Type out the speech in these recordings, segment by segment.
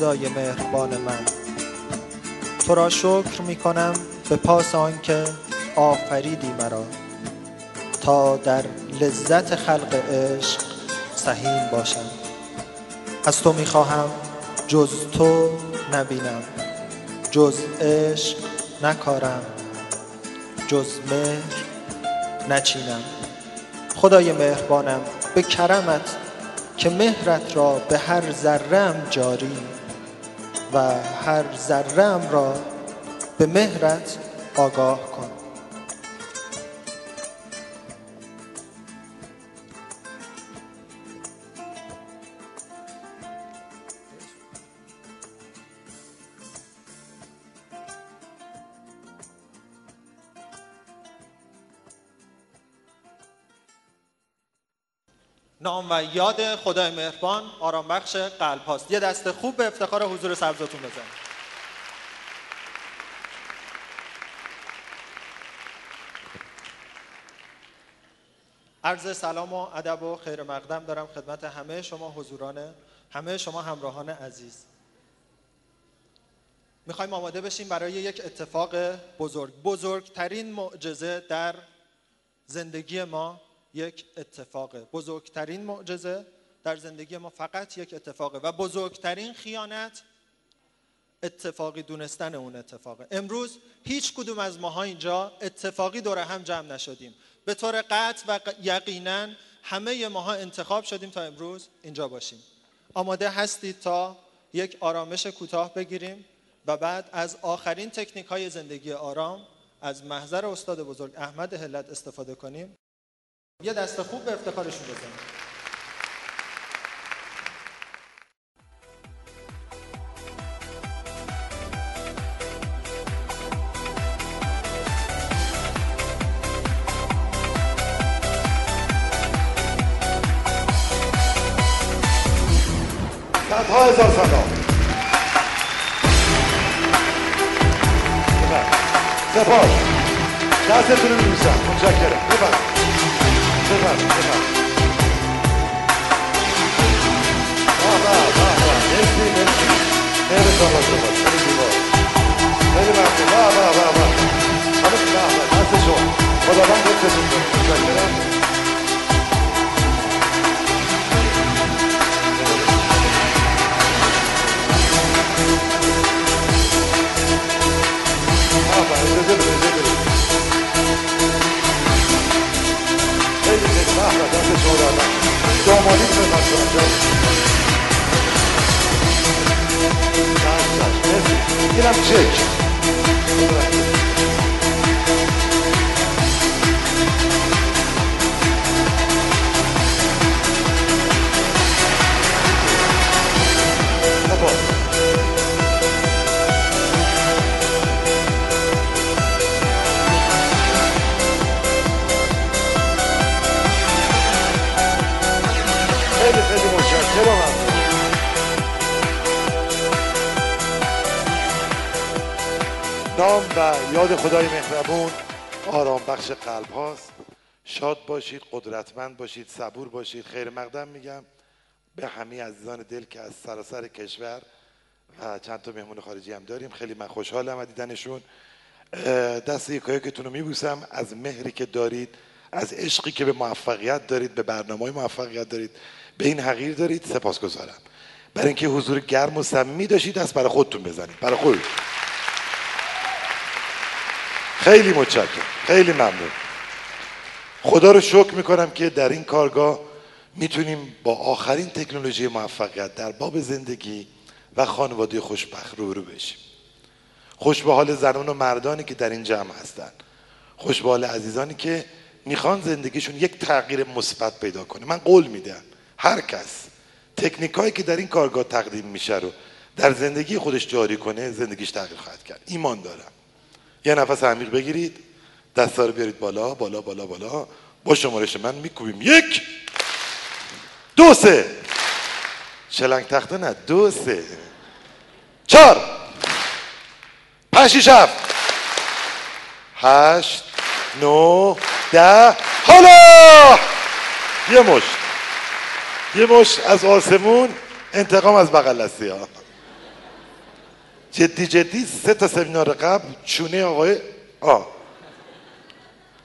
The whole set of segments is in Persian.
خدای مهربان من. تو را شکر می کنم به پاس آنکه آفریدی مرا. تا در لذت خلق عشق سهیم باشم. از تو می خواهم جز تو نبینم. جز عشق نکارم. جز مهر نچینم. خدای مهربانم به کرمت که مهرت را به هر ذرم جاری. و هر ذرم را به مهرت آگاه کن. نام و یاد خدای مهربان آرام بخش قلب هاست. یه دست خوب به افتخار حضور سبزتون بزنید. عرض سلام و ادب و خیر مقدم دارم خدمت همه شما حضوران همه شما همراهان عزیز. می‌خوایم آماده بشیم برای یک اتفاق بزرگ. بزرگترین معجزه در زندگی ما یک اتفاقه بزرگترین معجزه در زندگی ما فقط یک اتفاقه و بزرگترین خیانت اتفاقی دونستن اون اتفاقه. امروز هیچ کدوم از ماها اینجا اتفاقی دور هم جمع نشدیم. به طور قطع و یقینا همه ماها انتخاب شدیم تا امروز اینجا باشیم. آماده هستید تا یک آرامش کوتاه بگیریم و بعد از آخرین تکنیک های زندگی آرام از محضر استاد بزرگ احمد هلت استفاده کنیم. یه دست خوب به افتخارشون بزنیم باشید قدرتمند باشید صبور باشید. خیر مقدم میگم. به همه عزیزان دل که از سراسر کشور و چند تا مهمون خارجی هم داریم. خیلی من خوشحالم از دیدنشون. دست یکایکتون رو میبوسم. از مهری که دارید از عشقی که به موفقیت دارید به برنامه موفقیت دارید به این حقیر دارید سپاسگزارم. برای اینکه حضور گرم و صمیمی داشتید از برای خودتون بزنید. برای خود. خیلی متشکرم. خیلی ممنون. خدا رو شکر می‌کنم که در این کارگاه می‌تونیم با آخرین تکنولوژی موفقیت در باب زندگی و خانواده خوشبخت روبرو بشیم. خوش به حال زنان و مردانی که در این جمع هستند خوش به حال عزیزانی که می‌خوان زندگیشون یک تغییر مثبت پیدا کنه. من قول میدم هر کس تکنیک هایی که در این کارگاه تقدیم میشه رو در زندگی خودش جاری کنه زندگیش تغییر خواهد کرد. ایمان دارم. یه نفس عمیق بگیرید. دستا رو بیارید بالا بالا بالا بالا. با شمارش من میکوبیم. یک دو سه. شلنگ تخته نه دو سه. چهار. پنج شیش هفت. هشت نو ده. حالا! یه مشت یه مشت از آسمون انتقام از بغل ها. جدی جدی سه تا سمینار قبل چونه آقای آ.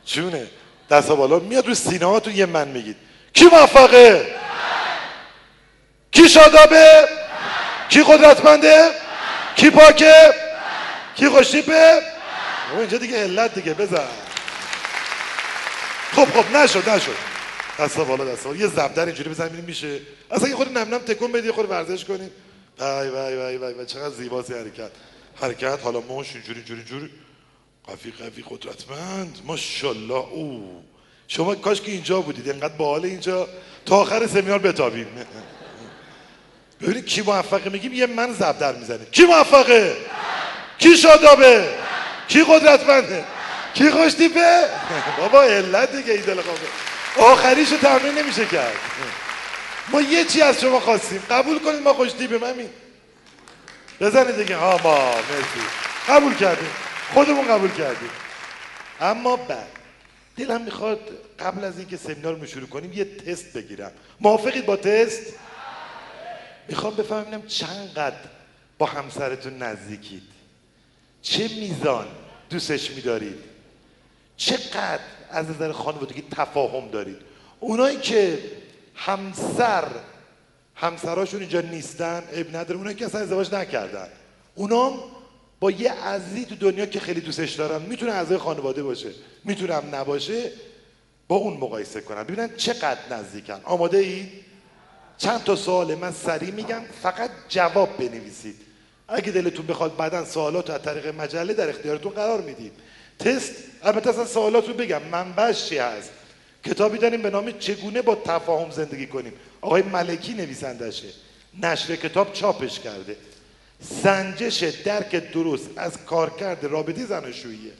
چونه دست بالا میاد رو سینه هاتون یه من میگید. کی موفقه؟ کی شادابه؟ کی قدرتمنده؟ کی پاکه؟ کی خوشتیپه؟ اینجا دیگه علت دیگه بزن. خب خب نشد نشد. دستا بالا دستا بالا یه زبدر اینجوری بزن ببینیم میشه. اصلا یه خود نم نم تکون بدی یه خود ورزش کنیم وای وای وای وای چقدر زیباست حرکت. حرکت حالا موش اینجوری جوری جوری قوی قوی قدرتمند. ماشاءالله. او. شما کاش که اینجا بودید. انقدر باحال اینجا. تا آخر سمینار بتابیم. ببینید کی موفقه. میگیم یه من زبدر می‌زنه کی موفقه؟ کی شادابه؟ کی قدرتمنده؟ کی خوشتیپه؟ بابا علت دیگه ای دل آخریشو تمرین نمیشه کرد. ما یه چی از شما خواستیم. قبول کنید ما خوشتیپیم همین بزنید دیگه. ها ما مرسی. قبول کردیم. خودمون قبول کردیم. اما بعد دلم می‌خواد قبل از اینکه سمینار رو شروع کنیم یه تست بگیرم. موافقید با تست؟ می‌خوام بفهمم چندقدر با همسرتون نزدیکید. چه میزان دوستش میدارید؟ چقدر از نظر خانوادگی تفاهم دارید؟ اونایی که همسر همسراشون اینجا نیستن اب نداره. اونایی که اصلا ازدواج نکردن. اونام با یه عزیزی تو دنیا که خیلی دوستش دارن می‌تونه اعضای خانواده باشه. می‌تونه هم نباشه با اون مقایسه کنن ببینن چقدر نزدیکن. آماده ای؟ چند تا سوال من سریع میگم فقط جواب بنویسید. اگه دلتون بخواد بعدا سوالات از طریق مجله در اختیارتون قرار میدیم. تست؟ البته اصلا سوالات رو بگم. منبعش چی هست؟ کتابی داریم به نام چگونه با تفاهم زندگی کنیم؟ آقای ملکی نویسندشه. نشر کتاب چاپش کرده. سنجش درک درست از کارکرد رابطه زناشوییه.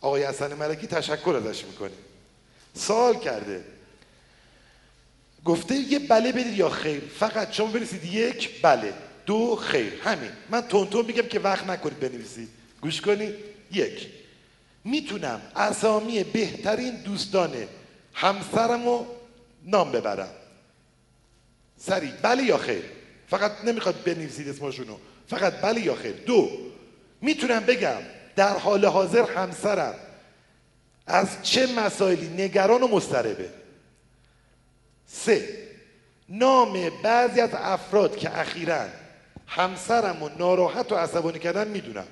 آقای حسن ملکی تشکر ازش می‌کنیم سوال کرده. گفته یه بله بدید یا خیر؟ فقط شما بنویسید یک بله دو خیر. همین. من تون میگم که وقت نکنید بنویسید. گوش کنید. یک. می‌تونم اسامی بهترین دوستان همسرم رو نام ببرم. سریع بله یا خیر؟ فقط نمی‌خواد بنویسید اسمشونو. فقط بله یا خیر. دو می‌تونم بگم در حال حاضر همسرم از چه مسائلی نگران و مضطربه. سه نام بعضی از افراد که اخیرا همسرم و ناراحت و عصبانی کردن می‌دونم.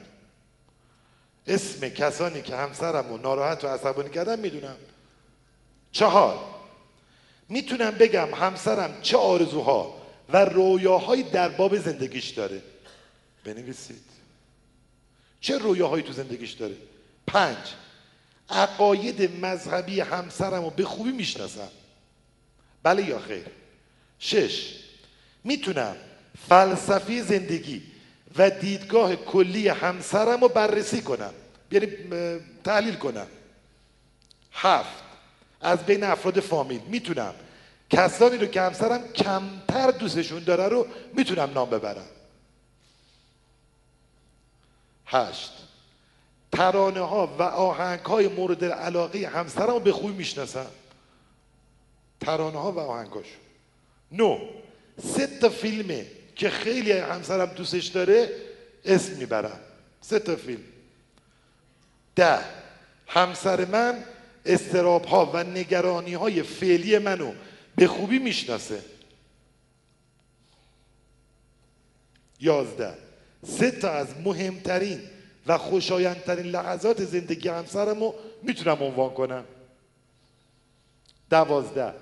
اسم کسانی که همسرم و ناراحت و عصبانی کردن می‌دونم. چهار می‌تونم بگم همسرم چه آرزوها و رویاهایی در باب زندگیش داره. بنویسید. چه رویاهایی تو زندگیش داره؟ پنج. عقاید مذهبی همسرم رو به خوبی می‌شناسم. بله یا خیر؟ شش. می‌تونم فلسفی زندگی و دیدگاه کلی همسرم رو بررسی کنم. یعنی تحلیل کنم. هفت. از بین افراد فامیل. می‌تونم کسانی رو که همسرم کمتر دوستشون داره رو می‌تونم نام ببرم. هشت. ترانه ها و آهنگ های مورد علاقه همسرم رو به خوبی می‌شناسم. ترانه ها و آهنگاش نو. سه تا فیلمه که خیلی همسرم دوستش داره اسم می‌برم. سه تا فیلم. ده. همسر من استراب ها و نگرانی های فعلی منو به خوبی می‌شناسه. یازده. سه تا از مهمترین و خوشایندترین لحظات زندگی همسرم رو می‌تونم عنوان کنم. دوازده.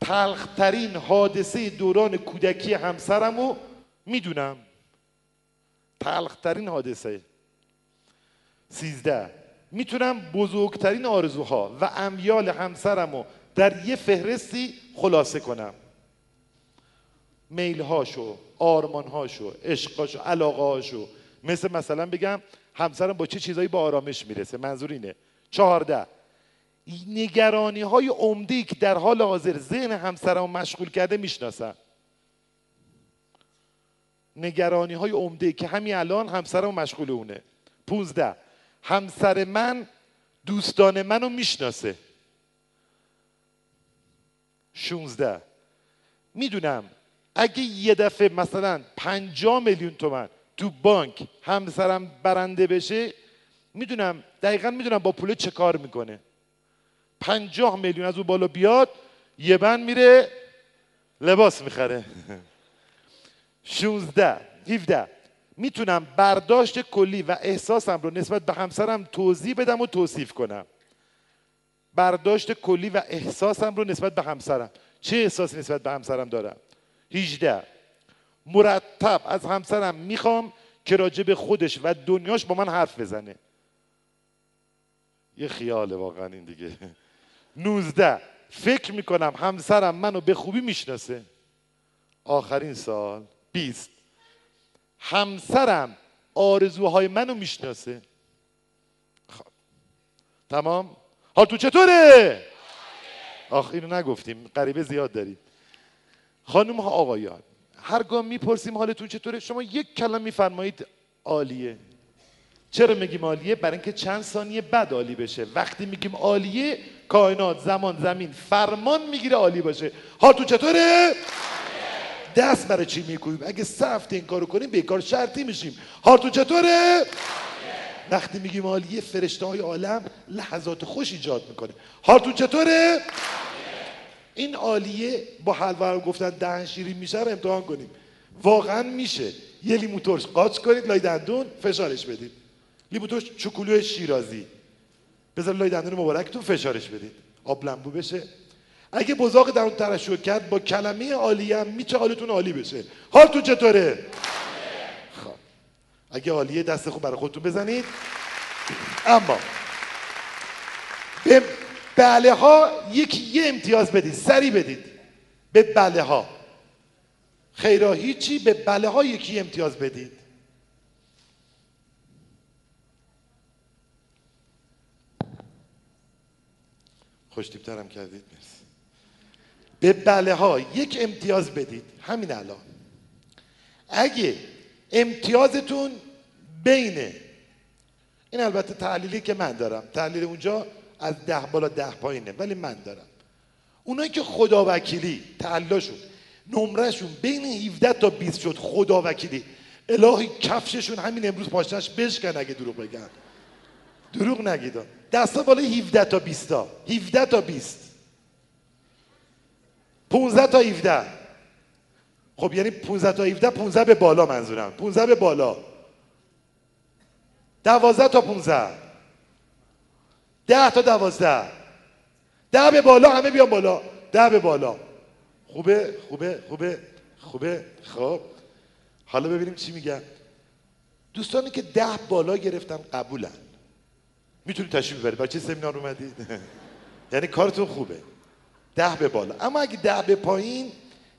تلخترین حادثه دوران کودکی همسرم رو می‌دونم. تلخترین حادثه. سیزده. می‌تونم بزرگترین آرزوها و امیال همسرم رو در یه فهرستی خلاصه کنم. میلهاشو آرمانهاشو عشقاشو علاقهاشو مثل مثلا بگم همسرم با چه چیزایی با آرامش می‌رسه؟ منظور اینه. چهارده. نگرانی های عمده که در حال حاضر ذهن همسرم مشغول کرده می‌شناسم نگرانی های عمده که همین الان همسرم مشغول اونه. پونزده. همسر من دوستان منو می‌شناسه. 16 می‌دونم اگه یه دفعه مثلا 50 میلیون تومن تو بانک همسرم برنده بشه می‌دونم دقیقا می‌دونم با پول چه کار می‌کنه. 50 میلیون از اون بالا بیاد یه بند میره لباس می‌خره. 16 17 می‌تونم برداشت کلی و احساسم رو نسبت به همسرم توضیح بدم و توصیف کنم. برداشت کلی و احساسم رو نسبت به همسرم. چه احساسی نسبت به همسرم دارم؟ 18 مرتب از همسرم می‌خوام که راجع به خودش و دنیاش با من حرف بزنه. یه خیاله واقعا این دیگه. 19 فکر می‌کنم همسرم منو به خوبی می‌شناسه. آخرین سال. 20 همسرم آرزوهای منو می‌شناسه. خب. تمام؟ حال تو چطوره؟ آخ اینو نگفتیم. غریبه زیاد داریم. خانم ها آقایان هرگاه می‌پرسیم حالتون چطوره؟ شما یک کلام میفرمایید عالیه. چرا میگیم عالیه؟ برای اینکه چند ثانیه بعد عالی بشه. وقتی میگیم عالیه کائنات زمان زمین فرمان می‌گیره عالی باشه. تو چطوره؟ دست برای چی می‌کنیم اگه سفت این کارو کنیم بیکار شرطی میشیم. تو چطوره؟ وقتی میگیم عالیه فرشته های عالم لحظات خوش ایجاد می‌کنه. تو چطوره؟ این عالیه با حلوا گفتن دهن شیرین میشه رو امتحان کنیم. واقعا میشه. یه لیمو ترش قاچ کنید لای دندون فشارش بدید. لیمو ترش شیرازی. بذار لای دندون مبارکتون فشارش بدید. آب لمبو بشه. اگه بزاق در اون ترشح کرد با کلمه عالی هم میچه حالتون عالی بشه. حالتون چطوره؟ اگه عالیه دست خوب برای خودتون بزنید. اما به بله ها یکی یه امتیاز بدید سری بدید. به بله ها خیرا هیچی به بله ها یکی امتیاز بدید. خوشتیبترم کردید مرسی. به بله ها یک امتیاز بدید. همین الان. اگه امتیازتون بینه. این البته تحلیلی که من دارم. تحلیل اونجا از ده بالا ده پایینه ولی من دارم. اونایی که خدا وکیلی تحلیلاشون نمرهشون بین 17 تا 20 شد خدا وکیلی الهی کفششون همین امروز پاشنش بشکن اگه دروغ بگن. دروغ نگیدن دستا بالا 17 تا 20 تا 17 تا 20 15 تا 17 خب یعنی 15 تا 17 15 به بالا منظورم. 15 به بالا. 12 تا 15 10 تا 12 ده به بالا همه بیان بالا. ده به بالا. خوبه خوبه خوبه خوبه. خب. حالا ببینیم چی میگن. دوستانی که ده بالا گرفتن قبولن. می‌تونید تشریف ببرید برای چه سمینار اومدید یعنی کارتون خوبه. ده به بالا. اما اگه ده به پایین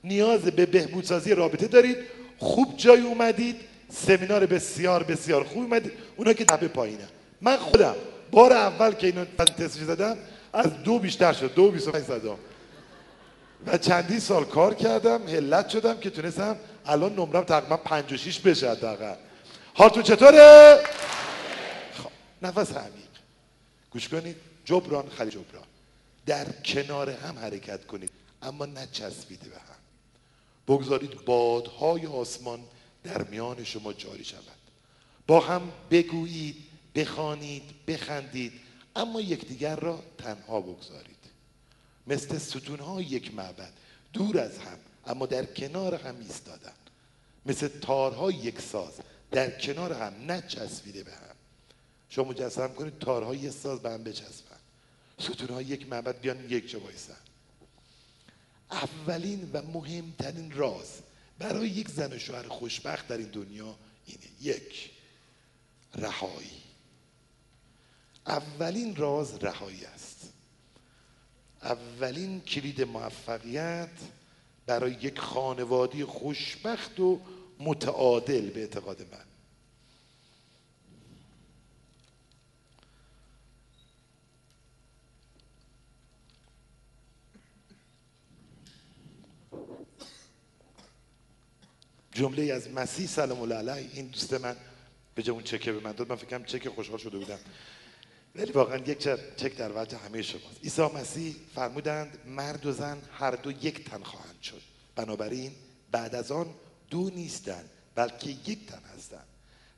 نیاز به بهبودسازی رابطه دارید خوب جای اومدید سمینار بسیار بسیار خوب اومدید اونا که ده به پایینه. من خودم بار اول که اینو تست زدم از دو بیشتر شد. دو بیست زدم و چندی سال کار کردم هلت شدم که تونستم الان نمرم تقریبا 56 بشه حداقل. حالتون چطوره؟ خب نفس عمیق. گوش کنید. جبران خلی جبران. در کنار هم حرکت کنید اما نچسبیده به هم. بگذارید بادهای آسمان در میان شما جاری شود. با هم بگویید بخوانید بخندید اما یکدیگر را تنها بگذارید. مثل ستونهای یک معبد دور از هم اما در کنار هم ایستادن. مثل تارهای یک ساز در کنار هم نچسبیده به هم. شما مجسم کنید تارهای یک ساز به هم بچسبن. ستونهای یک معبد بیان یک جا بایستن اولین و مهمترین راز برای یک زن و شوهر خوشبخت در این دنیا اینه. یک رهایی. اولین راز رهایی است. اولین کلید موفقیت برای یک خانواده خوشبخت و متعادل به اعتقاد من. جمله از مسیح سلام الله علیه این دوست من به جای اون چکه به من داد من فکرم چک خوشحال شده بودم. ولی واقعا یک چک در وجه همه شماست. عیسی مسیح فرمودند مرد و زن هر دو یک تن خواهند شد. بنابراین بعد از آن دو نیستند بلکه یک تن هستند.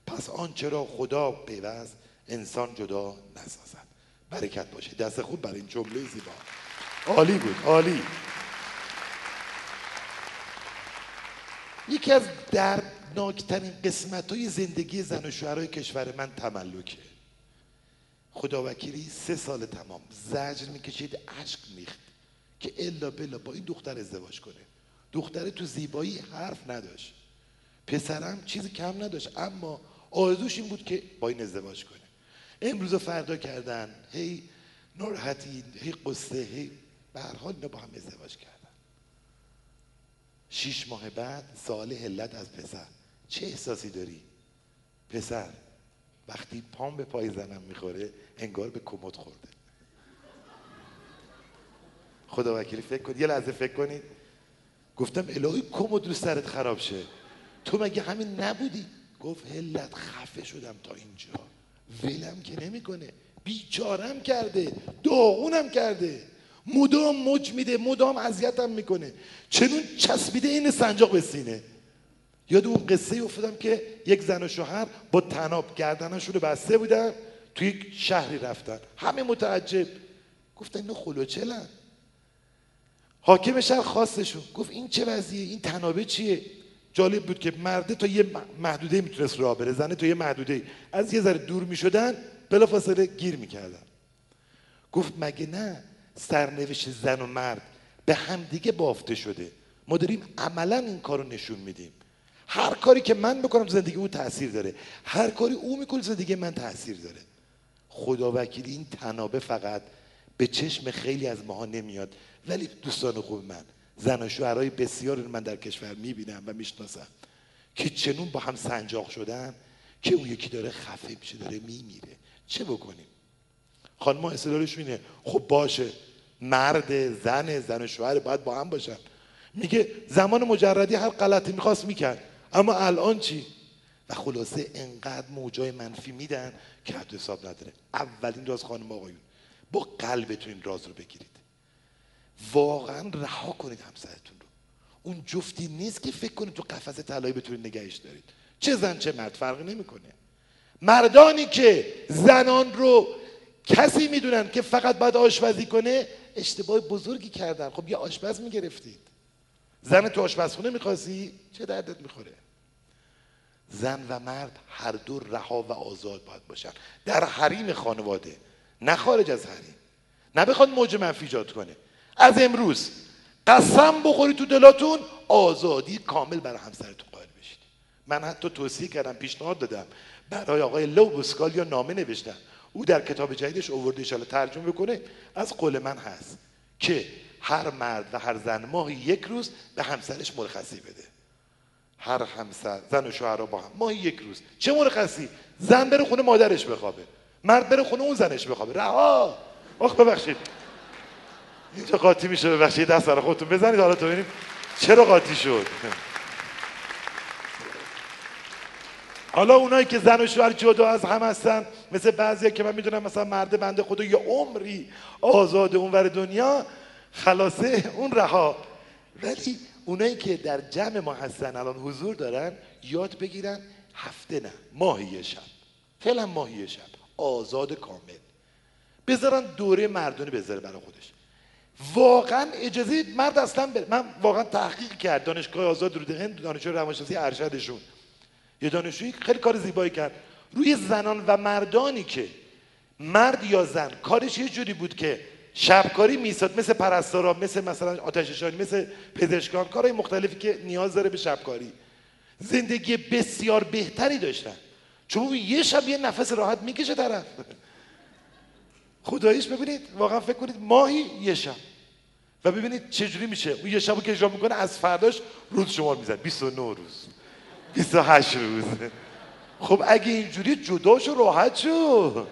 پس آنچه را خدا پیوست انسان جدا نسازد؟ برکت باشه. دست خوب برای این جمله زیبا. عالی بود عالی. یکی از دردناکترین قسمت های زندگی زن و شوهرهای کشور من تملکه. خدا وکیلی سه سال تمام زجر می‌کشید عشق میخت که الا بلا با این دختر ازدواج کنه. دختره تو زیبایی حرف نداشت. پسرم چیزی کم نداشت اما آرزوش این بود که با این ازدواج کنه. امروز فردا کردن. هی ناراحتی هی قصه هی به هر حال با هم ازدواج کردن. شیش ماه بعد سال هلت از پسر. چه احساسی داری؟ پسر وقتی پام به پای زنم می‌خوره انگار به کمد خورده. خدا وکیلی فکر کنید یه لحظه فکر کنید گفتم الهی کمد رو سرت خراب شه. تو مگه همین نبودی؟ گفت هلت خفه شدم تا اینجا. ولم که نمی‌کنه. بیچارم کرده. داغونم کرده. مدام مج میده مدام اذیتم می‌کنه. چنون چسبیده این سنجاق به سینه. یاد اون قصه افتادم که یک زن و شوهر با تناب گردنشون رو بسته بودن توی یک شهری رفتن. همه متعجب. گفتن اینو خلوچلن. حاکم شهر خواستشون گفت این چه وضعیه؟ این تنابه چیه؟ جالب بود که مرده تا یه محدوده می‌تونست راه بره. زنه تا یه محدوده. از یه ذره دور می‌شدن بلافاصله گیر می‌کردن. گفت مگه نه؟ سرنوشت زن و مرد به همدیگه بافته شده. ما داریم عملا این کارو نشون میدیم. هر کاری که من بکنم زندگی او تاثیر داره. هر کاری او می‌کنه زندگی من تاثیر داره. خدا وکیلی این تنابه فقط به چشم خیلی از ماها نمیاد. ولی دوستان خوب من زن و شوهرهای بسیار رو من در کشور می‌بینم و می‌شناسم که چنون با هم سنجاق شدن که اون یکی داره خفه میشه داره میمیره. چه بکنیم؟ خانم استدلالش اینه. خب باشه. مرد زن زن و شوهر باید با هم باشن. میگه زمان مجردی هر غلطی می‌خواست می‌کرد. اما الان چی؟ و خلاصه انقدر موجای منفی میدن که حد حساب نداره. اولین راز خانم آقایون. با قلبتون این راز رو بگیرید. واقعا رها کنید همسرتون رو. اون جفتی نیست که فکر کنید تو قفس طلایی بتونید نگهش دارید. چه زن چه مرد فرقی نمی‌کنه. مردانی که زنان رو کسی می‌دونن که فقط باید آشپزی کنه اشتباه بزرگی کردن. خب یه آشپز می‌گرفتید. زن تو آشپزخونه می‌خواستی؟ چه دردت می‌خوره؟ زن و مرد هر دو رها و آزاد باید باشن. در حریم خانواده نه خارج از حریم. نه بخواد موج منفی ایجاد کنه. از امروز قسم بخوری تو دلاتون آزادی کامل برای همسرتون قائل بشید. من حتی توصیه کردم پیشنهاد دادم. برای آقای لو بوسکال یا نامه نوشتم. او در کتاب جدیدش اوورده ان ترجمه بکنه از قول من هست که هر مرد و هر زن ماهی یک روز به همسرش مرخصی بده. هر همسر زن و شوهر با هم ماهی یک روز. چه مرخصی؟ زن بره خونه مادرش بخوابه. مرد بره خونه اون زنش بخوابه. رها! آخ ببخشید. اینجا قاطی میشه ببخشید. دست برای خودتون بزنید. حالا تو ببینیم چرا قاطی شد. حالا اونایی که زن و شوهر جدا از هم هستن مثل بعضی که من می‌دونم مثلا مرد بنده خدا یه عمری آزاد اونور دنیا خلاصه اون رها. ولی اونایی که در جمع ما هستن الان حضور دارن یاد بگیرن هفته نه ماهی شب. فعلا ماهی شب. آزاد کامل. بذارن دوره مردونه بذاره برای خودش. واقعا اجازه مرد اصلا بره. من واقعا تحقیق کرد دانشگاه آزاد رو هند دانشجو روانشناسی ارشدشون. یه دانشجویی خیلی کار زیبایی کرد. روی زنان و مردانی که مرد یا زن کارش یه جوری بود که شبکاری میساد مثل پرستارا مثل مثلا آتششانی مثل پزشکان کارهای مختلفی که نیاز داره به شبکاری. زندگی بسیار بهتری داشتن. چون یه شب یه نفس راحت می‌کشه طرف. خداییش ببینید واقعا فکر کنید ماهی یه شب. و ببینید چجوری میشه. اون یه شب که اجرا می‌کنه از فرداش روز شمار میزن 29 روز. 28 روز. خب اگه اینجوری جدا شو راحت شو.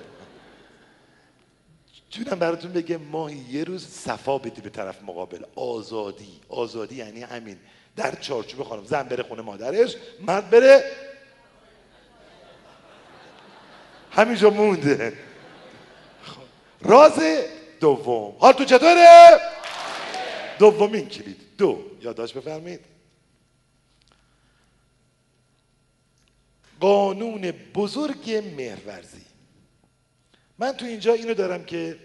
جونم براتون بگه ماهی یه روز صفا بدی به طرف مقابل. آزادی. آزادی یعنی همین. در چارچوب خانم. زن بره خونه مادرش مرد بره. همینجا مونده. خب. راز دوم. حال تو چطوره؟ دومین کلید. دو. یادداشت بفرمایید. قانون بزرگ مهرورزی من تو اینجا اینو دارم که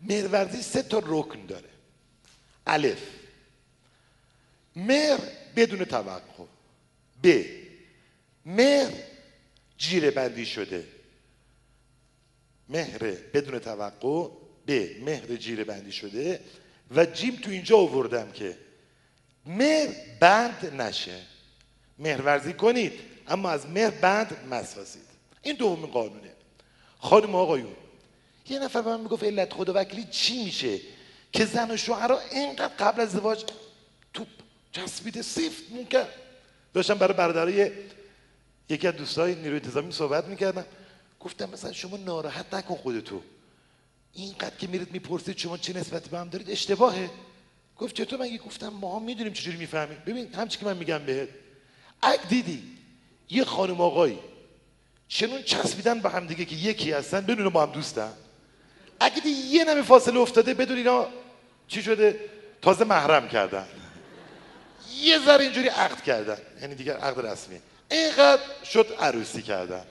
مهرورزی سه تا رکن داره. الف. مهر بدون توقع. ب. مهر جیره بندی شده. مهر بدون توقع. ب. مهر جیره بندی شده. و جیم تو اینجا آوردم که مهر بند نشه. مهرورزی کنید. اما از مهر بند مسواسید این دومین قانونه. خانم آقایون یه نفر به من می‌گفت علت خدا وکیلی چی میشه که زن و شوهرها اینقدر قبل از ازدواج توپ چسبیده سیفت ممکن داشتم برای برادرای یکی از دوستای نیروی انتظامی صحبت می‌کردم. گفتم مثلا شما ناراحت نکن خودتو. اینقدر که میرید می‌پرسید شما چه نسبتی به هم دارید؟ اشتباهه. گفت چطور؟ من گفتم ما هم می‌دونیم چجوری می‌فهمیم. ببین همچی که من میگم بهت. اگه دیدی یه خانم آقایی چنون چسبیدن به هم دیگه که یکی هستن بدون با هم دوستن. اگه دیدی یه نمی فاصله افتاده بدون اینا چی شده؟ تازه محرم کردن. یه ذره اینجوری عقد کردن. یعنی دیگه عقد رسمی. اینقدر شد عروسی کردن.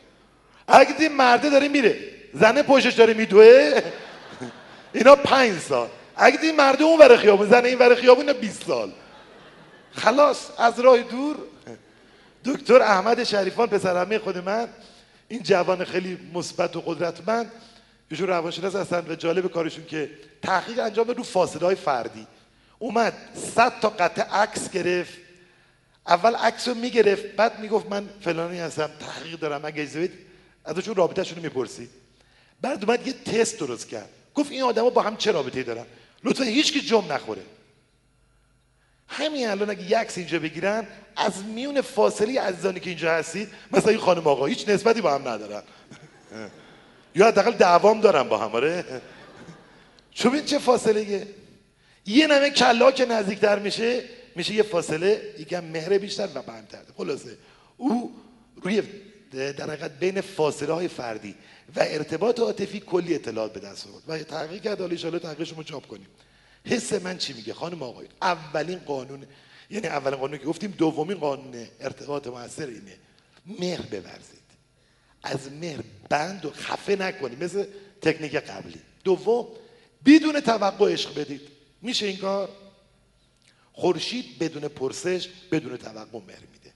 اگه دیدی مرده داره میره. زنه پشتش داره میدوه. اینا پنج سال. اگه دیدی مرده اون ور خیابون زنه این ور خیابون 20 سال. خلاص از راه دور دکتر احمد شریفان پسر همه خود من این جوان خیلی مثبت و قدرتمند ایشون روانشناس هستن و جالب کارشون که تحقیق انجام رو فاصله های فردی. اومد صد تا قطع عکس گرفت. اول عکس رو می‌گرفت بعد می‌گفت من فلانی هستم تحقیق دارم اگه اجازه بدید ازشون رابطهشون رو می‌پرسی. بعد اومد یه تست درست کرد. گفت این آدما با هم چه رابطه‌ای دارن؟ لطفا هیچ کی جم نخوره. همین الان اگه یک عکس اینجا بگیرن از میون فاصله عزیزانی که اینجا هستید مثلا این خانم آقا هیچ نسبتی با هم ندارن. یا حداقل دعوام دارن با هم آره. چون این چه فاصله یه نمه کلا که نزدیکتر میشه میشه یه فاصله یکم مهر بیشتر و بندتر خلاصه. او روی در حقیقت بین فاصله های فردی و ارتباط عاطفی کلی اطلاعات به دست آورد. و تحقیق کرد حالا ان تحقیقش رو چاپ کنیم. حس من چی میگه؟ خانم آقایون اولین قانون یعنی اولین قانون که گفتیم دومین قانون ارتباط موثر اینه. مهر بورزید. از مهر بند و خفه نکنید مثل تکنیک قبلی. دوم بدون توقع عشق بدید. میشه این کار؟ خورشید بدون پرسش بدون توقع مهر میده.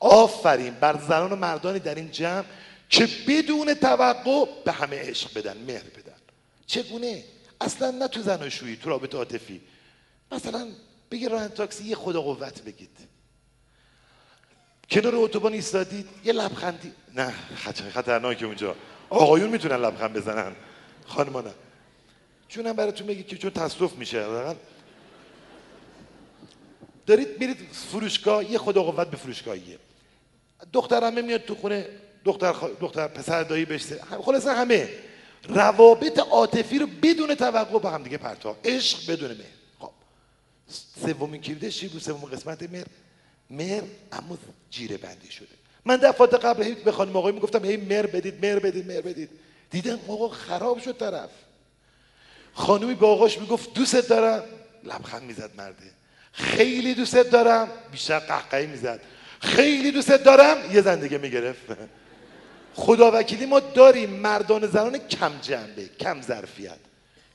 آفرین بر زنان و مردانی در این جمع که بدون توقع به همه عشق بدن مهر بدن. چگونه؟ اصلا نه تو زناشویی تو رابطه عاطفی. مثلا بگی راه تاکسی یه خدا قوت بگید. کنار اتوبان ایستادید یه لبخندی. نه خطرناکه اونجا. آقایون می‌تونن لبخند بزنن. خانما نه. چونم براتون بگی که چون تصرف میشه دارید میرید فروشگاه یه خدا قوت به فروشگاهیه. دخترمه میاد تو خونه دختر, دختر پسر دایی بشه خلاصه همه. روابط عاطفی رو بدون توقع با هم دیگه پرتاب. عشق بدون مهر. خب. سومین کلیدش چی بود؟ سومین قسمت مهر. مهر اما جیره بندی شده. من دفعات قبل به خانم آقای می‌گفتم هی مهر بدید مهر بدید مهر بدید. دیدم آقا خراب شد طرف. خانومی به آقاش می‌گفت دوست دارم. لبخند می‌زد مرده. خیلی دوست دارم. بیشتر قهقهی می‌زد. خیلی دوست دارم. یه زندگی می‌گرفت. خدا وکیلی ما داریم مردان زنان کم جنبه کم ظرفیت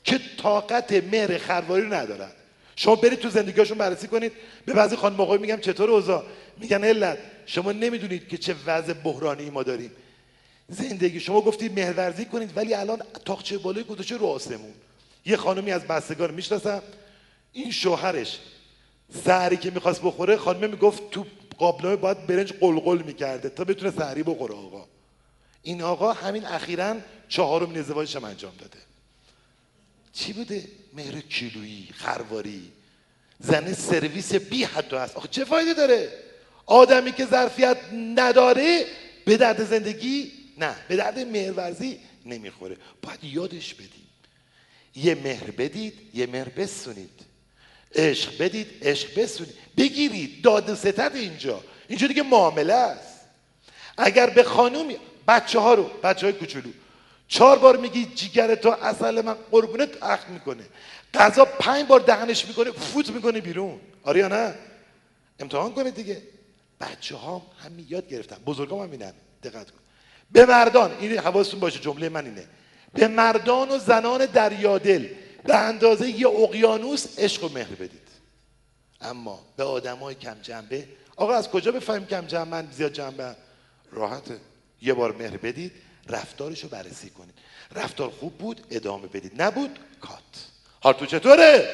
که طاقت مهر خرواری رو ندارن. شما برید تو زندگیشون بررسی کنید. به بعضی خانم آقای میگم چطور اوضاع؟ میگن علت شما نمی‌دونید که چه وضع بحرانی ما داریم. زندگی شما گفتید مهرورزی کنید ولی الان تاقچه بالای گذاشته رو آسمون. یه خانمی از بستگان می‌شناسم. این شوهرش سهری که می‌خواست بخوره خانمه می‌گفت تو قابلمه باید برنج قلقل می‌کرده تا بتونه سهری بخوره آقا. این آقا همین اخیرا چهارم ازدواجش هم انجام داده. چی بوده؟ مهر کیلویی خرواری. زن سرویس بی حد هست آخه چه فایده داره؟ آدمی که ظرفیت نداره به درد زندگی نه به درد مهرورزی نمی‌خوره. باید یادش بدیم یه مهر بدید یه مهر بسونید. عشق بدید عشق بسونید. بگیرید داد و ستد اینجا. اینجا دیگه معامله است. اگر به خانومی بچه ها رو بچه های کوچولو. چهار بار میگی جیگر تو اصل من قربونت اخت می‌کنه. غذا پنج بار دهنش می‌کنه فوت می‌کنه بیرون. آره یا نه؟ امتحان کنید دیگه. بچه ها همین یاد گرفتن. بزرگام هم اینن دقت کن. به مردان این حواستون باشه جمله من اینه. به مردان و زنان دریادل به اندازه یه اقیانوس عشق و مهر بدید. اما به آدمای کم جنبه آقا از کجا بفهمیم کم جنبه؟ من زیاد جنبه راحته. یه بار مهر بدید رفتارشو بررسی کنید. رفتار خوب بود ادامه بدید. نبود کات. حالتون چطوره؟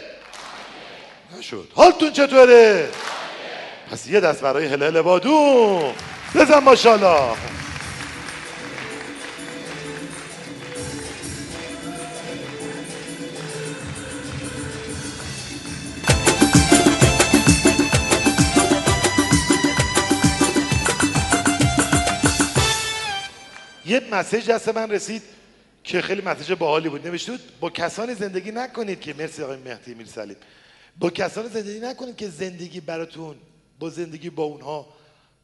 نشد. حالتون چطوره؟ پس یه دست برای هلال بادون بزن ماشاءالله. یه مسیج دست من رسید که خیلی مسیج باحالی بود. نوشته بود با کسانی زندگی نکنید که مرسی آقای مهدی میر سلیم با کسانی زندگی نکنید که زندگی براتون با زندگی با اونها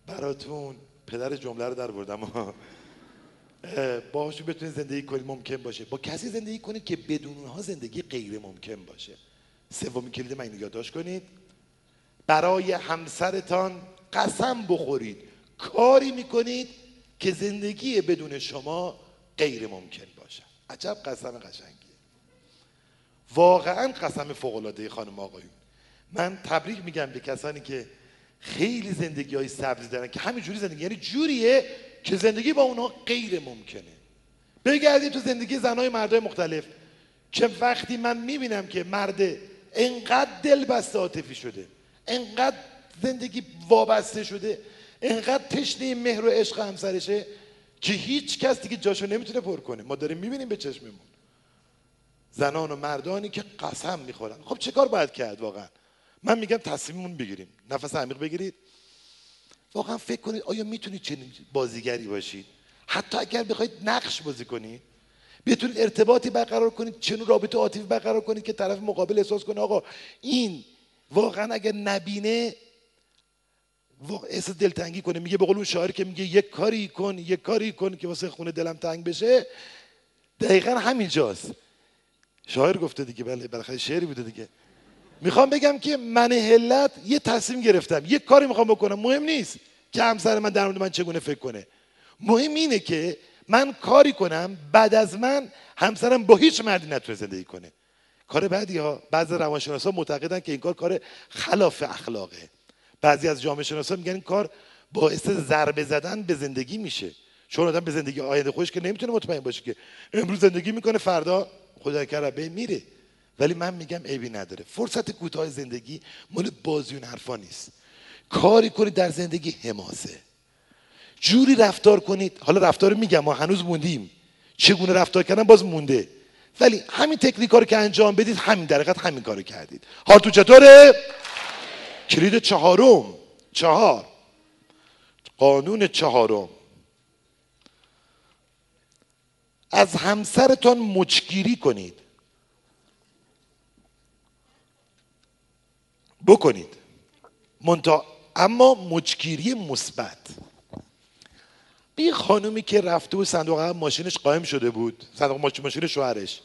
براتون پدر جمله رو در بردم. باهاشون بتونید زندگی کنید ممکن باشه. با کسی زندگی کنید که بدون اونها زندگی غیر ممکن باشه. سومین کلید من یادداشت کنید. برای همسرتان قسم بخورید. کاری می‌کنید که زندگی بدون شما غیر ممکن باشه. عجب قسم قشنگیه. واقعا قسم فوق العاده خانم آقایون. من تبریک میگم به کسانی که خیلی زندگی های سبزی دارن که همینجوری زندگی یعنی جوریه که زندگی با اونها غیر ممکنه. بگردید تو زندگی زنهای مردای مختلف. که وقتی من می‌بینم که مرد انقدر دل بسته عاطفی شده انقدر زندگی وابسته شده انقدر تشنه مهر و عشق همسرشه که هیچ کس دیگه جاشو نمی‌تونه پر کنه. ما داریم می‌بینیم به چشممون. زنان و مردانی که قسم می‌خورن. خب چه کار باید کرد واقعا؟ من میگم تصمیممون بگیریم. نفس عمیق بگیرید. واقعا فکر کنید آیا می‌تونید چنین بازیگری باشید؟ حتی اگر بخواید نقش بازی کنید بتونید ارتباطی برقرار کنید چنون رابطه عاطفی برقرار کنید که طرف مقابل احساس کنه آقا این واقعا اگر نبینه احساس دلتنگی کنه. میگه به اون شاعر که میگه یک کاری کن یک کاری کن که واسه خونه دلم تنگ بشه. دقیقا همینجاست شاعر گفته دیگه بله بالاخره شعری بوده دیگه. می‌خوام بگم که من هلت یه تصمیم گرفتم. یه کاری می‌خوام بکنم. مهم نیست که همسر من در مورد من چگونه فکر کنه. مهم اینه که من کاری کنم بعد از من همسرم با هیچ مردی نتونه زندگی کنه. کار بعدی ها بعض روانشناسا معتقدن که این کار کار خلاف اخلاقه. بعضی از جامعه شناسا میگن این کار باعث ضربه زدن به زندگی میشه. چون آدم به زندگی آینده خودش که نمی‌تونه مطمئن باشه که امروز زندگی می‌کنه فردا خدا کرده میره. ولی من میگم عیبی نداره. فرصت کوتاه زندگی مال بازیون حرفا نیست. کاری کنید در زندگی حماسه. جوری رفتار کنید. حالا رفتار میگم ما هنوز موندیم. چگونه رفتار کردن باز مونده. ولی همین تکنیک رو که انجام بدید همین در همین کارو کردید. حال تو چطوره؟ کلید چهارم. چهار. قانون چهارم. از همسرتان مچگیری کنید. بکنید. منتا اما مچگیری مثبت. بی خانومی که رفته بود صندوق ماشینش قایم شده بود. صندوق ماشین شوهرش.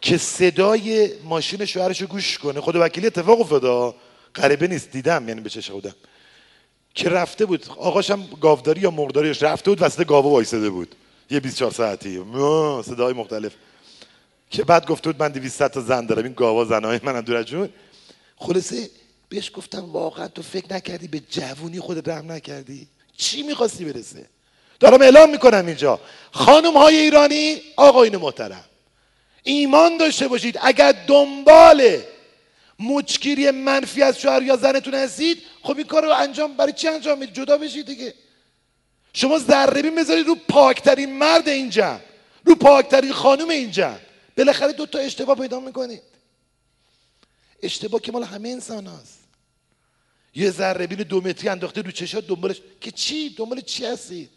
که صدای ماشین شوهرش رو گوش کنه. خود وکیلی اتفاق افتاده غریبه نیست دیدم یعنی به چشم بودم که رفته بود؟ آقاشم گاوداری یا مرغداریش رفته بود وسط گاوا وایساده بود. یه 24 ساعتی. صدای مختلف. که بعد گفته بود من 200 تا زن دارم. این گاوا زنای منم دور جون. خلاصه بهش گفتم واقعا تو فکر نکردی به جوونی خود رحم نکردی؟ چی می‌خواستی برسه دارم اعلام می‌کنم اینجا. خانم های ایرانی آقاین محترم. ایمان داشته باشید. اگر دنبال مچگیری منفی از شوهر یا زنتون هستید؟ خب این کار رو انجام برای چی انجام می‌دید جدا بشید دیگه. شما ذره بذارید رو پاکترین مرد این جمع رو پاکترین خانم این جمع بالاخره دو تا اشتباه پیدا می‌کنید اشتباه که مال همه انسان هست یه ذره بین دو متری انداخته رو چشات دنبالش. که چی؟ دنبال چی هستید؟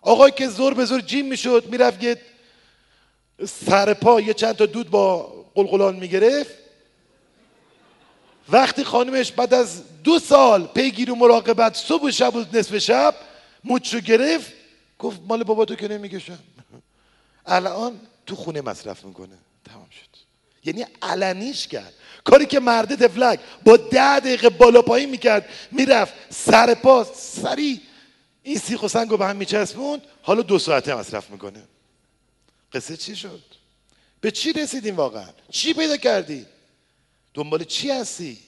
آقای که زور به زور جیم می‌شد می‌رفت یه سر پا یه چند تا دود با قلقلان می‌گرفت. وقتی خانمش بعد از دو سال پیگیر و مراقبت صبح و شب و نصف شب موچو گرفت گفت مال بابا تو که نمی‌کشم. الان تو خونه مصرف می‌کنه. تمام شد. یعنی علنیش کرد. کاری که مرد تفلک با ده دقیقه بالا پایین می‌کرد می‌رفت سر پاس سری این سیخ و سنگ رو به هم میچسبوند حالا دو ساعته مصرف می‌کنه. قصه چی شد؟ به چی رسیدیم واقعا؟ چی پیدا کردی؟ دنبال چی هستی؟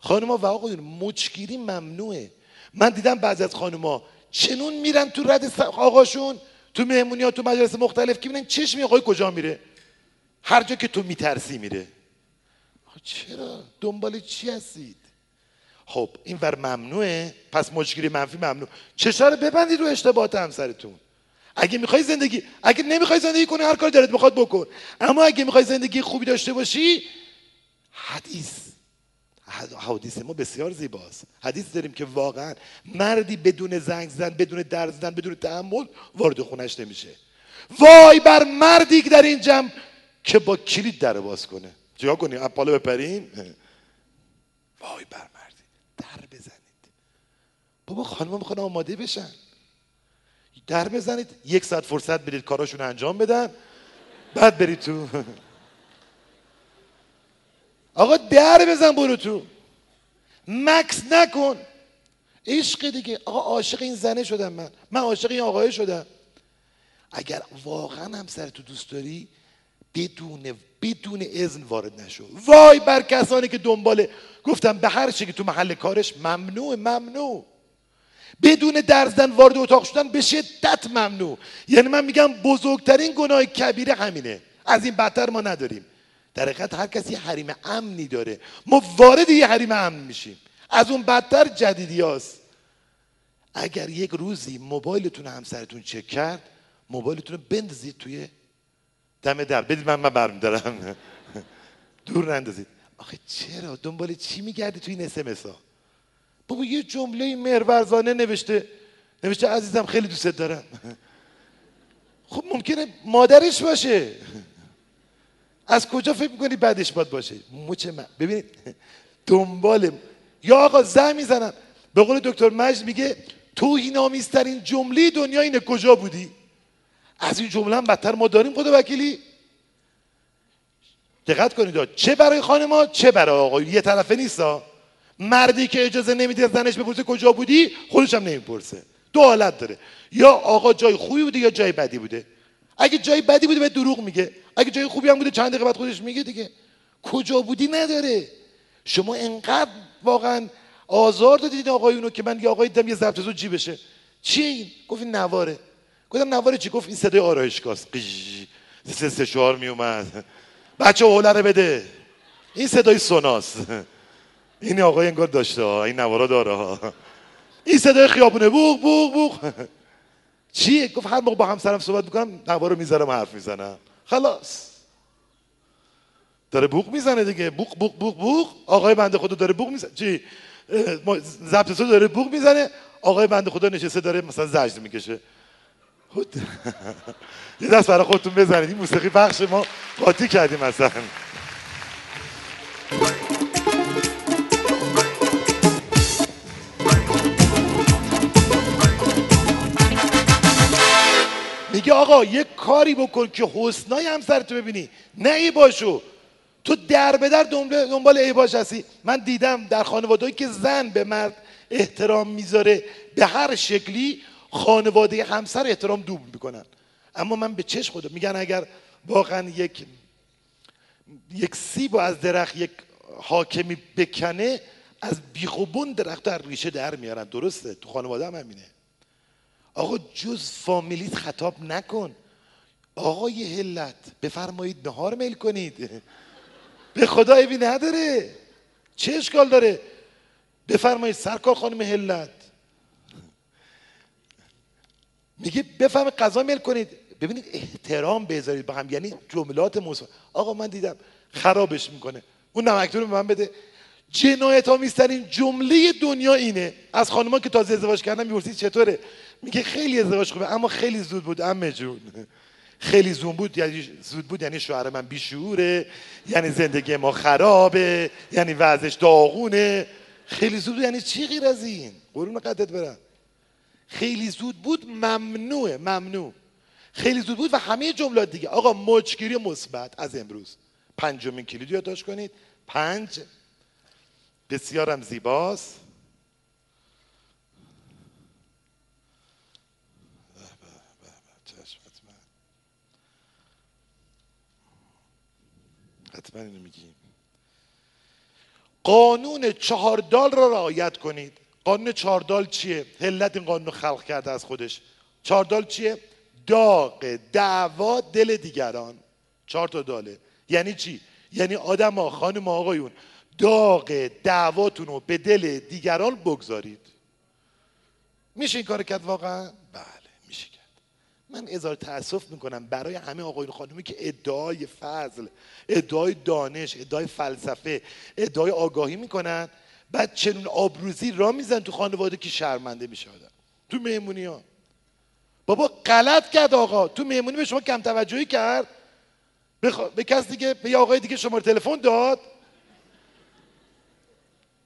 خانما و آقایون مچگیری ممنوعه. من دیدم بعضی از خانما چنون میرن تو رد آقاشون تو مهمونی ها تو مجلس مختلف که ببینن چشم آقای کجا میره؟ هر جا که تو میترسی میره. چرا؟ دنبال چی هستید؟ خب این ور ممنوعه پس مشکلی منفی ممنوع. چشا رو ببندید رو اشتباهات همسرتون. اگه می‌خوای زندگی اگه نمی‌خوای زندگی کنی هر کاری دارت می‌خواد بکن. اما اگه می‌خوای زندگی خوبی داشته باشی حدیث. حدیث ما بسیار زیباست. حدیث داریم که واقعا مردی بدون زنگ زدن بدون درد زدن بدون تحمل وارد خونش نمیشه. وای بر مردی که در این جمع که با کلید در باز کنه. چیکار کنیم اپاله بپریم وای بر مردی. در بزنید. بابا خانم می‌خوان آماده بشن. در بزنید. یک ساعت فرصت بدید کاراشون انجام بدن. بعد برید تو. آقا در بزن برو تو. مکس نکن. عشق دیگه. آقا عاشق این زنه شدم من. من عاشق این آقای شدم. اگر واقعا همسر تو دوست داری بدون بدون اذن وارد نشو. وای بر کسانی که دنبال گفتم به هر چی که تو محل کارش ممنوع ممنوع. بدون درزدن وارد اتاق شدن به شدت ممنوع. یعنی من میگم بزرگترین گناه کبیره همینه. از این بدتر ما نداریم. در حقیقت هر کسی حریم امنی داره. ما وارد یه حریم امن میشیم. از اون بدتر جدیدی هست. اگر یک روزی موبایلتون همسرتون چک کرد موبایلتون رو بندازید توی دم در. بدید من من برمیدارم دور نندازید. آخه چرا؟ دنبال چی میگردی توی این اسمس ها؟ بابا یه جمله مهرورزانه نوشته. نوشته عزیزم خیلی دوست دارم. خب ممکنه مادرش باشه. از کجا فکر می‌کنی بعدش باید باشه؟ مچ من. ببینید دنبال یا آقا زن می‌زنم. به قول دکتر مجد میگه توهین آمیزترین جمله دنیا اینه کجا بودی؟ از این جمله هم بدتر ما داریم خدا وکیلی. دقت کنید چه برای خانما چه برای آقا. یه طرفه نیستا مردی که اجازه نمیده زنش بپرسه کجا بودی خودش هم نمی‌پرسه. دو حالت داره. یا آقا جای خوبی بوده یا جای بدی بوده. اگه جای بدی بوده به دروغ میگه. اگه جای خوبی هم بوده چند دقیقه بعد خودش میگه دیگه. کجا بودی نداره. شما انقدر واقعا آزار دادید آقایونو که من یه آقای دیدم یه ضبط زود جیبشه چی این؟ گفت این نواره. گفتم نواره چی؟ گفت این صدای آرایشگاه سه سه چهار می اومد. بچه حوله رو بده. این صدای سوناس این آقای انگار داشته این نوارا داره ها. این صدای خیابونه. بوغ بوغ بوغ. چیه گفت هر موقع با همسرم صحبت می‌کنم نوارو می‌ذارم حرف می‌زنم. خلاص. داره بوق می‌زنه دیگه. بوق بوق بوق بوق. آقای بنده خدا داره بوق می‌زنه. چی؟ ضبط داره بوق می‌زنه. آقای بنده خدا نشسته داره مثلا زجر می‌کشه. یه دست برای خودتون بزنید. این موسیقی بخش ما قاطی کردیم مثلا میگه آقا یه کاری بکن که حسنای همسرتو ببینی. نه ای باشو تو در به در دنبال ای باش هستی. من دیدم در خانواده که زن به مرد احترام می‌ذاره به هر شکلی خانواده همسر احترام دوب می‌کنن. اما من به چش خودم میگن اگر واقعا یک یک سیب از درخت یک حاکمی بکنه از بیخوبون درخت در ریشه در میارن. درسته؟ تو خانواده هم همینه. آقا جز فامیلیت خطاب نکن. آقای هلت بفرمایید نهار میل کنید. به خدا ایوی نداره. چه اشکال داره؟ بفرمایید سرکار خانم هلت. میگه بفهم غذا میل کنید. ببینید احترام بذارید با هم یعنی جملات مثبت آقا من دیدم خرابش می‌کنه. اون نمکتون به من بده. جنایت آمیزترین جمله دنیا اینه. از خانما که تازه ازدواج کردن می‌پرسید چطوره؟ میگه خیلی ازدواج خوبه اما خیلی زود بود امه جون. خیلی زود بود یعنی زود بود یعنی شوهر من بیشوره یعنی زندگی ما خرابه یعنی وضعش داغونه. خیلی زود بود یعنی چی غیر از این؟ قرون قدت برم. خیلی زود بود ممنوعه ممنوع. خیلی زود بود و همه جملات دیگه. آقا مچگیری مثبت از امروز. پنجمین کلید یادداشت کنید. پنج. بسیارم زیباست. حتما اینو میگیم. قانون چهاردال را رعایت کنید. قانون چهاردال چیه؟ هلت این قانون خلق کرده از خودش. چهاردال چیه؟ داغ دعوا دل دیگران. چهار تا داله. یعنی چی؟ یعنی آدم خانم آقایون داغ دعواتون رو به دل دیگران بگذارید. میشه این کار کرد واقعا؟ من اظهار تاسف می‌کنم برای همه آقایون خانمی که ادعای فضل ادعای دانش ادعای فلسفه ادعای آگاهی می‌کنن بعد چنون آبروزی را میزن تو خانواده که شرمنده میشه آدم. تو مهمونی ها بابا غلط کرد آقا. تو مهمونی به شما کم توجهی کرد. به کس دیگه به یه آقای دیگه شماره تلفن داد.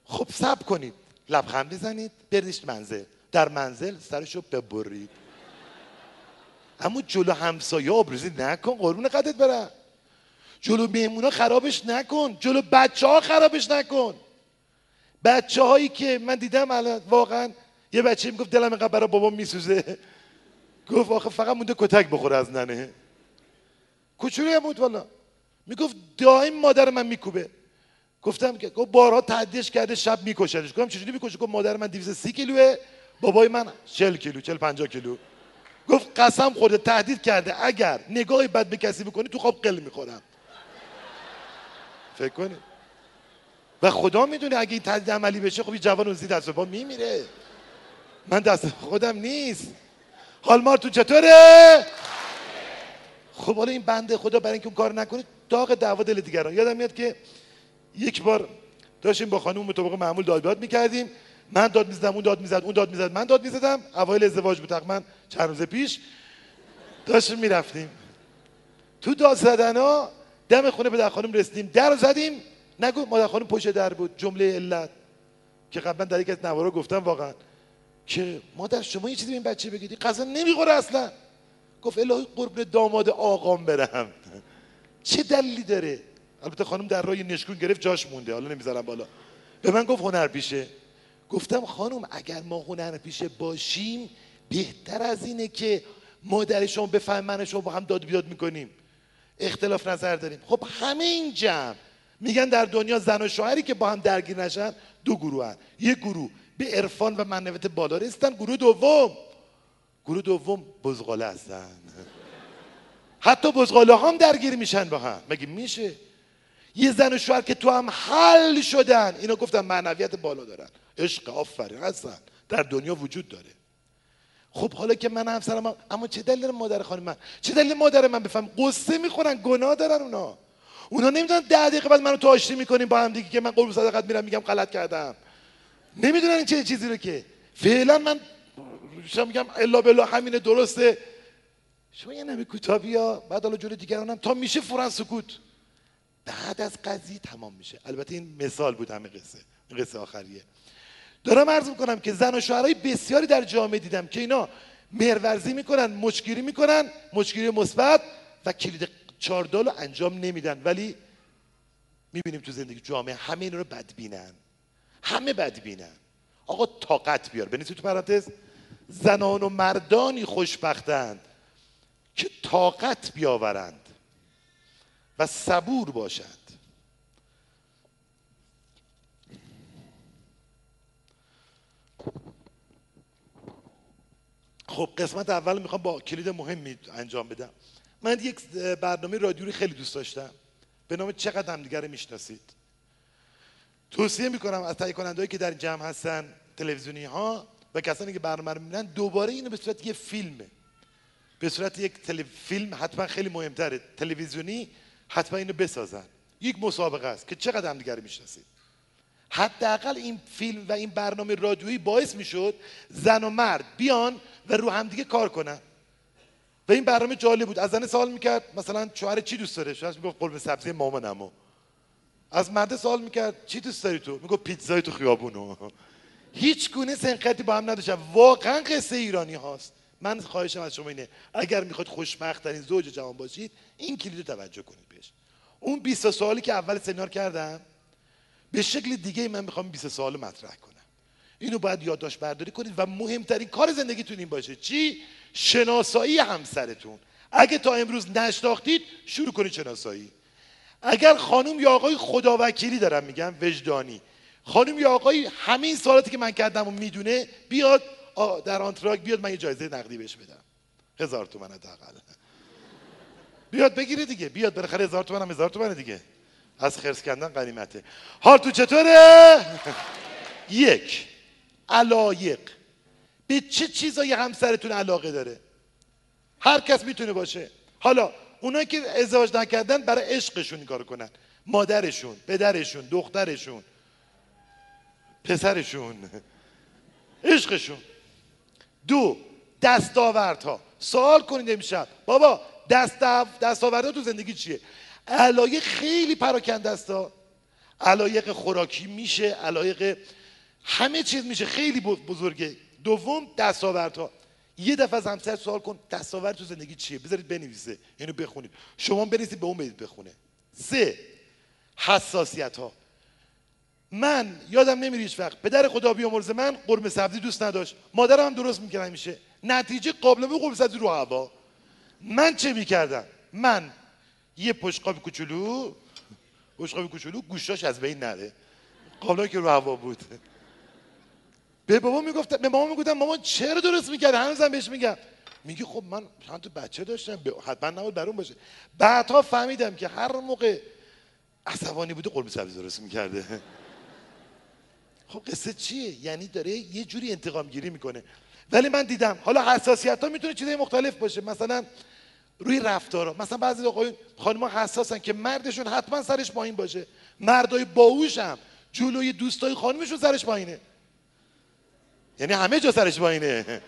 خب سب کنید. لبخند بزنید. بریش منزل. در منزل سرشو ببرید. اما جلو همسایه آبروزی نکن قربون قدت برم. جلو مهمونا خرابش نکن جلو بچه ها خرابش نکن. بچه هایی که من دیدم الان واقعا یه بچه می‌گفت دلم اینقدر برای بابا میسوزه. گفت آخه فقط مونده کتک بخوره از ننه. کوچولو بود والا. می‌گفت دائم مادر من میکوبه. گفتم که گفت بارها تعدیش کرده شب میکشدش گفتم چجوری می‌کشه؟ گفت مادر من 230 کیلوه. بابای من 40 کیلو 40 50 کیلو. گفت قسم خورده تهدید کرده. اگر نگاهی بد به کسی بکنی تو خواب قل می‌خورم. فکر کنی؟ و خدا می‌دونه اگه این تهدید عملی بشه خب این جوان اون دست با میمیره. من دست خودم نیست. حال تو چطوره؟ خب حالا این بنده خدا برای اینکه اون کار نکنه داغ دعوا دل دیگران. یادم میاد که یک بار داشتیم با خانم مطابق معمول داد می‌کردیم. من داد می‌زدم اون داد می‌زد اون داد می‌زد. من داد می‌زدم اوایل ازدواج بود. تقریبا چند روز پیش داشتیم می‌رفتیم. تو داد زدن ها دم خونه به در خانم رسیدیم. در زدیم. نگو مادر خانم پشت در بود. جمله علت. که قبلا در یک از نوارا گفتم واقعا. که مادر شما یه چیزی به این بچه بگیدی؟ غذا نمی‌خوره اصلا. گفت الهی قربون داماد آقام برم. چه دلیلی داره؟ البته خانم در رای نشکون گرفت جاش مونده. حالا نمی‌ذارم بالا. به من گفت هنر پیشه. گفتم خانم اگر ما هنر پیشه باشیم بهتر از اینه که مادر شما بفهم من شما با هم داد بیاد می‌کنیم. اختلاف نظر داریم. خب همه این جمع میگن در دنیا زن و شوهری که با هم درگیر نشن دو گروه هن. یک گروه به عرفان و منوت بالا رسیدن گروه دوم. گروه دوم بزغاله هستن. حتی بزغاله هم درگیر میشن با هم. مگه میشه؟ یه زن و شوهر که تو هم حل شدن. اینا گفتن معنویت بالا دارن. عشق آفرین هستن در دنیا وجود داره. خب حالا که من همسرم اما چه دلیل مادر خانم من؟ چه دلیل مادر من بفهم؟ قصه می‌خورن گناه دارن اونا. اونا نمی‌دونن ده دقیقه بعد منو تو آشتی می‌کنیم با هم دیگه که من قرب صدقت میرم میگم غلط کردم. نمی‌دونن این چه چیزی رو که. فعلا من شما میگم الا بالله همینه درسته. شما یه نمی کوتابی ها بعد حالا جلو دیگرانم تا میشه فورا سکوت. بعد از قضیه تمام میشه. البته این مثال بود همه قصه. قصه آخریه. دارم عرض می‌کنم که زن و شوهرای بسیاری در جامعه دیدم که اینا مهرورزی می‌کنن مشگیری می‌کنن مشگیری مثبت و کلید چاردال رو انجام نمیدن. ولی می‌بینیم تو زندگی جامعه همه این رو بدبینن. همه بدبینن. آقا طاقت بیار. بنویسید تو پرانتز. زنان و مردانی خوشبختند که طاقت بیاورند و صبور باشند. خب قسمت اول می‌خوام با کلید مهمی انجام بدم. من یک برنامه رادیویی خیلی دوست داشتم. به نام چقدر همدیگر می‌شناسید. توصیه می‌کنم از تهیه کنندهایی که در جمع هستن تلویزیونی ها و کسانی که برنامه رو می‌بینن دوباره اینو به صورت یه فیلمه به صورت یک تل... فیلم حتما خیلی مهمتره. تلویزیونی حتما اینو بسازن. یک مسابقه است که چقدر هم دیگر می‌شناسید. حداقل این فیلم و این برنامه رادیویی باعث می‌شد زن و مرد بیان و رو همدیگه کار کنن. و این برنامه جالب بود. از زن سوال می‌کرد مثلا شوهر چی دوست داره؟ شوهرش می‌گفت قلب سبزی مامانمو از مرد سوال می‌کرد چی دوست داری تو؟ می‌گفت پیتزای تو خیابونو. هیچ گونه سنختی با هم نداشتن. واقعا قصه ایرانی هاست. من خواهشم از شما اینه اگر می‌خواید خوشبخت ترین زوج جوان باشید این کلید رو توجه کنید بهش. اون 20 سوالی که اول سمینار کردم به شکل دیگه من می‌خوام 20 سوال مطرح کنم. اینو باید یادداشت برداری کنید و مهمترین کار زندگیتون این باشه. چی؟ شناسایی همسرتون. اگه تا امروز نشناختید شروع کنید شناسایی. اگر خانم یا آقای خداوکیلی دارم میگم وجدانی. خانم یا آقای همین سوالاتی که من کردم و می‌دونه بیاد در آنتراک بیاد من یه جایزه نقدی بهش بدم. هزار تومن حداقل. بیاد بگیره دیگه. بیاد بالاخره هزار تومن هم هزار تومن دیگه. از خرس کندن قنیمته حال تو چطوره؟ یک. علایق. به چه چیزایی همسرتون علاقه داره؟ هر کس می‌تونه باشه. حالا اونایی که ازدواج نکردن برای عشقشون این کارو کنن. مادرشون پدرشون دخترشون پسرشون عشقشون. دو دستاوردها. سوال کنید امشب. بابا دست دستاوردها تو زندگی چیه؟ علایق خیلی پراکنده است علایق خوراکی میشه علایق همه چیز میشه. خیلی بزرگه. دوم دستاوردها. یه دفعه از همسر سوال کن دستاورد تو زندگی چیه؟ بذارید بنویسه. اینو بخونید شما بنویسید به اون بدید بخونه. سه حساسیت ها من یادم نمیره هیچ وقت. پدر خدا بیامرز من قرمه سبزی دوست نداشت. مادرم هم درست می‌کردن میشه نتیجه قابلمه قرمه سبزی رو هوا. من چه می‌کردم؟ من یه پشقاب کوچولو پشقاب کوچولو گوشاش از بین نره. قابلمه که رو هوا بود. به بابا می‌گفتم به مامان می‌گفتم مامان چرا درست می‌کرد هنوزم بهش میگم. میگه خب من چند تا بچه داشتم حتما نباید برون باشه. بعدها فهمیدم که هر موقع عصبانی بوده قرمه سبزی درست می‌کرده. خب قصه چیه؟ یعنی داره یه جوری انتقام گیری می‌کنه. ولی من دیدم حالا حساسیت ها می‌تونه چیزای مختلف باشه. مثلا روی رفتارا. مثلا بعضی آقایون خانم‌ها حساسن که مردشون حتما سرش پایین باشه. مردای باهوش هم جلوی دوستای خانمشون سرش پایینه. یعنی همه جا سرش پایینه.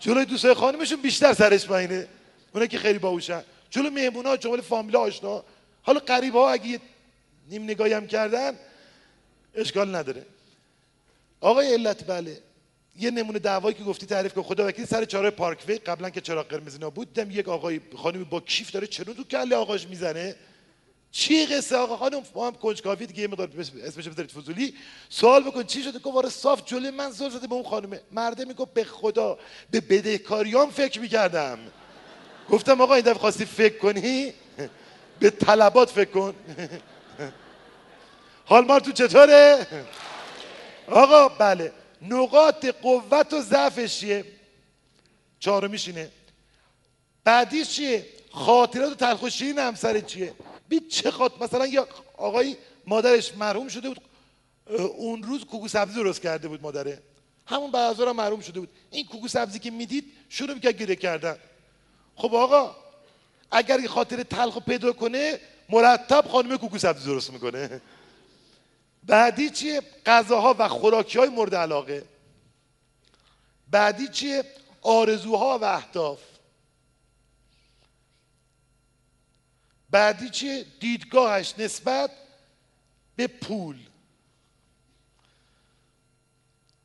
جلوی دوستای خانمشون بیشتر سرش پایینه. اونا که خیلی باهوشن. جلو مهمونا جلو فامیلا آشنا. حالا غریبه ها اگه نیم نگاهی هم کردن اشکال نداره. آقای علت بله. یه نمونه دعوایی که گفتی تعریف کن. خدا وکیل سر چهار پارکوی قبلا که چرا قرمز بود دیدم یک آقای خانمی با کیف داره چرا تو کله آقاش می‌زنه؟ چی قصه آقا؟ خانم ما هم کنجکاوی دیگه یه مقدار اسمش بذارید فضولی. سوال بکن چی شده؟ گفت صاف جلوی من زل زده به اون خانمه مرده میگه به خدا به بدهکاریام فکر می‌کردم. گفتم آقا این دفعه خواستی فکر کنی؟ به طلبات فکر کن. حال مار تو چطوره؟ آقا بله. نقاط قوت و ضعفش چیه؟ چهارمیش اینه. بعدیش چیه؟ خاطرات و تلخوشی همسر چیه؟ بی چه خاط؟ مثلا یا آقای مادرش مرحوم شده بود اون روز کوکو سبزی درست کرده بود مادره. همون بعد هم محروم شده بود. این کوکو سبزی که می‌دید شروع می‌کرد گره کردن. خب آقا اگر یه خاطر تلخ پیدا کنه مرتب خانم کوکو سبزی درست می‌کنه. بعدی چیه؟ غذاها و خوراکی های مورد علاقه. بعدی چیه؟ آرزوها و اهداف. بعدی چیه؟ دیدگاهش نسبت به پول.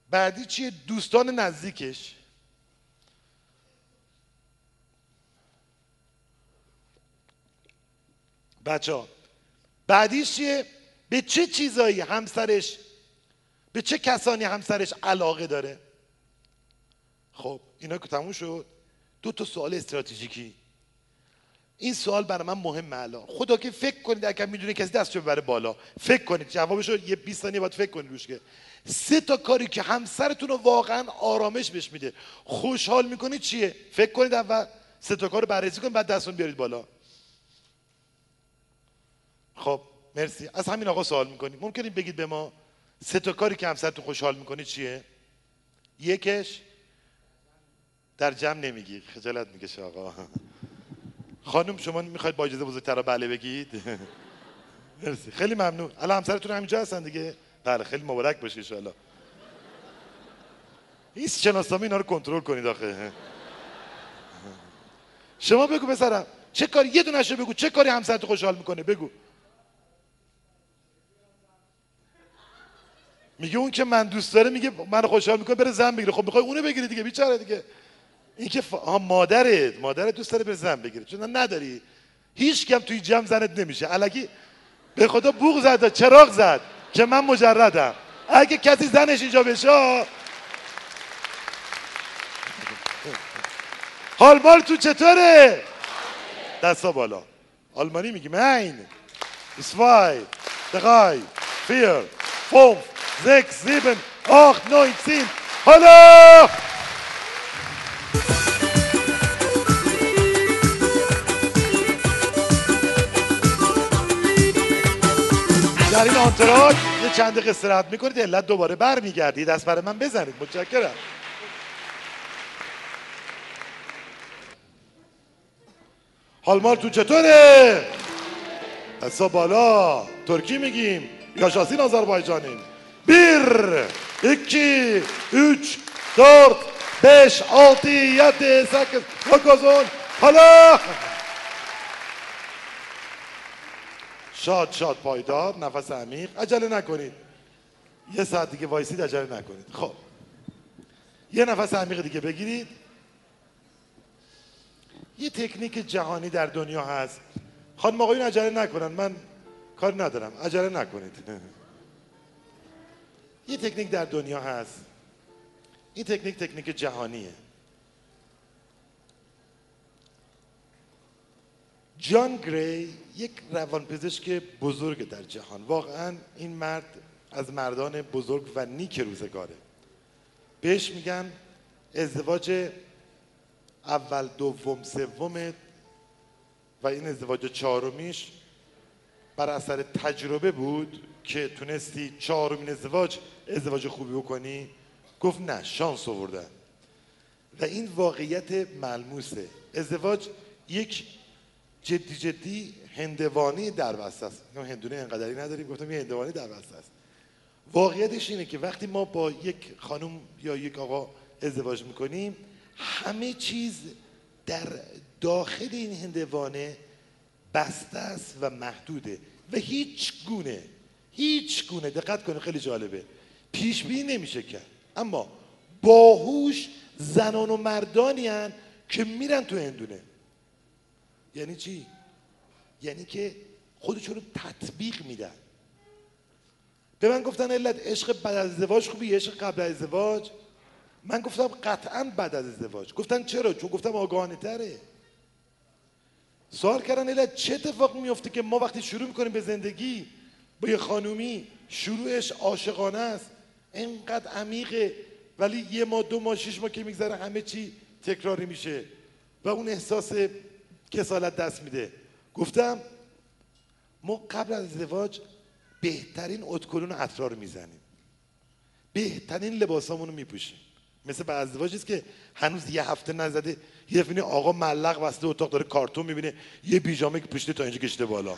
بعدی چیه؟ دوستان نزدیکش. بچه ها بعدیش چیه؟ به چه چیزایی همسرش به چه کسانی همسرش علاقه داره؟ خب اینا که تموم شد. دو تا سوال استراتژیکی. این سوال برای من مهمه الان. خدا که فکر کنید اگر می‌دونه کسی دستشو ببره بالا فکر کنید. جوابش رو یه 20 ثانیه باید فکر کنید روش که. سه تا کاری که همسرتون رو واقعا آرامش بهش میده. خوشحال می‌کنید چیه؟ فکر کنید اول سه تا کار بررسی کنید بعد دستتون بیارید بالا. خب مرسی. از همین آقا سوال می‌کنیم ممکنه بگید به ما سه تا کاری که همسرتون خوشحال می‌کنه چیه؟ یکش در جمع نمیگی. خجالت می‌کشه آقا. خانم شما می‌خواید با اجازه بزرگتر بله بگید؟ مرسی. خیلی ممنون. الان همسرتون همینجا هستن دیگه؟ بله خیلی مبارک باشه ان این شناسنامه اینا رو کنترل کنید آخه. شما بگو پسرم چه کاری؟ یه دونه بگو چه کاری همسرت خوشحال می‌کنه؟ بگو. میگه اون که من دوست داره میگه من خوشحال می‌کنه بره زن بگیره. خب می‌خوای اونو بگیری دیگه بیچاره دیگه. این که ف... مادرت مادرت دوست داره بره زن بگیره. چون نداری. هیچ کم توی جمع زنت نمیشه. الکی به خدا بوغ زد چراغ زد که من مجردم. اگه کسی زنش اینجا بشه حال تو چطوره؟ دستا بالا. آلمانی میگیم این zwei, drei, vier, fünf, sechs, sieben, acht, neun, zehn. Hallo! در این آنتراک یه چند دقیقه استراحت می‌کنید علت دوباره برمیگردید. دست برای من بزنید. متشکرم. حال مال تو چطوره؟ دستا بالا. ترکی میگیم. yaşasın Azerbaycan'ın. Bir, iki, üç, dört, beş, altı, yedi, sekiz, dokuz, on. Hala! شاد شاد پایدار نفس عمیق. عجله نکنید. یه ساعت دیگه وایسید عجله نکنید. خب. یه نفس عمیق دیگه بگیرید. یه تکنیک جهانی در دنیا هست. خانم آقایون عجله نکنن. من کار ندارم. عجله نکنید. یه تکنیک در دنیا هست. این تکنیک تکنیک جهانیه. جان گری یک روانپزشک بزرگ در جهان. واقعا این مرد از مردان بزرگ و نیک روزگاره. بهش میگن ازدواج اول دوم سوم و این ازدواج چهارمیش بر اثر تجربه بود که تونستی چهارمین ازدواج ازدواج خوبی بکنی گفت نه شانس آوردن. و این واقعیت ملموسه. ازدواج یک جدی جدی هندوانی در بسته است. هندونه انقدری نداریم گفتم یه هندوانی در بسته است. واقعیتش اینه که وقتی ما با یک خانم یا یک آقا ازدواج می‌کنیم همه چیز در داخل این هندوانه بسته است و محدوده. و هیچ گونه هیچ گونه دقت کنید خیلی جالبه. پیش بینی نمیشه کرد. اما باهوش زنان و مردانی هن که میرن تو هندونه. یعنی چی؟ یعنی که خودشون رو تطبیق میدن. به من گفتن علت عشق بعد از ازدواج خوبی عشق قبل از ازدواج؟ من گفتم قطعا بعد از ازدواج. گفتن چرا؟ چون گفتم آگاهانه تره. سوال کردن علت چه اتفاق میفته که ما وقتی شروع می‌کنیم به زندگی با یه خانومی شروعش عاشقانه است؟ اینقدر عمیقه. ولی یه ماه دو ماه شش ماه که میگذره همه چی تکراری میشه. و اون احساس کسالت دست میده. گفتم ما قبل از ازدواج بهترین اتکلون عطرا رو می‌زنیم. بهترین لباسامون رو میپوشیم. مثل بعد ازدواج است که هنوز یه هفته نزده یه دفعه آقا ملق بسته اتاق داره کارتون می‌بینه یه بیجامه که پوشیده تا اینجا کشته بالا.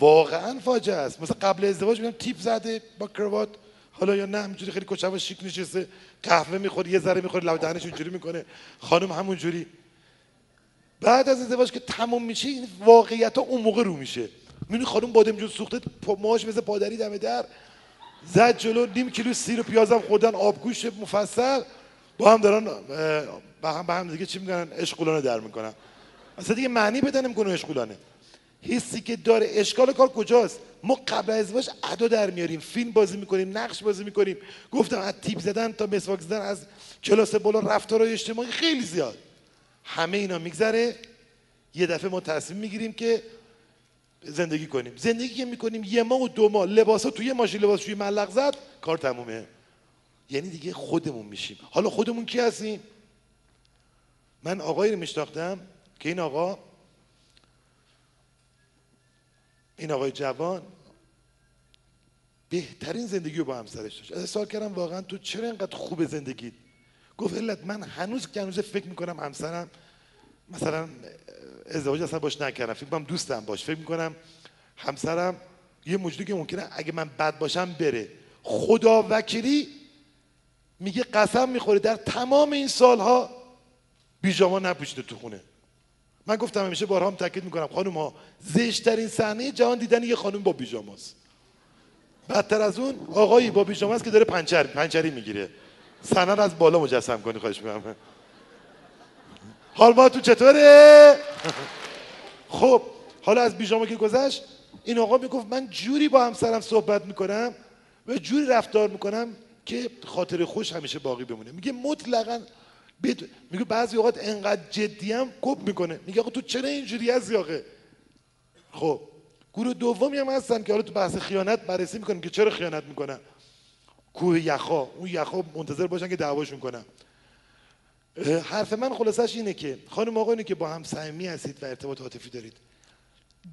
واقعا فاجعه است. مثل قبل ازدواج میگم تیپ زده با کروات. حالا یا نه همینجوری خیلی کچه شیک نشسته. قهوه می‌خوره یه ذره می‌خوره لب دهنش اونجوری می‌کنه. خانم همونجوری. بعد از ازدواج که تموم میشه این واقعیت ها اون موقع رو میشه. می‌بینی خانم بادمجون سوخته ماش مثل پادری دم در. زد جلو نیم کیلو سیر و پیازم خوردن آبگوش مفصل. با هم دارن با هم, با هم دیگه چی میگن؟ اشغولانه در می‌کنن. اصلا دیگه معنی بده نمی‌کنه اشغولانه حسی که داره. اشکال کار کجاست؟ ما قبل از ازدواج ادا در میاریم. فیلم بازی می‌کنیم نقش بازی می‌کنیم. گفتم از تیپ زدن تا مسواک زدن از کلاس بالا رفتارهای اجتماعی خیلی زیاد. همه اینا میگذره. یه دفعه ما تصمیم می‌گیریم که زندگی کنیم. زندگی که می‌کنیم یه ماه و دو ماه. لباسا توی ماشین لباس توی ملق زد کار تمومه. یعنی دیگه خودمون میشیم. حالا خودمون کی هستیم؟ من آقایی رو میشناختم که این آقا این آقای جوان بهترین زندگی رو با همسرش داشت. از سوال کردم واقعا تو چرا اینقدر خوب زندگی گفت علت من هنوز که هنوز فکر می‌کنم همسرم مثلا ازدواج اصلا باش نکردم. فکر کنم دوستم باش. فکر می‌کنم همسرم یه موجودی که ممکنه اگه من بد باشم بره. خدا وکیلی میگه قسم می‌خوره در تمام این سالها بیجاما نپوشیده تو خونه. من گفتم همیشه بارها هم تاکید می‌کنم. خانم ها زشترین صحنه جهان دیدن یه خانم با بیجاماست بدتر از اون آقایی با بیجاماست که داره پنچر پنچری می‌گیره. صحنه از بالا مجسم کنی خواهش می‌کنم. حال تو چطوره؟ خب حالا از بیجامه که گذشت این آقا می‌گفت من جوری با همسرم صحبت می‌کنم و جوری رفتار می‌کنم که خاطر خوش همیشه باقی بمونه. میگه مطلقا بد... میگه بعضی اوقات انقدر جدی هم کپ می‌کنه. میگه آقا تو چرا اینجوری هستی آقه خب. گروه دومی هم هستن که حالا تو بحث خیانت بررسی می‌کنیم که چرا خیانت می‌کنن. کوه یخا. اون یخا منتظر باشن که دعواشون کنن حرف من خلاصش اینه که خانم آقایونی که با هم صمیمی هستید و ارتباط عاطفی دارید.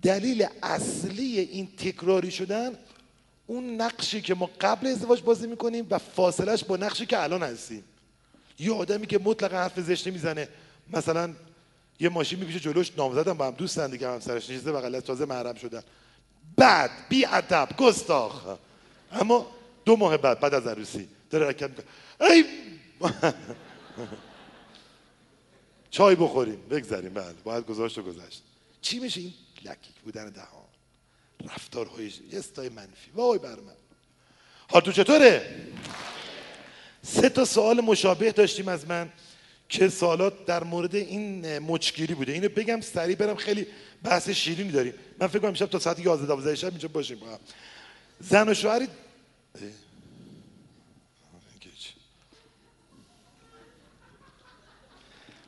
دلیل اصلی این تکراری شدن اون نقشی که ما قبل ازدواج بازی می‌کنیم و فاصلش با نقشی که الان هستیم. یه آدمی که مطلق حرف زشت می‌زنه مثلا یه ماشین می‌کشه جلوش نامزدم با هم دوستن دیگه هم سرش نشسته بغل تازه محرم شدن. بعد بی ادب گستاخ. اما دو ماه بعد بعد از عروسی داره ای چای بخوریم بگذاریم بله باید گذاشت و گذشت. چی میشه این لکیک بودن دهان؟ رفتارهای استای منفی. وای بر من. حال تو چطوره؟ سه تا سوال مشابه داشتیم از من که سوالات در مورد این مچگیری بوده. اینو بگم سریع برم خیلی بحث شیرینی داریم. من فکر کنم شب تا ساعت 11 12 شب اینجا باشیم. با زن و شوهری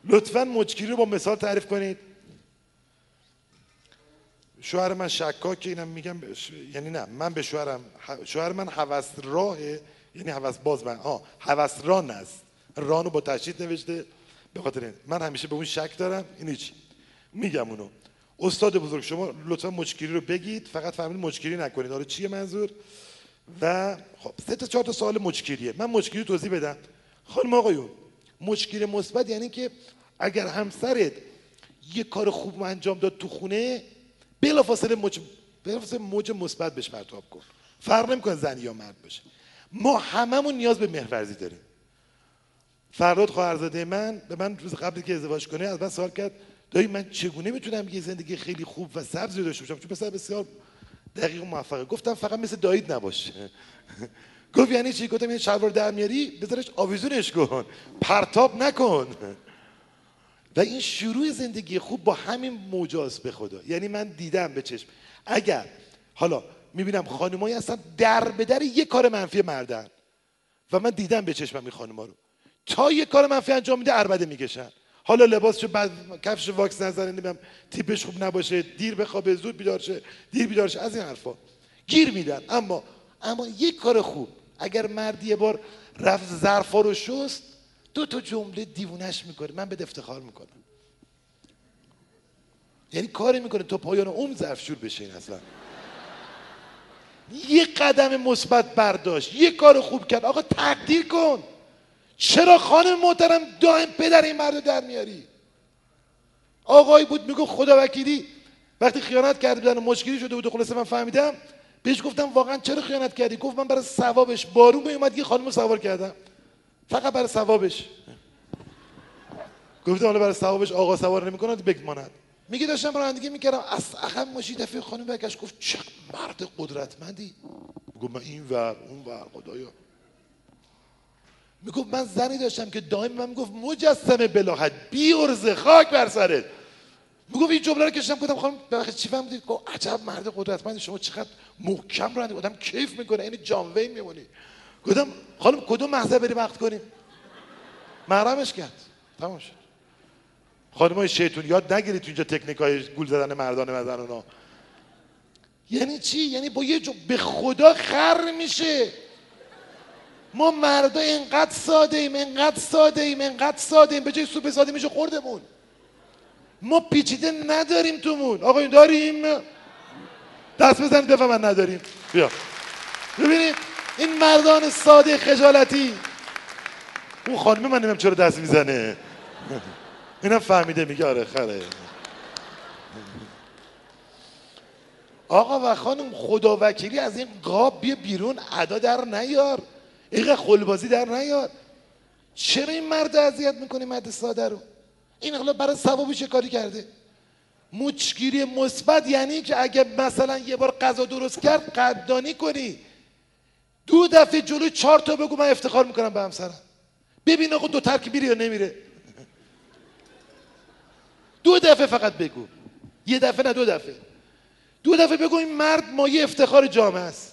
لطفا مچگیری رو با مثال تعریف کنید. شوهر من شکاک اینم میگم یعنی نه من به شوهرم شوهر من حوس راهه. یعنی حوس باز من ها حوس ران است. رانو با تشدید نوشته. به خاطر من همیشه به اون شک دارم. این چی میگم اونو. استاد بزرگ شما لطفا مچگیری رو بگید. فقط فهمید مچگیری نکنید. حالا چیه منظور؟ و خب سه تا چهار تا سوال مچگیریه. من مچگیری توضیح بدم. خانم آقایون مچگیری مثبت یعنی که اگر همسرت یه کار خوب انجام داد تو خونه بلافاصله موج بلافاصله موج مثبت بهش پرتاب کن. فرق نمی‌کنه زن یا مرد باشه. ما هممون نیاز به مهرورزی داریم. فراد خواهرزاده من به من روز قبلی که ازدواج کنه از من سوال کرد دایی من چگونه می‌تونم یه زندگی خیلی خوب و سبزی داشته باشم؟ چون پسر بسیار دقیق و موفقه. گفتم فقط مثل دایید نباشه. گفت یعنی چی؟ گفتم این شلوار در میاری بذارش آویزونش کن. پرتاب نکن. و این شروع زندگی خوب با همین موجاست به خدا. یعنی من دیدم به چشم. اگر حالا می‌بینم خانمایی هستن در به در یه کار منفی مردن. و من دیدم به چشمم این خانما رو. تا یه کار منفی انجام میده اربده می‌کشن. حالا لباسشو بعد کفش واکس نزنه نمی‌دونم تیپش خوب نباشه دیر بخوابه زود بیدار شه دیر بیدار شه از این حرفا. گیر میدن. اما اما یک کار خوب اگر مردی یه بار رفت ظرفا رو شست دو تا جمله دیوونش می‌کنه. من به افتخار می‌کنم. یعنی کاری می‌کنه تو پایان اون ظرفشور بشه این اصلا. یه قدم مثبت برداشت یه کار خوب کرد. آقا تقدیر کن. چرا خانم محترم دائم پدر این مرد در میاری؟ آقایی بود میگو خدا وکیلی وقتی خیانت کرده بودن و مشکلی شده بود و خلاصه من فهمیدم بهش گفتم واقعا چرا خیانت کردی؟ گفت من برای ثوابش بارون میومد یه خانم سوار کردم. فقط برای ثوابش. گفتم حالا برای ثوابش آقا سوار نمی‌کنه بگماند. میگه داشتم رانندگی می‌کردم. از اخم ماشین دفعه خانم برگشت گفت چه مرد قدرتمندی. گفت من این ور اون ور خدایا. می‌گفت من زنی داشتم که دائم من می‌گفت مجسمه بلاحت بی ارزه خاک بر سرت. می‌گفت این جمله رو کشتم گفتم خانم ببخشید چی فهمیدید؟ گفت عجب مرد قدرتمندی شما چقدر محکم رانندگی آدم کیف می‌کنه این جان وین میمونی. گفتم خانم کدوم محضر بری وقت کنیم؟ محرمش کرد. تمام شد. خانم های شیطون یاد نگیرید تو اینجا تکنیک های گول زدن مردان مزن اونا. یعنی چی؟ یعنی با یه جو به خدا خر میشه. ما مردا اینقدر ساده ایم اینقدر ساده ایم اینقدر ساده ایم به جای سوپ ساده میشه خوردمون. ما پیچیده نداریم تومون. آقا داریم؟ دست بزنید دفعه من نداریم. بیا. ببینید این مردان ساده خجالتی. اون خانمه من نمیم چرا دست می‌زنه؟ اینم فهمیده میگه آره خره. آقا و خانم خدا وکیلی از این قاب بیا بیرون ادا در نیار. اینقدر خلبازی در نیار. چرا این مرد اذیت می‌کنی مرد ساده رو؟ این حالا برای ثوابش کاری کرده؟ مچگیری مثبت یعنی که اگه مثلا یه بار غذا درست کرد قدردانی کنی. دو دفعه جلو چهار تا بگو من افتخار می‌کنم به همسرم. ببین آقا دو ترک میره یا نمیره. دو دفعه فقط بگو. یه دفعه نه دو دفعه. دو دفعه بگو این مرد مایه افتخار جامعه است.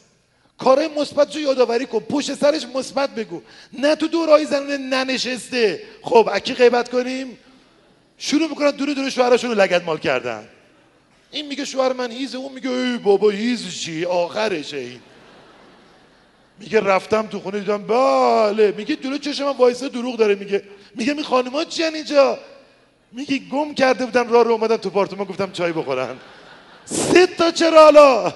کارهای مثبت رو یادآوری کن. پشت سرش مثبت بگو. نه تو دورای زنونه ننشسته. خب اکی غیبت کنیم؟ شروع می‌کنن دور دور شوهراشون رو لگد مال کردن. این میگه شوهر من هیزه اون میگه ای بابا هیز چی؟ آخرشه این. میگه رفتم تو خونه دیدم بله. میگه جلو چشم من وایسه دروغ داره میگه. میگه می خانمات چی اینجا؟ میگه گم کرده بودن راه رو اومدم تو پارتمان گفتم چای بخورن. سه تا چرا حالا؟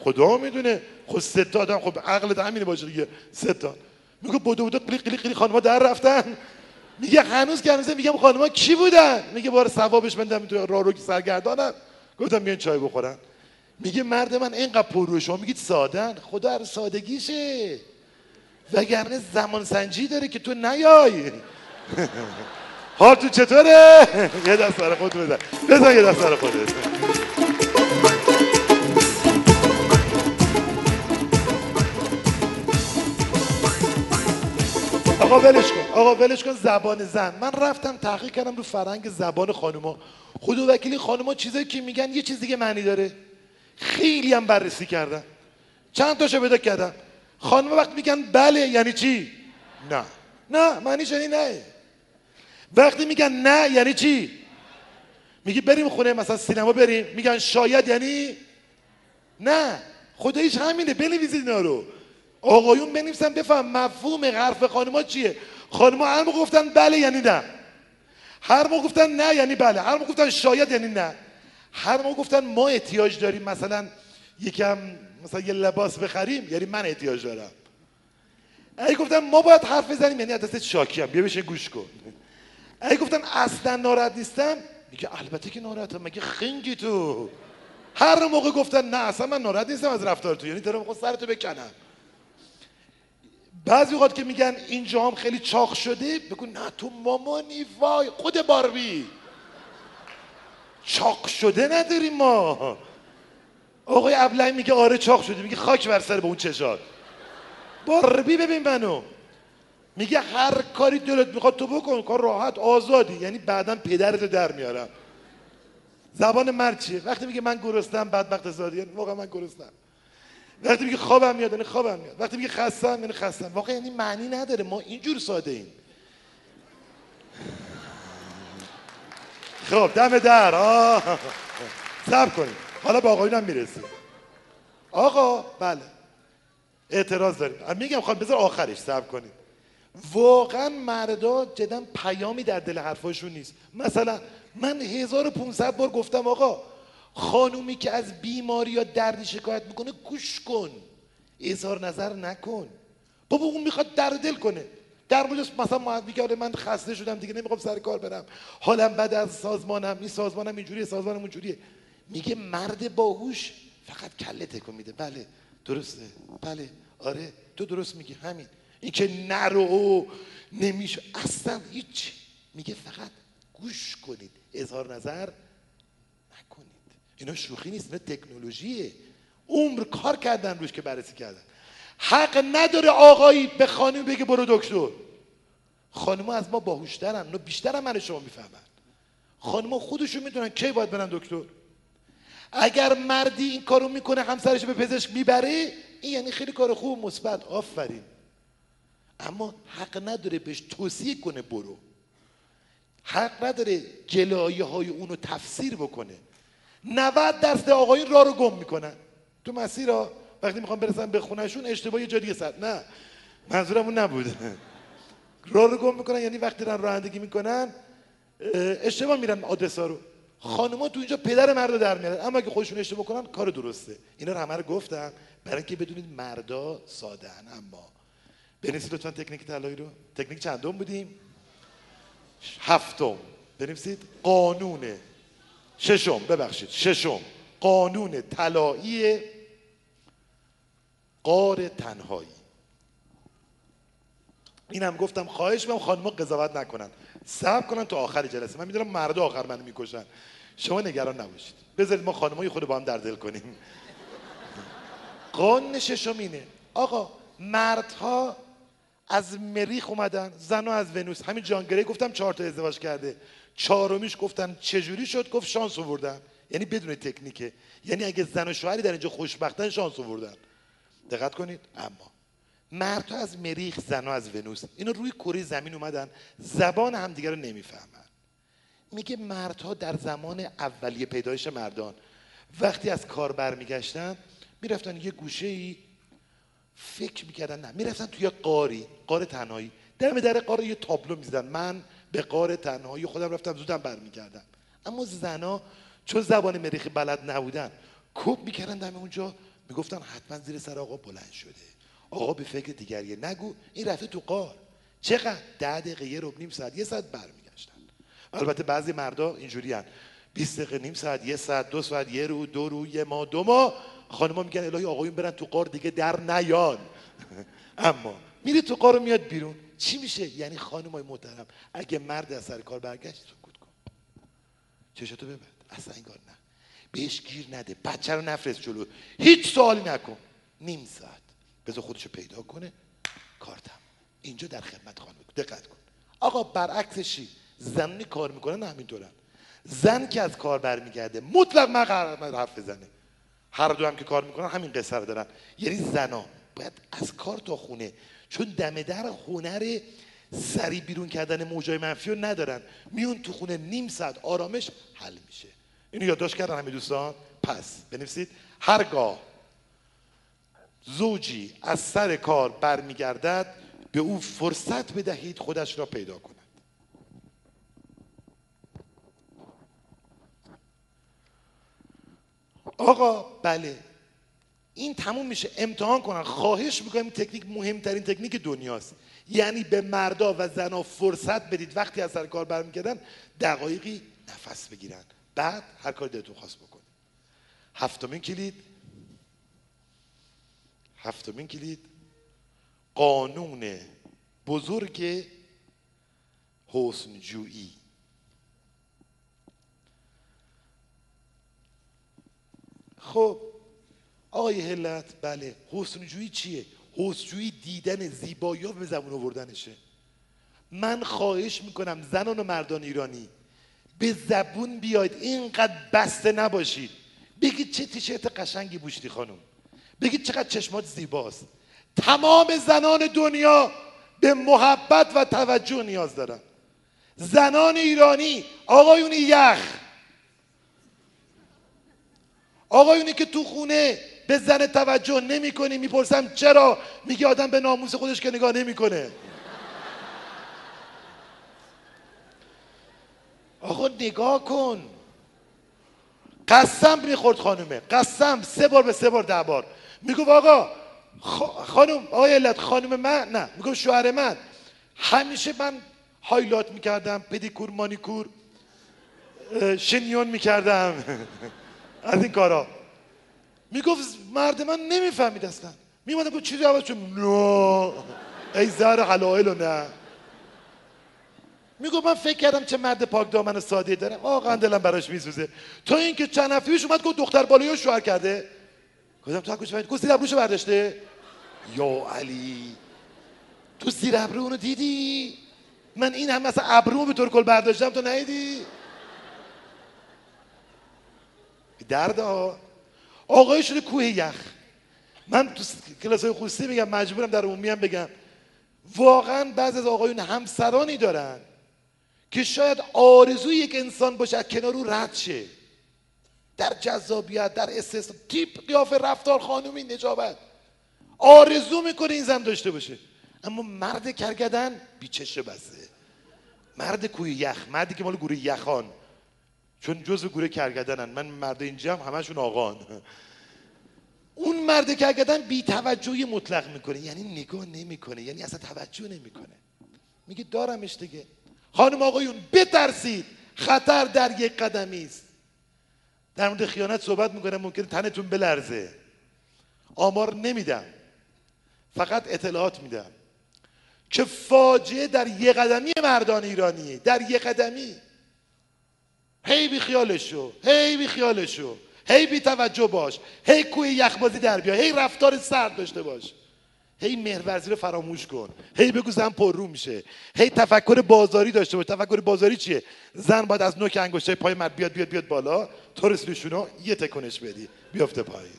خدا می‌دونه. خود سه تا آدم خب عقلت همینه باشه دیگه. سه تا. میگه بودو بودو قلی قلی قلی خانم‌ها در رفتن. میگه هنوز که هنوز میگم خانم‌ها کی بودن؟ میگه بار ثوابش من تو راه رو سرگردانم. گفتم بیان چای بخورن. میگه مرد من اینقدر پر شما. میگید سادن خدا هر سادگیشه. وگرنه زمان سنجی داره که تو نیای. حال تو چطوره؟ یه دست سر خود بزن. بزن یه دست سر خودت. آقا ولش کن. آقا ولش کن. زبان زن. من رفتم تحقیق کردم رو فرهنگ زبان خانوما. خود وکیلی خانوما چیزایی که میگن یه چیز دیگه معنی داره. خیلی هم بررسی کردم چند تاشو پیدا کردم. خانم وقت میگن بله یعنی چی؟ نه. نه معنیش یعنی نه. وقتی میگن نه یعنی چی؟ میگی بریم خونه مثلا سینما بریم. میگن شاید یعنی نه. خداییش همینه بنویسید اینا رو. آقایون بنویسن بفهم مفهوم حرف خانما چیه. خانما هر گفتن بله یعنی نه. هر موقع گفتن نه یعنی بله. هر موقع گفتن شاید یعنی نه. هر موقع گفتن ما احتیاج داریم مثلا یکم مثلا یه لباس بخریم یعنی من احتیاج دارم. اگه گفتن ما باید حرف بزنیم یعنی دستت شاکیم. بیا بشه گوش کن. اگه گفتن اصلا ناراحت نیستم؟ میگه البته که ناراحتم. مگه خنگی تو؟ هر موقع گفتن نه اصلا من ناراحت نیستم از رفتار تو. یعنی دارم خود سرتو بکنم. بعضی اوقات که میگن اینجا هم خیلی چاق شده بگو نه تو مامانی وای خود باربی. چاق شده نداریم ما. آقای ابلهی میگه آره چاق شده. میگه خاک بر سر به اون چشات. باربی ببین منو. میگه هر کاری دلت می‌خواد تو بکن کار راحت آزادی. یعنی بعدا پدرتو در میارم. زبان مرد وقتی میگه من گرستم بدبخت زادی یعنی واقعا من گرستم وقتی میگه خوابم میاد یعنی خوابم میاد. وقتی میگه خستم یعنی خستم واقعا یعنی معنی نداره. ما اینجور ساده ایم. خب دم در. آه. سب کنیم. حالا با آقایونم می‌رسیم. آقا بله. اعتراض داریم. میگم خواهم بذار آخرش سب کنیم. واقعا مردا جدا پیامی در دل حرفاشون نیست. مثلا من 1500 بار گفتم آقا خانومی که از بیماری یا دردی شکایت می‌کنه گوش کن. اظهار نظر نکن. بابا اون می‌خواد در دل کنه. در مورد مثلا میگه آره من خسته شدم دیگه نمی‌خوام سر کار برم. حالم بد از سازمانم این سازمانم اینجوریه سازمانم اونجوریه. میگه مرد باهوش فقط کله تکون میده. بله درسته. بله آره تو درست میگی. همین. این که نرو نمیشه. اصلا هیچ. میگه فقط گوش کنید. اظهار نظر نکنید. اینا شوخی نیست اینا تکنولوژیه. عمر کار کردن روش که بررسی کردن. حق نداره آقایی به خانم بگه برو دکتر. خانم از ما باهوشترن اونا بیشتر من شما می‌فهمن. خانم خودشون می‌دونن کی باید برن دکتر. اگر مردی این کارو می‌کنه همسرش به پزشک می‌بره این یعنی خیلی کار خوب مثبت. آفرین. اما حق نداره بهش توصیه کنه برو. حق نداره گلایه های اونو تفسیر بکنه. 90 درصد آقایون راه رو گم می‌کنن. تو مسیر ها وقتی می‌خوام برسن به خونهشون اشتباه یه جا دیگه نه منظورم اون نبود. راه رو گم می‌کنن یعنی وقتی دارن رانندگی می‌کنن اشتباه میرن آدرس ها رو. خانوما تو اینجا پدر مرد در میارن. اما اگه خودشون اشتباه کنن کار درسته. اینا رو همه رو گفتم برای اینکه بدونید مردا سادن اما. بنویسید لطفا تکنیک طلایی رو. تکنیک چندم بودیم؟ هفتم. بنویسید قانون ششم. ببخشید. ششم. قانون طلایی قار تنهایی. اینم گفتم خواهش می‌کنم خانم‌ها قضاوت نکنن. صبر کنن تا آخر جلسه. من می‌دونم مردا آخر منو می‌کشن. شما نگران نباشید. بذارید ما خانم‌های خود با هم در دل کنیم. قانون ششم اینه. آقا مردها از مریخ اومدن زن از ونوس. همین جان گری گفتم چهار تا ازدواج کرده. چهارمیش گفتن چجوری شد؟ گفت شانس آوردن یعنی بدون تکنیکه. یعنی اگه زن و شوهری در اینجا خوشبختن شانس آوردن. دقت کنید. اما مردها از مریخ زنها از ونوس. اینا روی کره زمین اومدن. زبان همدیگه رو نمی‌فهمن. میگه مردها در زمان اولیه پیدایش مردان وقتی از کار برمیگشتن می‌رفتن یه گوشه ای فکر می‌کردن نه می‌رفتن توی قاری قار تنهایی. در در قار یه تابلو می‌زدن. من به قار تنهایی خودم رفتم زودم برمیگردم. اما زنا چون زبان مریخی بلد نبودن کوب می‌کردن در اونجا. می‌گفتن حتما زیر سر آقا بلند شده. آقا به فکر دیگریه. نگو این رفته تو قار. چقدر ده دقیقه یه رب نیم ساعت یه ساعت برمیگشتن. البته بعضی مردا اینجوری هن 20 دقیقه نیم ساعت یه ساعت دو ساعت یه رو دو رو یه ماه دو ماه خانما میگن الهی آقایون برن تو قار دیگه در نیان. اما میره تو قار میاد بیرون. چی میشه؟ یعنی خانمای محترم اگه مرد از سر کار برگشت سکوت کن. چشاتو ببند. اصلا این کار نه. بهش گیر نده. بچه رو نفرست جلو. هیچ سوالی نکن. نیم ساعت. بذار خودشو پیدا کنه. کار تمام اینجا در خدمت خانم. دقت کن. آقا برعکسشی زنانی کار می‌کنن همینطورن. زن که از کار برمیگرده مطلق من حرف بزنه. هر دو هم که کار می‌کنن همین قصه رو دارن. یعنی زنا باید از کار تا خونه چون دم در هنر سری بیرون کردن موجای منفی رو ندارن. میون تو خونه نیم ساعت آرامش حل میشه. اینو یادداشت کردن همه دوستان؟ پس بنویسید. هرگاه زوجی از سر کار برمیگردد به او فرصت بدهید خودش را پیدا کند. آقا بله. این تموم میشه. امتحان کنن. خواهش می‌کنم این تکنیک مهمترین تکنیک دنیاست. یعنی به مردا و زنها فرصت بدید. وقتی از سر کار برمیگردن دقایقی نفس بگیرن. بعد هر کاری دلتون خواست بکنید. هفتمین کلید. هفتمین کلید. قانون بزرگ حسنجویی. خب آقای هلت بله حسنجویی چیه؟ حسنجویی دیدن زیبایی به زبون آوردنشه. من خواهش می‌کنم زنان و مردان ایرانی به زبون بیاید اینقدر بسته نباشید. بگید چه تیشرت قشنگی بوشتی خانم. بگید چقدر چشمات زیباست. تمام زنان دنیا به محبت و توجه نیاز دارن. زنان ایرانی آقایون یخ. آقایونی که تو خونه به زن توجه نمی کنی می‌پرسم چرا؟ میگه آدم به ناموس خودش که نگاه نمی‌کنه. آقا نگاه کن. قسم می‌خورد خانومه. قسم. سه بار به سه بار ده بار. میگو آقا خانم آقای علت خانم من؟ نه. میگم شوهر من. همیشه من هایلات می‌کردم پدیکور مانیکور شنیون می‌کردم. از این کارا. می‌گفت مرد من نمی‌فهمید اصلا. میمادم گفت چیزی عوض شد. نو ای زهر حلائل و نه. میگو من فکر کردم چه مرد پاک دامن ساده دارم واقعا دلم براش میسوزه. تا اینکه چند هفته اومد گفت دختر بالایی شوهر کرده. گفتم تو کجا فهمید گفت زیر ابروشو برداشته. یا علی تو زیر ابرو اونو دیدی؟ من این هم مثلا ابرو به طور کل برداشتم تو ندیدی؟ درد ها آقای شده کوه یخ. من تو کلاس های خصوصی میگم مجبورم در عمومی هم بگم. واقعا بعض از آقایون همسرانی دارن که شاید آرزوی یک انسان باشه از کنار او رد شه. در جذابیت در استثنا تیپ قیافه رفتار خانومی نجابت. آرزو می‌کنه این زن داشته باشه. اما مرد کرگدن بیچش بسته. مرد کوی یخ مردی که مال گروه یخان. چون جزو گروه کرگدنن من مرد اینجا هم همشون آقان. اون مرد کرگدن بی توجهی مطلق می‌کنه. یعنی نگاه نمی‌کنه. یعنی اصلا توجه نمی‌کنه. میگه دارمش دیگه. خانم آقایون بترسید. خطر در یک قدمی است. در مورد خیانت صحبت می‌کنم. ممکنه تنتون بلرزه. آمار نمیدم. فقط اطلاعات میدم. که فاجعه در یک قدمی مردان ایرانیه. در یک قدمی. هی بی خیالشو هی بی خیالشو هی بی توجه باش هی کوی یخبازی در بیا هی رفتار سرد داشته باش. هی مهرورزی رو فراموش کن هی بگو زن پر رو میشه هی تفکر بازاری داشته باش. تفکر بازاری چیه؟ زن باید از نوک انگشته پای مرد بیاد بیاد بیاد بالا تو رسیدشونو یه تکونش بدی بیافته پایین.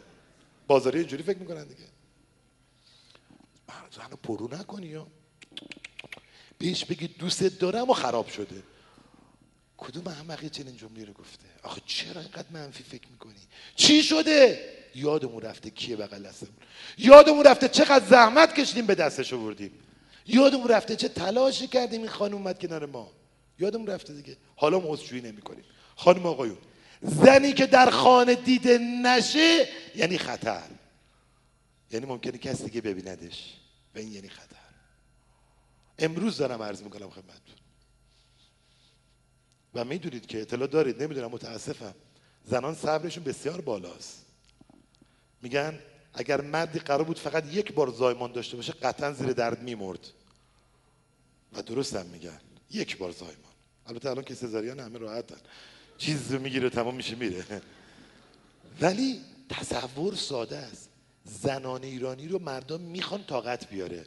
بازاری اینجوری فکر می‌کنن دیگه. زن پرو نکنی یا. بهش بگی دوست دارم و خراب شده. کدوم احمقی چنین جمله رو گفته؟ آخه چرا اینقدر منفی فکر می‌کنی؟ چی شده؟ یادمون رفته کیه بغل دستمون؟ یادمون رفته چقدر زحمت کشیدیم به دستش آوردیم؟ یادمون رفته چه تلاشی کردیم این خانم اومد کنار ما؟ یادمون رفته دیگه. حالا ما نمی نمی‌کنیم. خانم آقایون زنی که در خانه دیده نشه یعنی خطر. یعنی ممکنه کسی دیگه ببیندش و این یعنی خطر. امروز دارم عرض می‌کنم خدمتتون. و می‌دونید که اطلاع دارید نمی‌دونم متاسفم. زنان صبرشون بسیار بالاست. میگن اگر مردی قرار بود فقط یک بار زایمان داشته باشه قطعا زیر درد میمرد. و درست هم میگن. یک بار زایمان. البته الان که سزاریان همه راحتن. چیز می‌گیره تمام میشه میره. ولی تصور ساده است. زنان ایرانی رو مردم می‌خوان طاقت بیاره.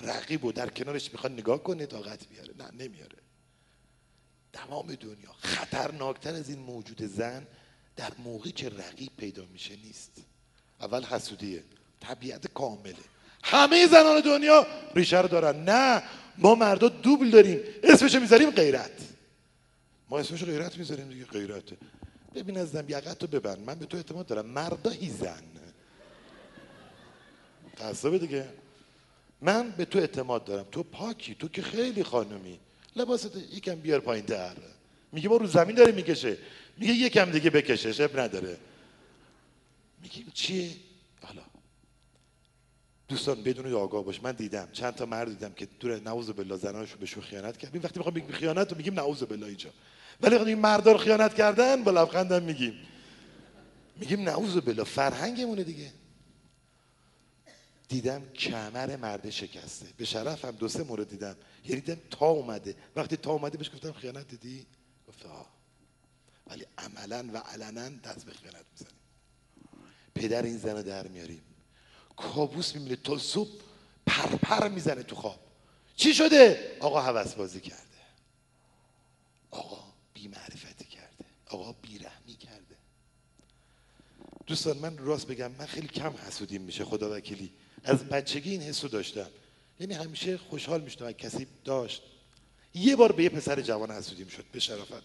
رقیب و در کنارش می‌خوان نگاه کنه طاقت بیاره. نه نمیاره. تمام دنیا. خطرناکتر از این موجود زن در موقعی که رقیب پیدا میشه نیست. اول حسودیه. طبیعت کامله. همه زنان دنیا ریشه رو دارن. نه ما مردا دوبل داریم. اسمش می‌ذاریم غیرت. ما اسمش غیرت می‌ذاریم دیگه غیرته ببین ازم یقت رو ببند. من به تو اعتماد دارم. مردا هیزن تعصبه دیگه. من به تو اعتماد دارم. تو پاکی. تو که خیلی خانومی. لباست یکم بیار پایین تر میگه ما رو زمین داره می‌کشه. میگه یکم دیگه بکشه شب نداره. میگیم چیه؟ حالا. دوستان بدون آگاه باش. من دیدم. چند تا مرد دیدم که دور نعوذ بالله زناشو بهشون خیانت کرد. وقتی می‌خوام بگیم خیانت رو میگیم نعوذ بالله اینجا. ولی وقتی این مردا رو خیانت کردن با لبخندم میگیم. میگیم نعوذ بالله فرهنگمونه دیگه. دیدم کمر مرد شکسته. به شرف هم دو سه مورد دیدم. یعنی دیدم تا اومده. وقتی تا اومده بهش گفتم خیانت دیدی؟ گفت آه. ولی عملا و علنا دست به خیانت می‌زنیم. پدر این زن در میاریم. کابوس می‌بینه. تا صبح پرپر می‌زنه تو خواب. چی شده؟ آقا حوس بازی کرده. آقا بی معرفتی کرده. آقا بیرحمی کرده. دوستان من راست بگم من خیلی کم حسودیم میشه خدا وکیلی. از بچگی این حسو داشتم. یعنی همیشه خوشحال می‌شدم کسی داشت. یه بار به یه پسر جوان حسودیم شد به شرافتم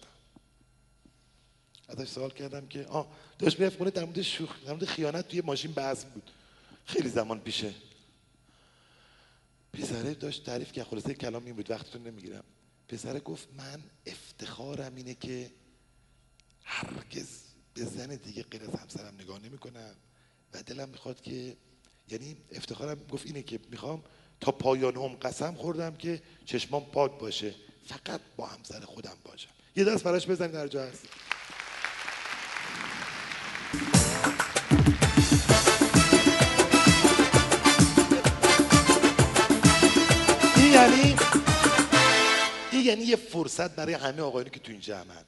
ازش سوال کردم که آه داشت می‌رفت خونه در مورد شوخ در مورد خیانت توی ماشین بحث بود. خیلی زمان پیشه. پسره داشت تعریف که خلاصه کلام این بود وقتتون نمی‌گیرم. پسره گفت من افتخارم اینه که هرگز به زن دیگه غیر از همسرم نگاه نمی‌کنم و دلم می‌خواد که یعنی افتخارم گفت اینه که می‌خوام تا پایان هم قسم خوردم که چشمام پاک باشه فقط با همسر خودم باشم. یه دست براش بزنید در جا هست. این یعنی این یعنی یه فرصت برای همه آقایانی که تو این جمعن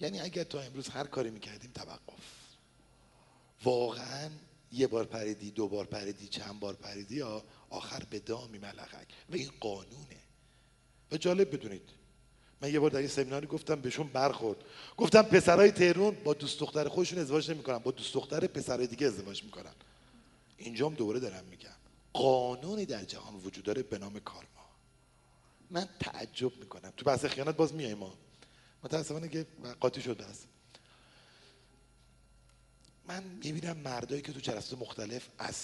یعنی اگر تا امروز هر کاری می‌کردیم توقف. واقعا یه بار پریدی دو بار پریدی چند بار پریدی یا آخر به دامی ملخک و این قانونه. و جالب بدونید. من یه بار در یه سمیناری گفتم بهشون برخورد. گفتم پسرای تهرون با دوست دختر خودشون ازدواج نمی‌کنن. با دوست دختر پسرای دیگه ازدواج می‌کنن. اینجام دوباره دارم میگم. قانونی در جهان وجود داره به نام کارما. من تعجب می‌کنم. تو بحث خیانت باز میای ما. متاسفانه که قاطی شده است. من می‌بینم مردایی که تو جلسات مختلف از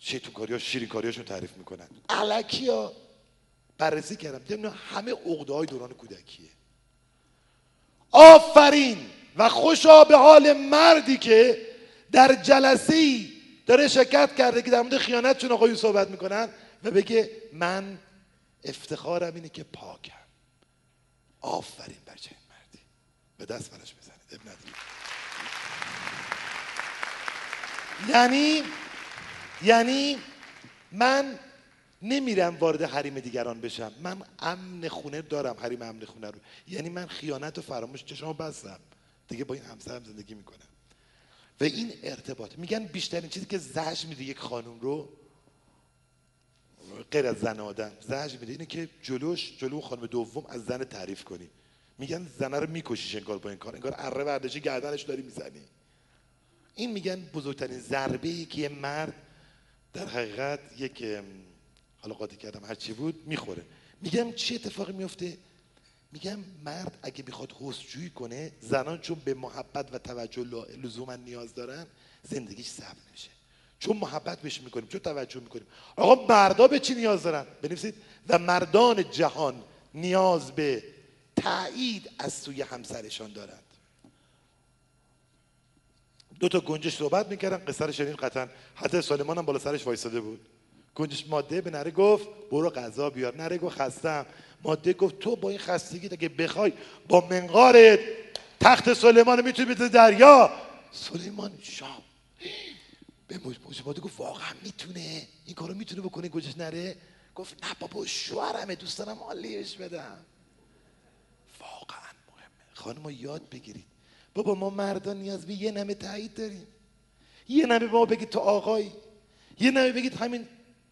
شیطون ها شیرین کاریاشون تعریف می‌کنن. علکی ها بررسی کردم. دیدم همه عقده های دوران کودکیه. آفرین! و خوشا به حال مردی که در جلسه ای داره شرکت کرده که در مورد خیانتشون آقایون صحبت می‌کنن و بگه من افتخارم اینه که پاکم. آفرین بر چه مردی. به دست براش بزنید. ابن یعنی یعنی من نمیرم وارد حریم دیگران بشم. من امن خونه دارم حریم امن خونه رو. یعنی من خیانت و فراموش چشمو بستم. دیگه با این همسرم زندگی می‌کنم. و این ارتباط. میگن بیشترین چیزی که زهش میده یک خانم رو غیر از زن آدم زجر میده اینه که جلوش جلو خانم دوم از زن تعریف کنی. میگن زنه رو میکشیش انگار با این کار. انگار اره برداشتی گردنش داری می‌زنی. این میگن بزرگترین ضربه ای که یه مرد در حقیقت یک حالا قاطی کردم هر چی بود می‌خوره. میگم چه اتفاقی میفته؟ میگم مرد اگه می‌خواد حسجویی کنه زنان چون به محبت و توجه لزوما نیاز دارن زندگیش سبز میشه چون محبت بهش می‌کنیم چون توجه می‌کنیم. آقا مردا به چی نیاز دارن؟ بنویسید. و مردان جهان نیاز به تایید از سوی همسرشان دارند دو تا گنجش صحبت می‌کردن قصه رو شنید قطعا. حضرت سلیمان هم بالا سرش وایساده بود. گنجش ماده به نره گفت برو غذا بیار. نره گفت خستم. ماده گفت تو با این خستگی اگه بخوای با منقارت تخت سلیمان می‌تونی بده دریا. سلیمان شام. به ماده گفت واقعا می‌تونه. این کارو می‌تونه بکنه گنجش نره. گفت نه بابا شوهرمه دوست دارم حالیش بدم. واقعا مهمه. خانم یاد بگیرید. بابا ما مردان نیاز به یه نمه تایید داریم. یه نمه به ما بگید تو آقایی. یه نمه بگید همین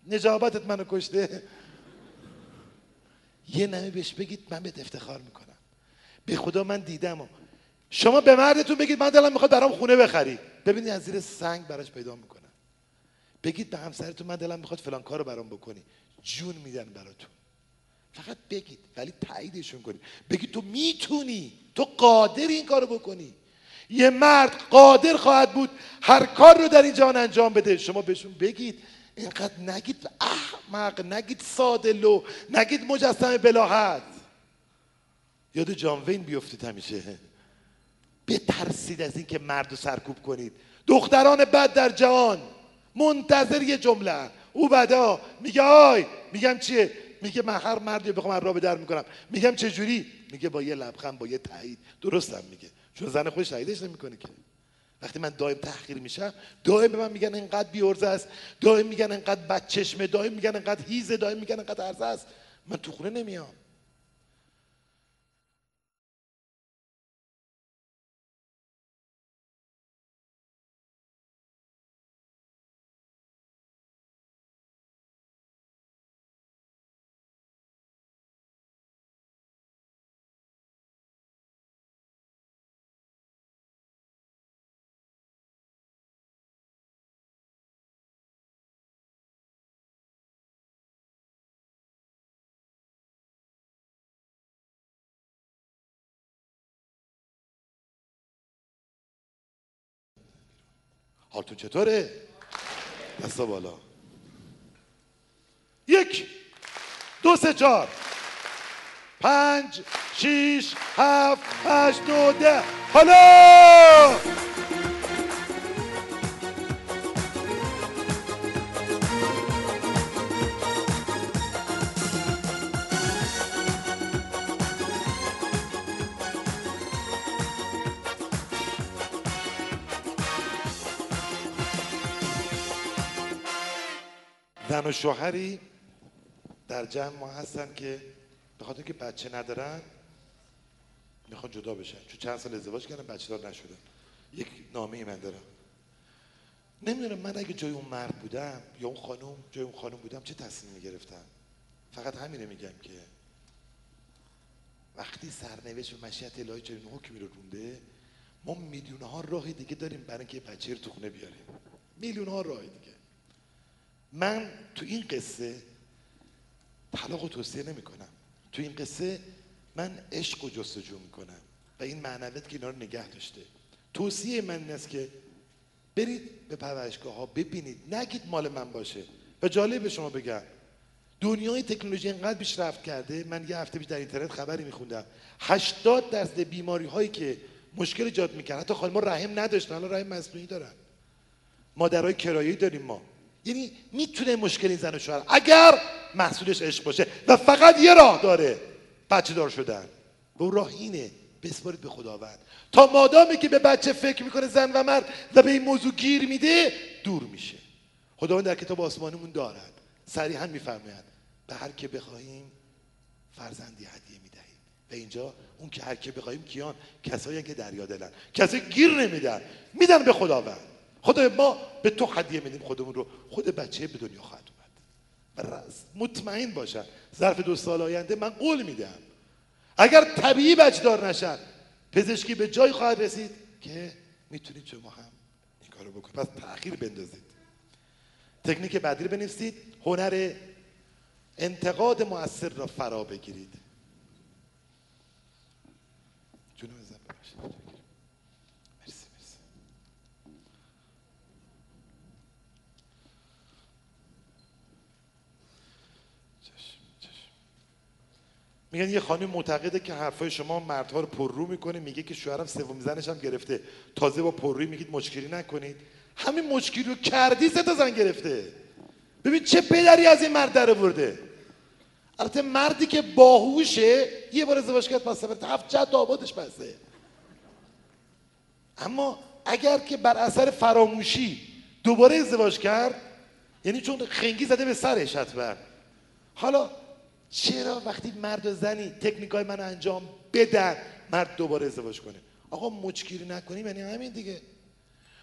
نجابتت منو کشته. یه نمه بهش بگید من بهت افتخار می‌کنم. به خدا من دیدم شما به مردتون بگید من دلم می‌خواد برام خونه بخری. ببینید از زیر سنگ براش پیدا می‌کنم. بگید به همسرتون من دلم می‌خواد فلان کارو برام بکنی. جون میدن براتون. فقط بگید ولی تاییدشون کنید. بگید تو می‌تونی تو قادر این کارو بکنی. یه مرد قادر خواهد بود هر کار رو در این جهان انجام بده. شما بهشون بگید اینقدر نگید احمق نگید ساده لو نگید مجسم بلاحت. یاد جان وین بیفتید همیشه. بترسید از اینکه مرد رو سرکوب کنید. دختران بد در جهان منتظر یه جمله. او بدا میگه آی میگم چیه؟ میگه من هر مردی بخوام راه به در می‌کنم. میگم چه جوری میگه با یه لبخند با یه تایید. درستم میگه. چون زن خودش تاییدش نمی‌کنه که. وقتی من دائم تحقیر میشم دائم به من میگن انقدر بیورزه است. دائم میگن انقدر بچشمه دائم میگن انقدر هیزه دائم میگن انقدر ارزه است. من تو خونه نمیام. حالتون چطوره؟ دستا بالا. یک دو سه چهار. پنج شیش هفت هشت دو ده. حالا! زن و شوهری در جمع ما هستن که به خاطر که بچه ندارن می‌خوان جدا بشن. چون چند سال ازدواج کردن بچه دار نشدن. یک نامه ای من دارم. نمی‌دونم من اگه جای اون مرد بودم یا اون خانم جای اون خانم بودم چه تصمیمی گرفتم فقط همینه میگم که وقتی سرنوشت و مشیت الهی چنین حکمی رو رونده ما میلیون ها راه دیگه داریم برای اینکه بچه رو تو خونه بیاریم. میلیون ها راه دیگه. من تو این قصه طلاق و توصیه نمی کنم تو این قصه من عشق و جستجو می‌کنم. و این معنویت که اینا رو نگه داشته. توصیه من این است که برید به پرورشگاه ها ببینید. نگید مال من باشه. و جالب به شما بگم دنیای تکنولوژی اینقدر پیشرفت کرده. من یه هفته پیش در اینترنت خبری میخوندم. 80 درصد بیماری هایی که مشکل ایجاد می‌کنن حتی خانم رحم نداشتن. الان رحم مصنوعی دارن. مادرای کرایه‌ای داریم ما. یعنی می‌تونه مشکلی زن و شوهر اگر محصولش عشق باشه و فقط یه راه داره بچه دار شدن. به اون راه اینه بسپارید به خداوند. تا مادامی که به بچه فکر می‌کنه زن و مرد و به این موضوع گیر میده دور میشه. خداوند در کتاب آسمانمون دارد صریحا میفرماید به هر که بخواهیم فرزندی هدیه می‌دهیم. و اینجا اون که هر که بخواهیم کیان؟ کسایی که دریا دلن. کسی گیر نمیدن. میدن به خداوند. خدای ما به تو هدیه میدیم خودمون رو. خود بچه به دنیا خواهد اومد. مطمئن باشن ظرف دو سال آینده من قول میدم. اگر طبیعی بچه دار نشن پزشکی به جای خواهد رسید که می‌تونید شما هم این کارو بکنید. پس تاخیر بندازید. تکنیک بعدی رو بنویسید. هنر انتقاد مؤثر را فرا بگیرید جونو بزن ببخشید مرسی مرسی چشم چشم میگن یه خانم معتقده که حرفای شما مردها رو پررو می‌کنه میگه که شوهرم سوم زنش هم گرفته. تازه با پررویی میگید مشکلی نکنید. همین مشکلی رو کردی سه تا زن گرفته. ببین چه پدری از این مرد در آورده البته مردی که باهوشه یه بار ازدواج کرد پس سفر هفت جد آبادش بسته. اما اگر که بر اثر فراموشی دوباره ازدواج کرد یعنی چون خنگی زده به سرش حتما. حالا چرا وقتی مرد و زنی تکنیکای من انجام بدن مرد دوباره ازدواج کنه؟ آقا مچگیری نکنیم یعنی همین دیگه.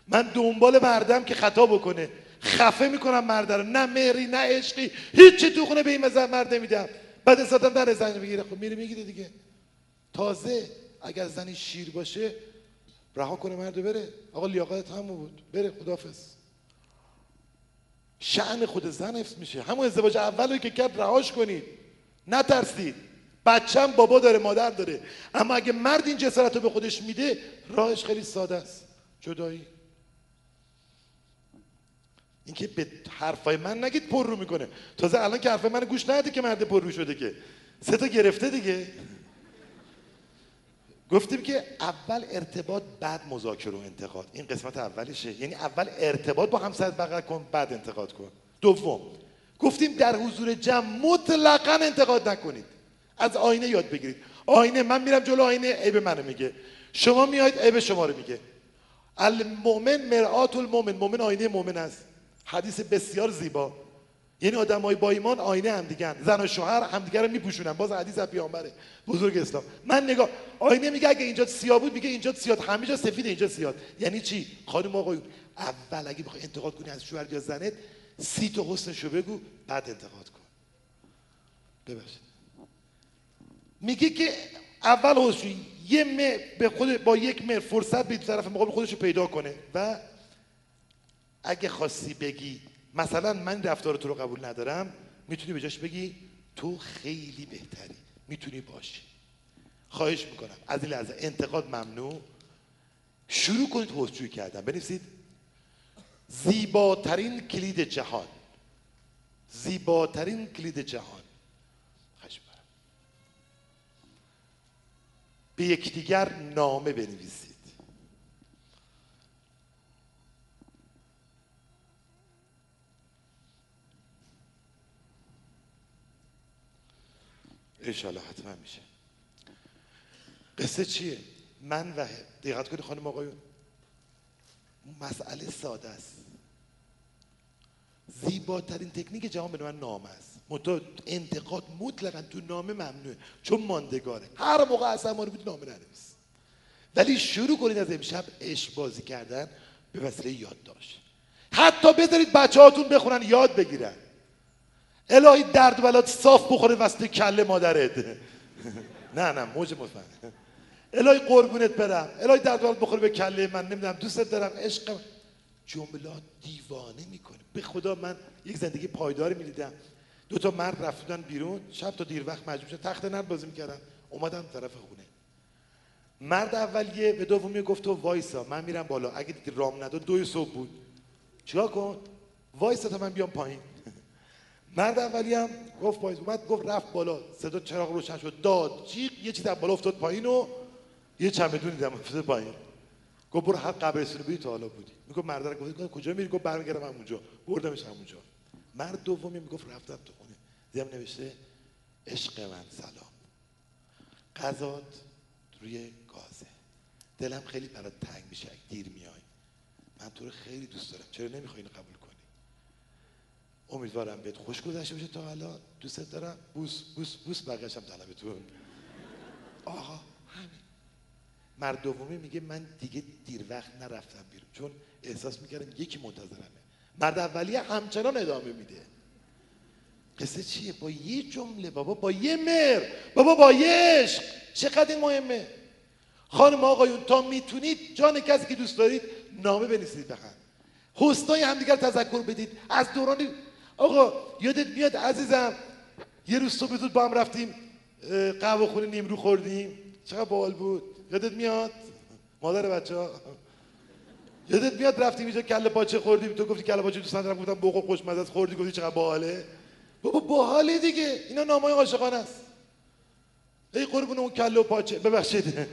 من دنبال مردم که خطا بکنه. خفه می‌کنم مرد رو. نه مهری نه عشقی. هیچی تو خونه به این مزه مرد نمیدم. بعد اصلا در زن بگیره خب میره می‌گیره دیگه. تازه اگر زنی شیر باشه رها کنه مرد بره. آقا لیاقت همون بود. بره خدافز شعن خود زن حفظ میشه. همون ازدواج اول که کرد رهاش کنید نترسید. بچم بابا داره مادر داره. اما اگه مرد این جسارت رو به خودش میده راهش خیلی ساده است. جدایی. اینکه به حرفای من نگید پر رو می‌کنه. تازه الان که حرفای من گوش نده که مرد پر رو شده که. سه تا گرفته دیگه. گفتیم که اول ارتباط بعد مذاکره و انتقاد. این قسمت اولشه یعنی اول ارتباط با همسرت بغل کن بعد انتقاد کن. دوم. گفتیم در حضور جمع مطلقا انتقاد نکنید. از آینه یاد بگیرید. آینه من میرم جلو آینه عیب منو میگه. شما میاید عیب شما رو میگه. المؤمن مرآت المؤمن. مؤمن آینه مؤمن است. حدیث بسیار زیبا. یعنی آدمای با ایمان آینه هم دیگه زن و شوهر همدیگه رو میپوشونن. باز حدیث پیامبره. بزرگ اسلام. من نگاه آینه میگه اگه اینجا سیاه بود میگه اینجا سیاه. همه جا سفید اینجا سیاه. یعنی چی؟ خانم آقایون اول اگه بخوای انتقاد کنی از شوهر یا زنت سی تا حسنشو بگو بعد انتقاد کن. ببخشید. میگه که اول حسن یه مه به خود با یک مهر فرصت به طرف مقابل خودش رو پیدا کنه. و اگه خواستی بگی مثلا من رفتار تو رو قبول ندارم می‌تونی به جاش بگی تو خیلی بهتری. می‌تونی باشی. خواهش می‌کنم. از این لحظه انتقاد ممنوع. شروع کنید حوزجوی کردن. بنویسید. زیباترین کلید جهان. زیباترین کلید جهان. خواهش به یکدیگر نامه بنویسید. انشالله حتما میشه. قصه چیه؟ من و دقت کنید خانم آقایون. مسئله ساده است. زیباترین تکنیک جهان به من نامه است. منتها انتقاد مطلقا تو نامه ممنوعه. چون ماندگاره. هر موقع رو بود نامه ننویس. ولی شروع کنید از امشب عشق بازی کردن به وسیله یادداشت حتی بذارید بچه هاتون بخونن یاد بگیرن. الهی درد بلات صاف بخوره وسط کله مادرت. نه نه موج مطمئن الهی قربونت برم. الهی درد بلات بخوره به کله من. نمی‌دونم دوستت دارم عشق. جملات دیوانه می‌کنه. به خدا من یک زندگی پایداری می‌دیدم. دو تا مرد رفتن بیرون. شب تا دیر وقت مجبور شد تخت نرد بازی می‌کردن اومدم طرف خونه. مرد اولیه به دومی گفت تو وایسا من میرم بالا. اگه دیدی رام نداد دوی صبح بود. چیکار کن؟ وایسا تا من بیام پایین. مرد اولی هم گفت پایین اومد گفت رفت بالا. صدا چراغ روشن شد. داد. جیغ. یه چیز از بالا افتاد پایین و یه چمدون دیدم افتاد پایین. گفت برو هر قبرستون بودی تا حالا بودی. می‌گفت مرد رو گفت کجا میری؟ گفت برمیگردم همونجا. بردمش همونجا. مرد دومی می‌گفت رفتم تو خونه. دیدم نوشته عشق من سلام. غذات روی گازه. دلم خیلی برات تنگ میشه دیر میای. من تو رو خیلی دوست دارم. چرا نمی‌خوای اینو قبول کنی؟ امیدوارم بهت خوش گذشته باشه تا حالا. دوست دارم. بوس بوس بوس بقیه‌شم طلبتون آها همین. مرد دومی میگه من دیگه دیر وقت نرفتم بیرون چون احساس می‌کردم یکی منتظرمه. مرد اولیه همچنان ادامه میده. قصه چیه؟ با یه جمله بابا با یه مر بابا با یه عشق. چقدر این مهمه؟ خانم آقایون تا می‌تونید جان کسی که دوست دارید نامه بنویسید هم حسنای همدیگر تذکر بدید. از دوران آقا یادت میاد عزیزم یه روز صبح زود با هم رفتیم قهوه خونه نیمرو خوردیم. چقدر باحال بود. یادت میاد؟ مادر بچه ها یادت میاد رفتیم اینجا کله پاچه خوردیم؟ تو گفتی کله پاچه دوست ندارم گفتم بوق خوشمزه است خوردی. گفتی چقدر باحاله. بابا باحاله دیگه. اینا نامای عاشقانه است. ای قربون اون کله و پاچه. ببخشید.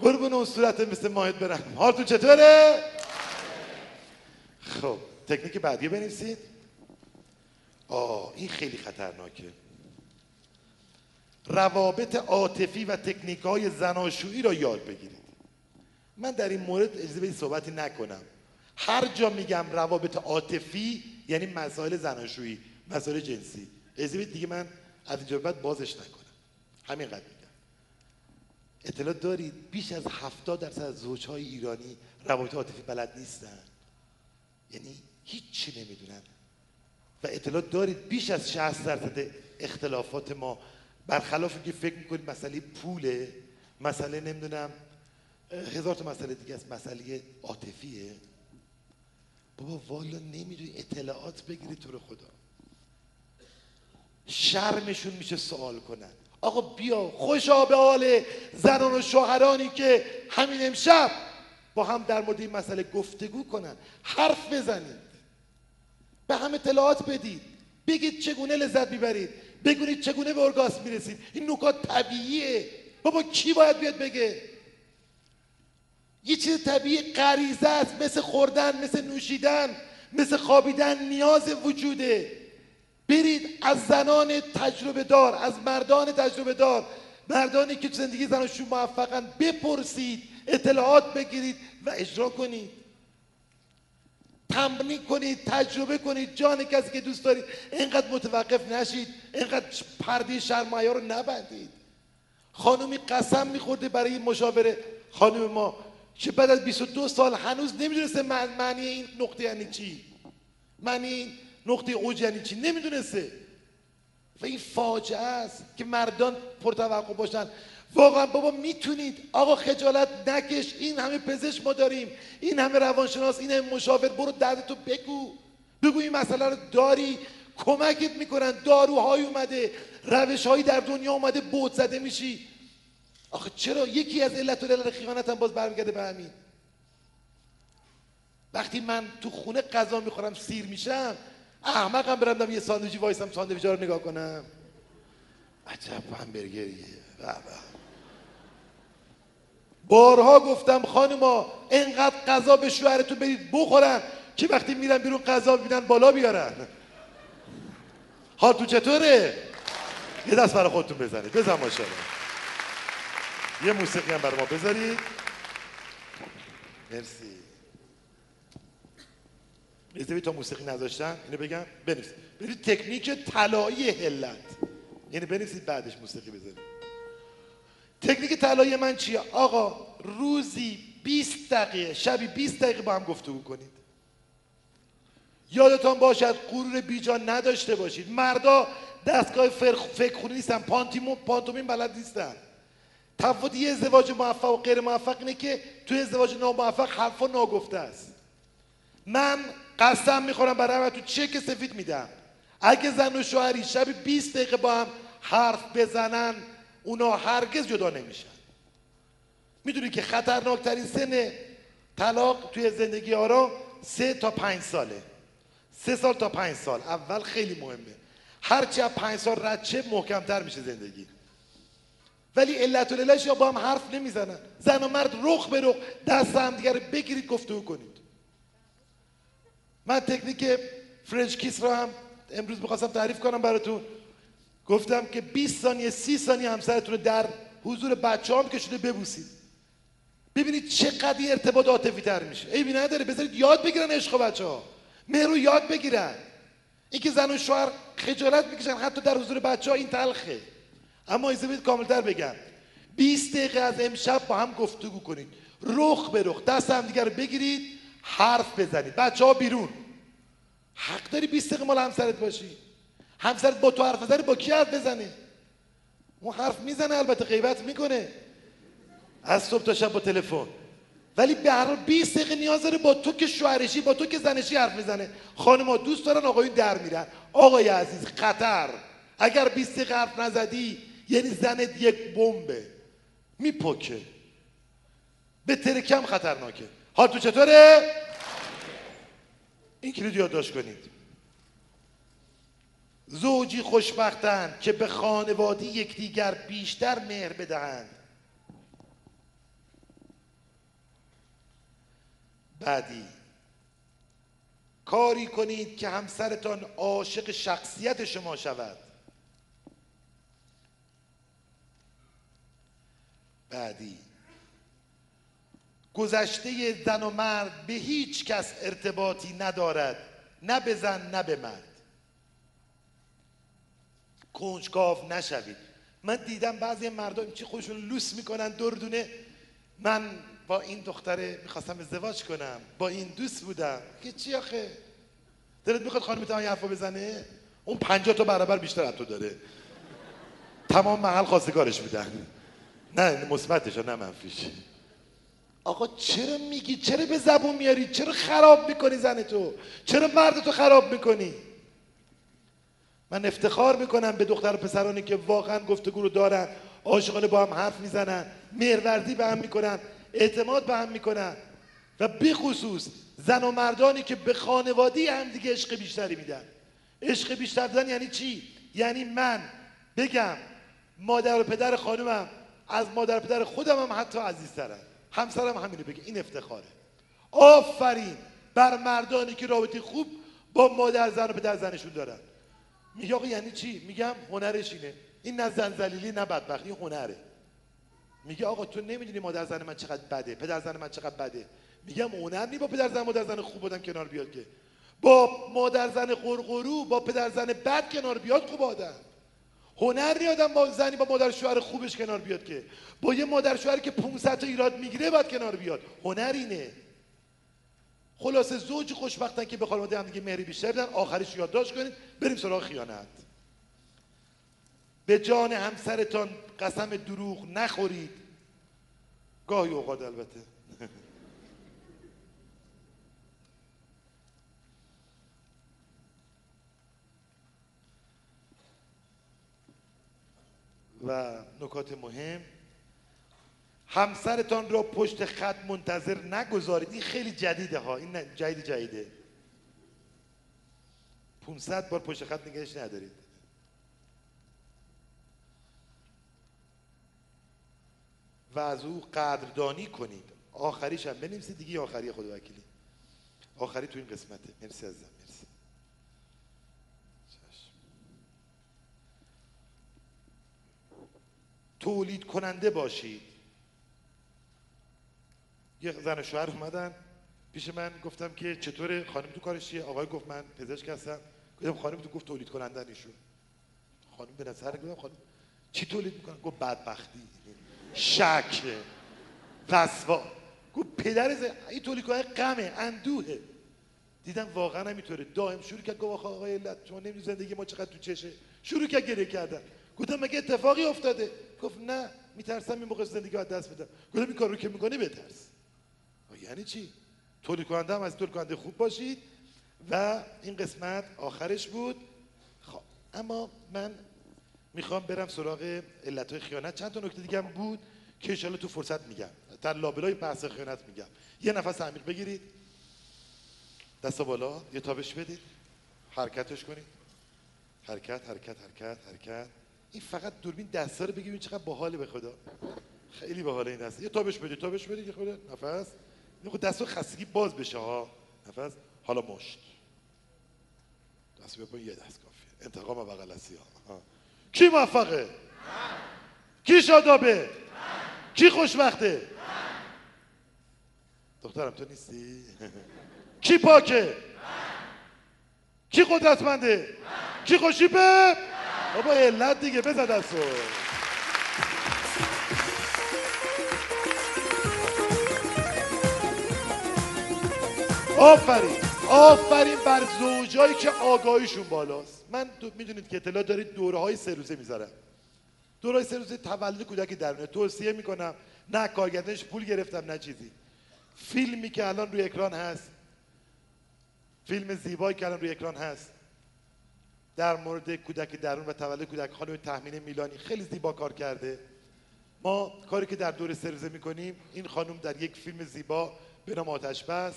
قربون اون صورت مثل ماهت برم. حالتون چطوره؟ خب تکنیک بعدی بنویسید. آه این خیلی خطرناکه. روابط عاطفی و تکنیک های زناشویی را یاد بگیرید. من در این مورد اجازه بدید صحبتی نکنم. هر جا میگم روابط عاطفی یعنی مسائل زناشویی مسائل جنسی. اجازه بدید دیگه من از اینجا بعد بازش نکنم. همینقدر میگم. اطلاع دارید بیش از هفتاد درصد از زوجهای ایرانی روابط عاطفی بلد نیستن. یعنی هیچی نمی‌دونن. و اطلاع دارید بیش از 60 درصد اختلافات ما برخلاف اینکه فکر می‌کنید مسئله پوله مسئله نمی‌دونم هزار تا مسئله دیگه است. مسئله عاطفیه. بابا والا نمی‌دونی اطلاعات بگیری تو رو خدا. شرمشون میشه سوال کنن. آقا بیا خوشا به حال زنان و شوهرانی که همین امشب با هم در مورد این مسئله گفتگو کنن. حرف بزنید. به هم اطلاعات بدید. بگید چگونه لذت می‌برید. بگویید چگونه به ارگاسم می‌رسید این نکات طبیعیه. بابا کی باید بیاد بگه؟ یه چیز طبیعی غریزه است مثل خوردن مثل نوشیدن مثل خوابیدن نیاز وجوده. برید از زنان تجربه دار از مردان تجربه دار مردانی که زندگی زناشون موفقن بپرسید اطلاعات بگیرید و اجرا کنید. تمرین کنید تجربه کنید جان کسی که دوست دارید اینقدر متوقف نشید. اینقدر پرده شرمایه رو نبندید. خانومی قسم میخورده برای مشاوره. خانم ما که بعد از 22 سال هنوز نمی‌دونسته معنی این نقطه یعنی چی. معنی این نقطه اوج یعنی چی؟ نمی‌دونسته. و این فاجعه است که مردان پرتوقع باشن. واقعا بابا می‌تونید. آقا خجالت نکش. این همه پزشک ما داریم. این همه روانشناس این همه مشاور برو دردتو بگو. بگو این مسئله رو داری. کمکت می‌کنن. داروهای اومده. روشهایی در دنیا اومده. بود زده میشی. آخه چرا؟ یکی از علت و علت خیانت هم باز برمیگرده به همین. وقتی من تو خونه غذا می‌خورم سیر میشم احمقم برم یه ساندویچی وایسم ساندویچ رو نگاه کنم. عجب همبرگریه. بارها گفتم خانما انقدر غذا به شوهرتون برید بخورن. که وقتی میرن بیرون غذا ببینن بالا بیارن. تو چطوره؟ یه دست برای خودتون بزنید. بزن ماشاءالله. یه موسیقی هم برای ما بذارید. مرسی. بذارید تا موسیقی نذاشتن. اینو بگم. بنویسید برید تکنیک طلایی هلت یعنی بنویسید بعدش موسیقی بذارید. تکنیک طلایی من چیه؟ آقا روزی 20 دقیقه شبی 20 دقیقه با هم گفتگو کنید. یادتان باشد غرور بیجان نداشته باشید. مردا دستگاه فکر خونی نیستن پانتیمون پانتومین بلد نیستن. تفاوت یه ازدواج موفق و غیر موفق اینه که توی ازدواج ناموفق حرفا ناگفته است. من قسم می‌خورم برای تو چک سفید میدم. اگه زن و شوهری شب 20 دقیقه با هم حرف بزنن اونا هرگز جدا نمیشن. می‌دونی که خطرناکترین سن طلاق توی زندگی آرام سه تا پنج ساله. سه سال تا پنج سال. اول خیلی مهمه. هرچی از پنج سال رد شه محکمتر میشه زندگی. ولی علت و یا با هم حرف نمی‌زنن. زن و مرد رخ به رخ دست هم دیگر بگیرید گفتگو کنید. من تکنیک French kiss رو هم امروز می‌خواستم تعریف کنم براتون. گفتم که 20 ثانیه 30 ثانیه همسرتون رو در حضور بچه که شده ببوسید. ببینید چقدر ارتباط عاطفی تر میشه. عیبی نداره بذارید یاد بگیرن عشق بچه ها مهرو یاد بگیرن. اینکه زن و شوهر خجالت می‌کشن حتی در حضور بچه ها این تلخه. اما ایزه بید کاملتر بگم. 20 دقیقه از امشب با هم گفتگو کنید. رخ به رخ دست هم دیگر بگیرید حرف بزنید. بچه ها بیرون. حق داری 20 دقیقه مال همسرت باشی. همسرت با تو حرف بزنه با کی حرف بزنه اون حرف می‌زنه البته غیبت می‌کنه. از صبح تا شب با تلفن. ولی به هر حال 20 دقیقه نیاز داره با تو که شوهرشی با تو که زنشی حرف می‌زنه. خانم‌ها دوست دارن آقایون در میرن. آقای عزیز خطر. اگر 20 دقیقه حرف نزدی یعنی زنت یک بمبه. میپکه. به ترکم خطرناکه. حال تو چطوره؟ این کلید یادداشت کنید. زوجی خوشبختند که به خانواده یکدیگر بیشتر مهر بدهند. بعدی کاری کنید که همسرتان عاشق شخصیت شما شود. بعدی گذشته زن و مرد به هیچ کس ارتباطی ندارد نه به زن نه به مرد. کنجکاو نشوید. من دیدم بعضی مردم چی خودشون لوس می‌کنن دردونه من با این دختره می‌خواستم ازدواج کنم. با این دوست بودم. که چی آخه؟ دلت می‌خواد خانم این حرفو بزنه؟ اون پنجاه تا برابر بیشتر از تو داره. تمام محل خواستگارش میدن نه مثبتش نه منفیش. آقا چرا میگی؟ چرا به زبون میاری چرا خراب می‌کنی زن تو؟ چرا مرد تو خراب می‌کنی؟ من افتخار می‌کنم به دختر و پسرانی که واقعا گفتگو رو دارن عاشقانه با هم حرف می‌زنن مهرورزی به هم می‌کنن اعتماد به هم می‌کنن و بخصوص زن و مردانی که به خانوادی هم دیگه عشق بیشتری میدن. عشق بیشتر دادن یعنی چی؟ یعنی من بگم مادر و پدر خانمم از مادر و پدر خودم هم حتی عزیزترن. همسرم همینو بگه این افتخاره. آفرین بر مردانی که رابطه خوب با مادر زن و پدر زنشون دارن. میگه آقا یعنی چی؟ میگم هنرش اینه. این نه زن زلیلی نه بدبختی هنره. میگه آقا تو نمی‌دونی مادر زن من چقدر بده پدر زن من چقدر بده. میگم هنر نی با پدر زن مادر زن خوب بودن کنار بیاد که. با مادر زن قرقرو با پدر زن بد کنار بیاد خوب آدم. هنر نی آدم با زنی با مادر شوهر خوبش کنار بیاد که. با یه مادر شوهری که 500 تا ایراد می‌گیره باید کنار بیاد. هنر اینه. خلاصه زوج خوشبختن که به خانواده هم دیگه مهری بیشتر بدن آخرش یادداشت کنید بریم سراغ خیانت. به جان همسرتان قسم دروغ نخورید. گاهی اوقات البته. و نکات مهم همسرتان را پشت خط منتظر نگذارید. این خیلی جدیده ها. این جدید جدیده. 500 بار پشت خط نگهش ندارید. و از او قدردانی کنید. آخریش هم بنویسید دیگه آخری خود وکیلی. آخری تو این قسمته. مرسی عزیزم مرسی. تولید کننده باشید. یه زن شوهر اومدن پیش من گفتم که چطور خانم تو کارش چیه؟ آقای گفت من پزشک هستم. گفتم خانم تو گفت تولید کننده ایشون. خانم به نظر گفتم خانم چی تولید می‌کنن گفت بدبختی. شک رسوا گفت پدر. این تولید کننده غمه اندوهه. دیدم واقعا همینطوره. دائم شروع کرد گفت آقای علت شما نمی‌دونی زندگی ما چقدر تو چشه. شروع کرد گریه کردن. گفتم مگه اتفاقی افتاده؟ گفت نه میترسم این موقع زندگی از دست بدم. گفتم این کار رو که می‌کنی بترس. یعنی چی؟ تولید کننده هم از تولید کننده خوب باشید و این قسمت آخرش بود. خب اما من می‌خوام برم سراغ علت های خیانت. چند تا نکته دیگه هم بود که انشالله تو فرصت میگم. در لابلای بحث خیانت میگم. یه نفس عمیق بگیرید. دست بالا. یه تابش بدید. حرکتش کنید. حرکت حرکت حرکت حرکت. این فقط دوربین دستا رو بگیرید. چقدر باحاله به خدا. خیلی باحاله این دست یه تابش بدید. تابش بدید. خود نفس. خود دست خستگی باز بشه ها نفس. حالا مشت. دست بپن یه دست کافیه. انتقام بغل ها کی موفقه؟ کی شادابه؟ کی خوشبخته؟ دخترم تو نیستی؟ کی پاکه؟ کی قدرتمنده؟ کی خوشیبه بابا علت دیگه بزد دستو. آفرین. آفرین بر زوجایی که آگاهیشون بالاست. من می‌دونید که اطلاع دارید دوره های سه روزه می‌ذارم. دوره های سه روزه تولد کودک درونه توصیه می‌کنم. نه کارگردانش پول گرفتم نه چیزی. فیلمی که الان روی اکران هست. فیلم زیبایی که الان روی اکران هست. در مورد کودک درون و تولد کودک خانم تحمین میلانی. خیلی زیبا کار کرده. ما کاری که در دور سرزه می‌کنیم این خانم در یک فیلم زیبا به نام آتش بس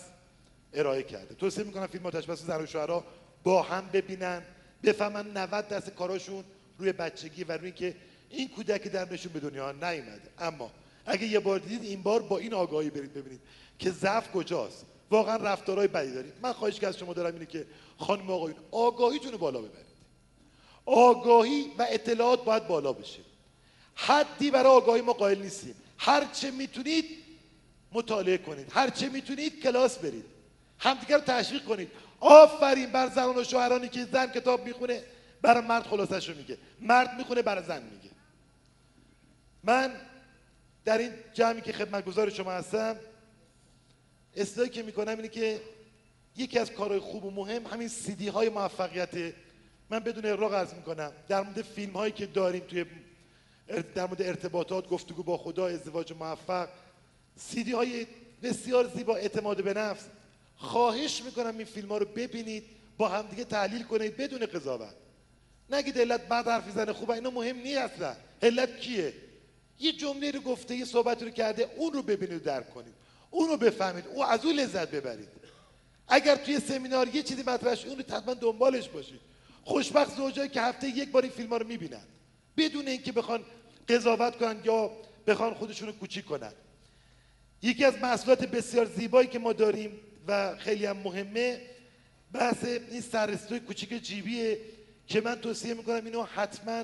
ارائه کرده. توصیه می‌کنم فیلم آتش بس زن و شوهرها با هم ببینن بفهمن 90 دست کاراشون روی بچگی و روی که این کودک درونشون به دنیا نیومده. اما اگه یه بار دیدید این بار با این آگاهی برید ببینید که ضعف کجاست. واقعا رفتارهای بدی دارید. من خواهش که از شما دارم اینه که خانم آقایون آگاهیتون بالا ببرید. آگاهی و اطلاعات باید بالا بشه. حدی برای آگاهی ما قائل نیستیم. هر چه می‌تونید مطالعه کنید. هر چه می‌تونید کلاس برید. همدیگر رو تشویق کنید. آفرین بر زنان و شوهرانی که زن کتاب می‌خونه برای مرد خلاصش رو میگه. مرد می‌خونه برای زن میگه. من در این جمعی که خدمتگزار شما هستم اصلاحی که می‌کنم اینه که یکی از کارهای خوب و مهم همین سیدی های موفقیت. من بدون اقراق عرض می‌کنم در مورد فیلم هایی که داریم توی در مورد ارتباطات گفتگو با خدا ازدواج موفق سیدی های بسیار زیبا اعتماد به نفس. خواهش می‌کنم این فیلم ها رو ببینید با همدیگه تحلیل کنید بدون قضاوت. نگید علت بعد حرف زنه خوبه اینا مهم نیست علت کیه؟ یه جمله رو گفته یه صحبت رو کرده اون رو ببینید و درک کنید. اون رو بفهمید او از اون لذت ببرید. اگر توی سمینار یه چیزی مطرح اون رو حتما دنبالش باشید. خوشبخت زوجایی که هفته یک بار این فیلم ها رو می‌بینن. بدون اینکه بخوان قضاوت کنن یا بخوان خودشون رو کوچیک کنن. یکی از محصولات بسیار زیبایی که ما داریم و خیلی هم مهمه. بحث این سررسیدهای کوچیک جیبیه که من توصیه می‌کنم اینو حتما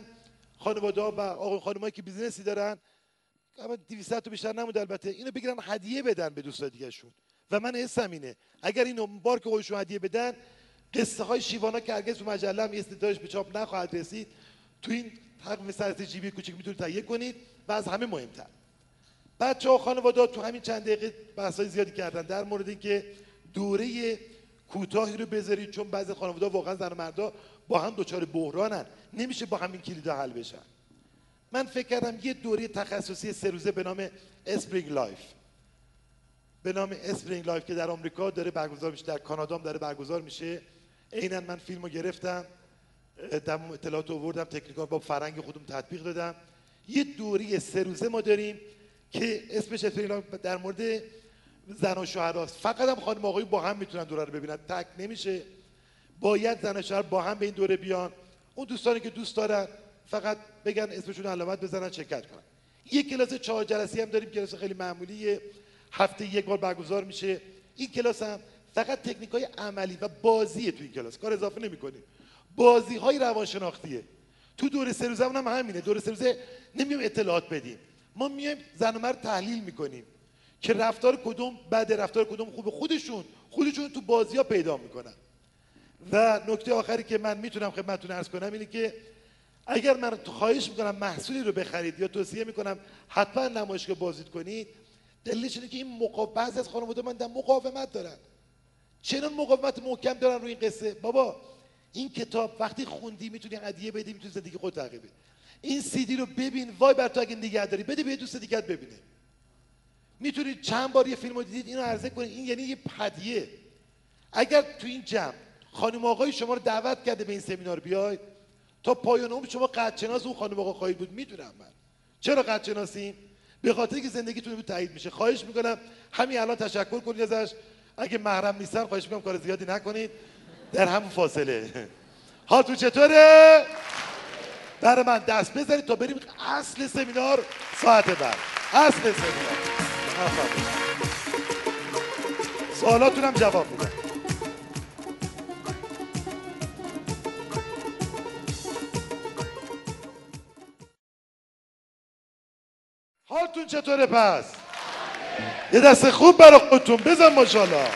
خانواده ها و آقای خانمایی که business ی دارن اما 200 تا بیشتر نمود البته. اینو بگیرن هدیه بدن به دوستای دیگهشون. و من حسم اینه اگر اینو بار که خودشون هدیه بدن قصه های شیوانا که هرگز تو مجله هم استدارش به چاپ نخواهد رسید تو این تقویم سررسید جیبی کوچیک می‌تونید تهیه کنید و از همه مهمتر. بچه ها خانواده تو همین چند دقیقه بحث زیادی کردن در مورد اینکه دوره کوتاهی رو بذارید چون بعضی خانواده واقعا زن و مردا با هم دچار بحرانن. نمیشه با همین کلیدا حل بشن. من فکر کردم یه دوره تخصصی سه روزه به نام Spring Life به نام Spring Life که در آمریکا داره برگزار میشه در کانادا هم داره برگزار میشه. عینا من فیلمو گرفتم در اطلاعات آوردم technical با فرهنگ خودم تطبیق دادم. یه دوره سه روزه ما داریم که اسمش Spring در مورد زن و شوهر فقط هم خانم آقایی با هم می‌تونن دوره رو ببینن. تک نمیشه. باید زن و شوهر با هم به این دوره بیان. اون دوستانی که دوست دارن فقط بگن اسمشون علامت بزنن شرکت کنن. یک کلاس چهار جلسه هم داریم کلاس خیلی معمولیه. هفته یک بار برگزار میشه. این کلاس هم فقط تکنیک های عملی و بازیه تو این کلاس. کار اضافه نمی کنیم بازی های روانشناختیه. تو دور سه روزه هم همینه. دور سه روزه نمیایم اطلاعات بدیم. ما میایم زن و مرد تحلیل می‌کنیم. که رفتار کدوم بعد رفتار کدوم خوبه. خودشون خودشون تو بازی ها پیدا می‌کنن. و نکته آخری که من می‌تونم خدمتتون ارز کنم اینه که اگر من خواهش می‌کنم محصولی رو بخرید یا توصیه می‌کنم حتما نمایشگاه بازدید کنید دلیلش اینه که این مقاومت بعضی از خانواده من در مقاومت دارن. چنان مقاومت محکم دارن روی این قصه. بابا این کتاب وقتی خوندی می‌تونی هدیه بدی می‌تونی زندگی خود تغییر این سیدی رو ببین وای بر تو اگه نگه داری بده به دوست دیگه ببینه. می‌تونید چند بار یه فیلم رو دیدید اینو عرضه کنید. این یعنی یه هدیه اگر تو این جمع خانم آقای شما رو دعوت کرده به این سمینار بیاید تا پایان عمر شما قدشناس اون خانم آقا خواهید بود می‌دونم من. چرا قدشناسیم به خاطر که زندگیتون بود تایید میشه. خواهش می‌کنم همین الان تشکر کنید ازش. اگه محرم نیستن خواهش می‌کنم کار زیادی نکنید. در همون فاصله. حالتون چطوره؟ برای من دست بزنید تا بریم اصل سمینار ساعت بعد. اصل سمینار. سوالاتون هم جواب میدم حالتون چطوره پس؟ یه دست خوب برای خودتون. بزن ماشاءالله.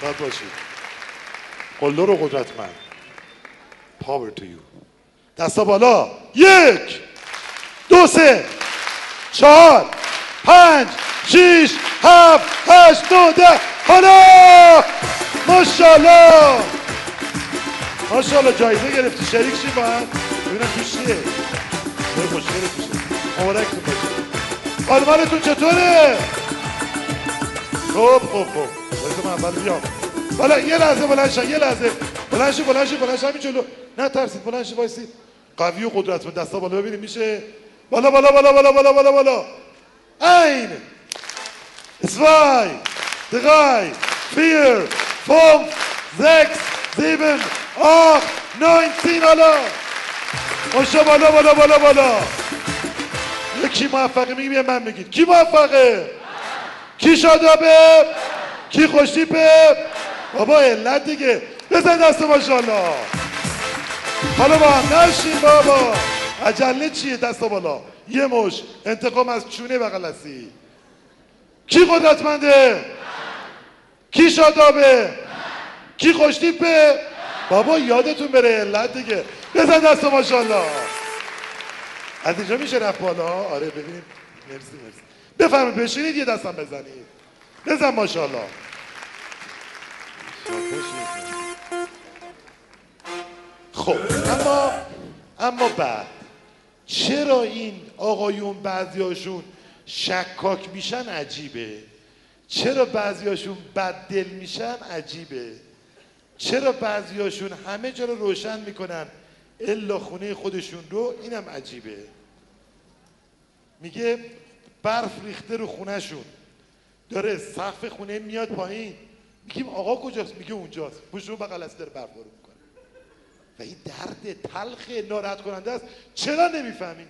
شاد باشید قلدر و قدرتمند. پاور تو یو دستا بالا. یک دو سه. چهار. پنج شیش هفت هشت دو ده. حالا! ماشاءالله! ماشاءالله جایزه گرفتی. شریک شی با هم ببینم تو چیه. یه مشکلی توشه مبارکتون باشه خانمانتون چطوره؟ خب خب خب باید من اول بیام. بالا یه لحظه بلند یه لحظه. بلند شی بلند همین جلو. نه ترسید. بلند شی وایسید قوی و قدرتمند. دستا بالا ببینیم میشه؟ بالا بالا بالا بالا بالا بالا بالا. Ein zwei drei vier fünf sechs sieben acht neun zehn بالا ماشا بالا بالا بالا بالا یکی موفقه میگیم یه من میگید کی موفقه کی شادابه کی خوشتیپه بابا علت دیگه بزن دست ماشاءالله حالا با هم نشین بابا عجله چیه دست بالا یه مش انتقام از چونه بغل هستی کی قدرتمنده؟ کی شادابه؟ کی خوشتیپه؟ بابا یادتون بره علت دیگه. بزن دست ماشاءالله. از اینجا میشه رفت بالا؟ آره ببینیم. مرسی مرسی. بفرمایید بشینید یه دستم بزنید. بزن ماشاءالله. خب اما اما بعد چرا این آقایون بعضیاشون شکاک میشن عجیبه. چرا بعضیاشون بد دل میشن؟ عجیبه. چرا بعضیاشون همه جا رو روشن می‌کنن الا خونه خودشون رو؟ اینم عجیبه. میگه برف ریخته رو خونهشون. داره سقف خونه میاد پایین. میگیم آقا کجاست؟ میگه اونجاست. پشت بغل است داره برف رو می‌کنه. و این درد تلخ ناراحت کننده است. چرا نمی‌فهمیم